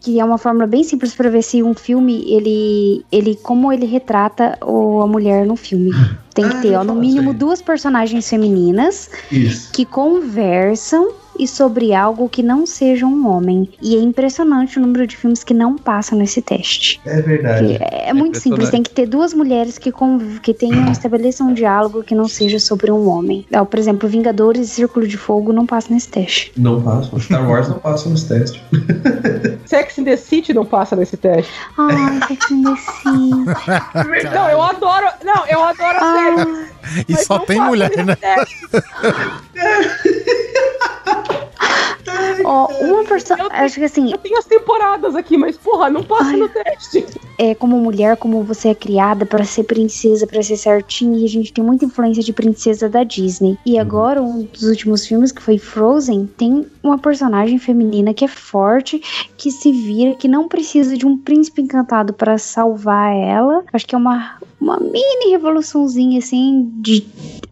que é uma fórmula bem simples para ver se um filme ele ele como ele retrata o, a mulher no filme. Tem que ter, ó, no mínimo duas personagens femininas Isso. que conversam e sobre algo que não seja um homem. E é impressionante o número de filmes que não passam nesse teste. É verdade. É, é muito simples, tem que ter duas mulheres que, conv- que tenham, estabeleçam um diálogo que não seja sobre um homem. Ó, por exemplo, Vingadores e Círculo de Fogo não passam nesse teste. Não passa. Star Wars não passa nos testes. Sex in the City não passa nesse teste. Ai, Sex and the City. Não, eu adoro. Não, eu adoro a série. E Mas só tem mulher, né? Ó, uma personagem. Acho que assim. Eu tenho as temporadas aqui, mas porra, não passa no teste. é, como mulher, como você é criada pra ser princesa, pra ser certinha, e a gente tem muita influência de princesa da Disney. E agora, um dos últimos filmes, que foi Frozen, tem uma personagem feminina que é forte, que se vira, que não precisa de um príncipe encantado pra salvar ela. Acho que é uma, uma mini revoluçãozinha, assim, de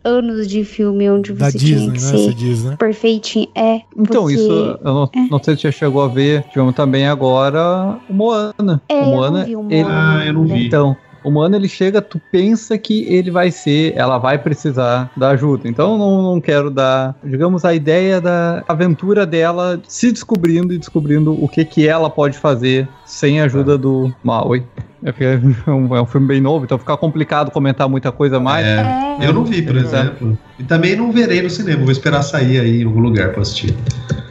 anos de filme, onde Da você tinha Disney, que né? ser Você diz, né? perfeitinho. É, Então, porque- isso, eu não, não sei se você já chegou a ver, tivemos também agora o Moana. É, o eu não Moana, vi o ele- Moana Ah, eu não vi. Então, O mano, ele chega, tu pensa que ele vai ser, ela vai precisar da ajuda. Então, não, não quero dar, digamos, a ideia da aventura dela se descobrindo e descobrindo o que que ela pode fazer sem a ajuda do Maui. É, porque é um, é um filme bem novo, então fica complicado comentar muita coisa mais. É, eu não vi, por É. exemplo. E também não verei no cinema, vou esperar sair aí em algum lugar pra assistir.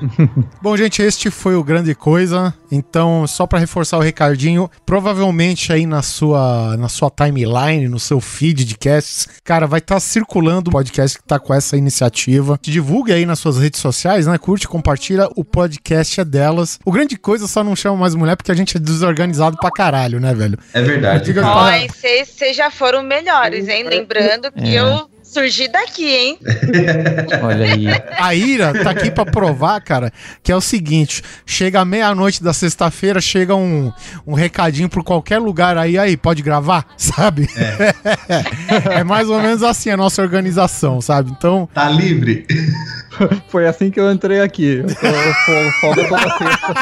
Bom, gente, este foi o Grande Coisa. Então, só pra reforçar o recadinho, provavelmente aí na sua, na sua timeline, no seu feed de casts, cara, vai estar circulando o podcast que tá com essa iniciativa. Divulgue aí nas suas redes sociais, né? Curte, compartilha, o podcast é delas. O Grande Coisa só não chama mais mulher porque a gente é desorganizado pra caralho, né, velho? É verdade. Pra- Ó, vocês já foram melhores, hein? Lembrando que É. eu surgi daqui, hein? Olha aí. A Ira tá aqui pra provar, cara, que é o seguinte: chega à meia-noite da sexta-feira, chega um, um recadinho por qualquer lugar aí, aí, pode gravar? Sabe? É. mais ou menos assim a nossa organização, sabe? Então. Tá livre? Foi assim que eu entrei aqui. Eu folga toda sexta.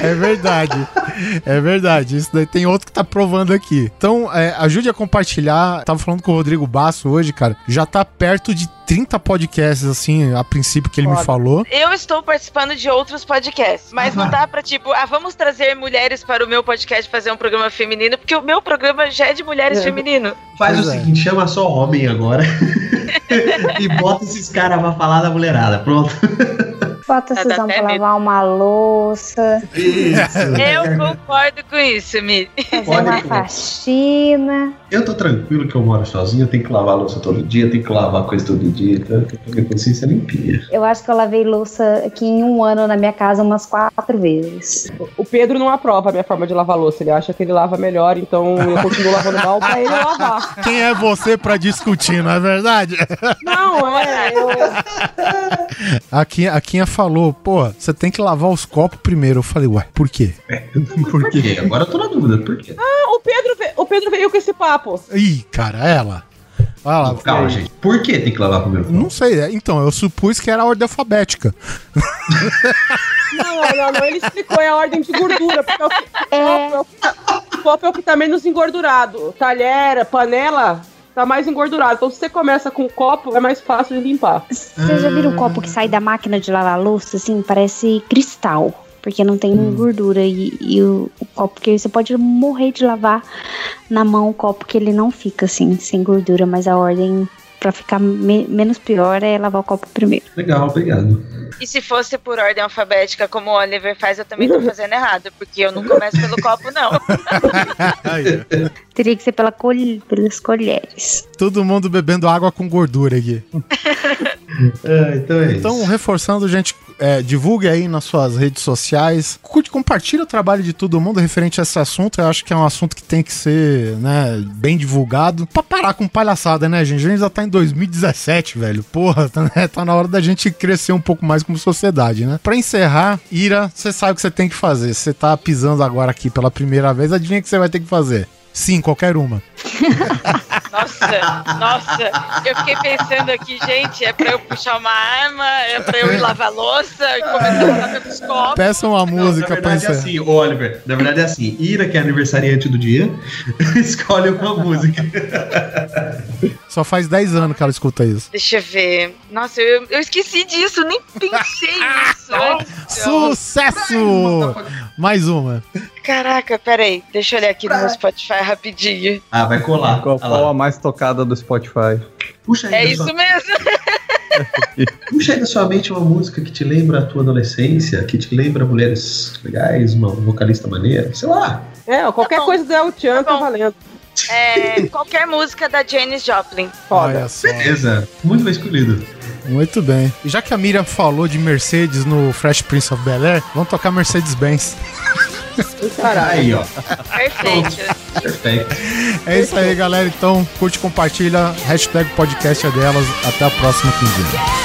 É verdade. É verdade. Isso daí tem outro que tá provando aqui. Então, é, ajude a compartilhar. Tava falando com o Rodrigo Basso hoje, cara. Já tá perto de 30 podcasts, assim, a princípio que ele me falou. Eu estou participando de outros podcasts, mas não dá pra, tipo, ah, vamos trazer mulheres para o meu podcast fazer um programa feminino, porque o meu programa já é de mulheres É. feminino. Faz Pois o é. seguinte, chama só homem agora. e bota esses caras pra falar da mulherada. Pronto. Bota a Suzão pra lavar uma louça, Eu concordo com isso, Mi. fazer uma faxina. Eu tô tranquilo que eu moro sozinho, eu tenho que lavar a louça todo dia, tenho que lavar coisa todo dia, então eu minha consciência limpinha. Eu acho que eu lavei louça aqui em um ano na minha casa umas quatro vezes. O Pedro não aprova a minha forma de lavar louça. Ele acha que ele lava melhor, então eu continuo lavando mal pra ele lavar. Quem é você pra discutir, não é verdade? Não, é. Eu... A Quinha, a Quinha falou, pô, você tem que lavar os copos primeiro. Eu falei, ué, por quê? Por quê? Agora eu tô na dúvida, por quê? Ah, o Pedro, o Pedro veio com esse papo. Ih, cara, ela. Olha lá. Calma, gente. Por que tem que lavar primeiro? Não sei, é, então, eu supus que era a ordem alfabética. Não, não, não. Ele explicou é a ordem de gordura. Porque é o, que- copo é o que tá- o copo é o que tá menos engordurado. Talher, panela, tá mais engordurado. Então se você começa com o copo, é mais fácil de limpar. Vocês já viram o copo que sai da máquina de lavar louça, assim? Parece cristal. Porque não tem gordura. E, e o, o copo que você pode morrer de lavar na mão o copo que ele não fica assim, sem gordura. Mas a ordem pra ficar me- menos pior é lavar o copo primeiro. Legal, obrigado. E se fosse por ordem alfabética, como o Oliver faz, eu também tô fazendo errado, porque eu não começo pelo copo, não. Teria que ser pela col pelas colheres. Todo mundo bebendo água com gordura aqui. É, então é Então, reforçando, gente, é, divulgue aí nas suas redes sociais. Curte, compartilha o trabalho de todo mundo referente a esse assunto. Eu acho que é um assunto que tem que ser, né, bem divulgado. Pra parar com palhaçada, né, gente? A gente já tá em 2017, velho. Porra, tá, né? tá na hora da gente crescer um pouco mais como sociedade, né? Pra encerrar, Ira, você sabe o que você tem que fazer. Você tá pisando agora aqui pela primeira vez, adivinha o que você vai ter que fazer? Sim, qualquer uma. Nossa, nossa, eu fiquei pensando aqui, gente, é pra eu puxar uma arma, é pra eu ir lavar louça e começar a pelos copos. Peça uma música na pra verdade é assim, Oliver. Na verdade é assim, Ira, que é aniversariante do dia, escolhe uma música. Só faz 10 anos que ela escuta isso. Deixa eu ver. Nossa, eu, eu esqueci disso, nem pensei nisso. Sucesso! Mais uma. Caraca, peraí, deixa eu olhar aqui no meu Spotify rapidinho. Ah, vai colar. Qual, qual a mais tocada do Spotify? Puxa aí, É isso sua- mesmo. Puxa aí da sua mente uma música que te lembra a tua adolescência, que te lembra mulheres legais, uma vocalista maneira, sei lá. É, qualquer coisa do El Chan tá valendo. É, qualquer música da Janis Joplin. Olha só. Beleza, muito bem escolhido. Muito bem. E já que a Miriam falou de Mercedes no Fresh Prince of Bel Air, vamos tocar Mercedes-Benz. Caralho. Aí, ó. Perfeito. Perfeito. É isso aí, galera. Então, curte, compartilha. Hashtag podcast é delas. Até a próxima quinzena.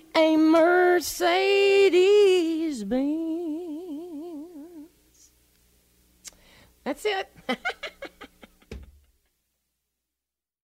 a Mercedes Benz? That's it.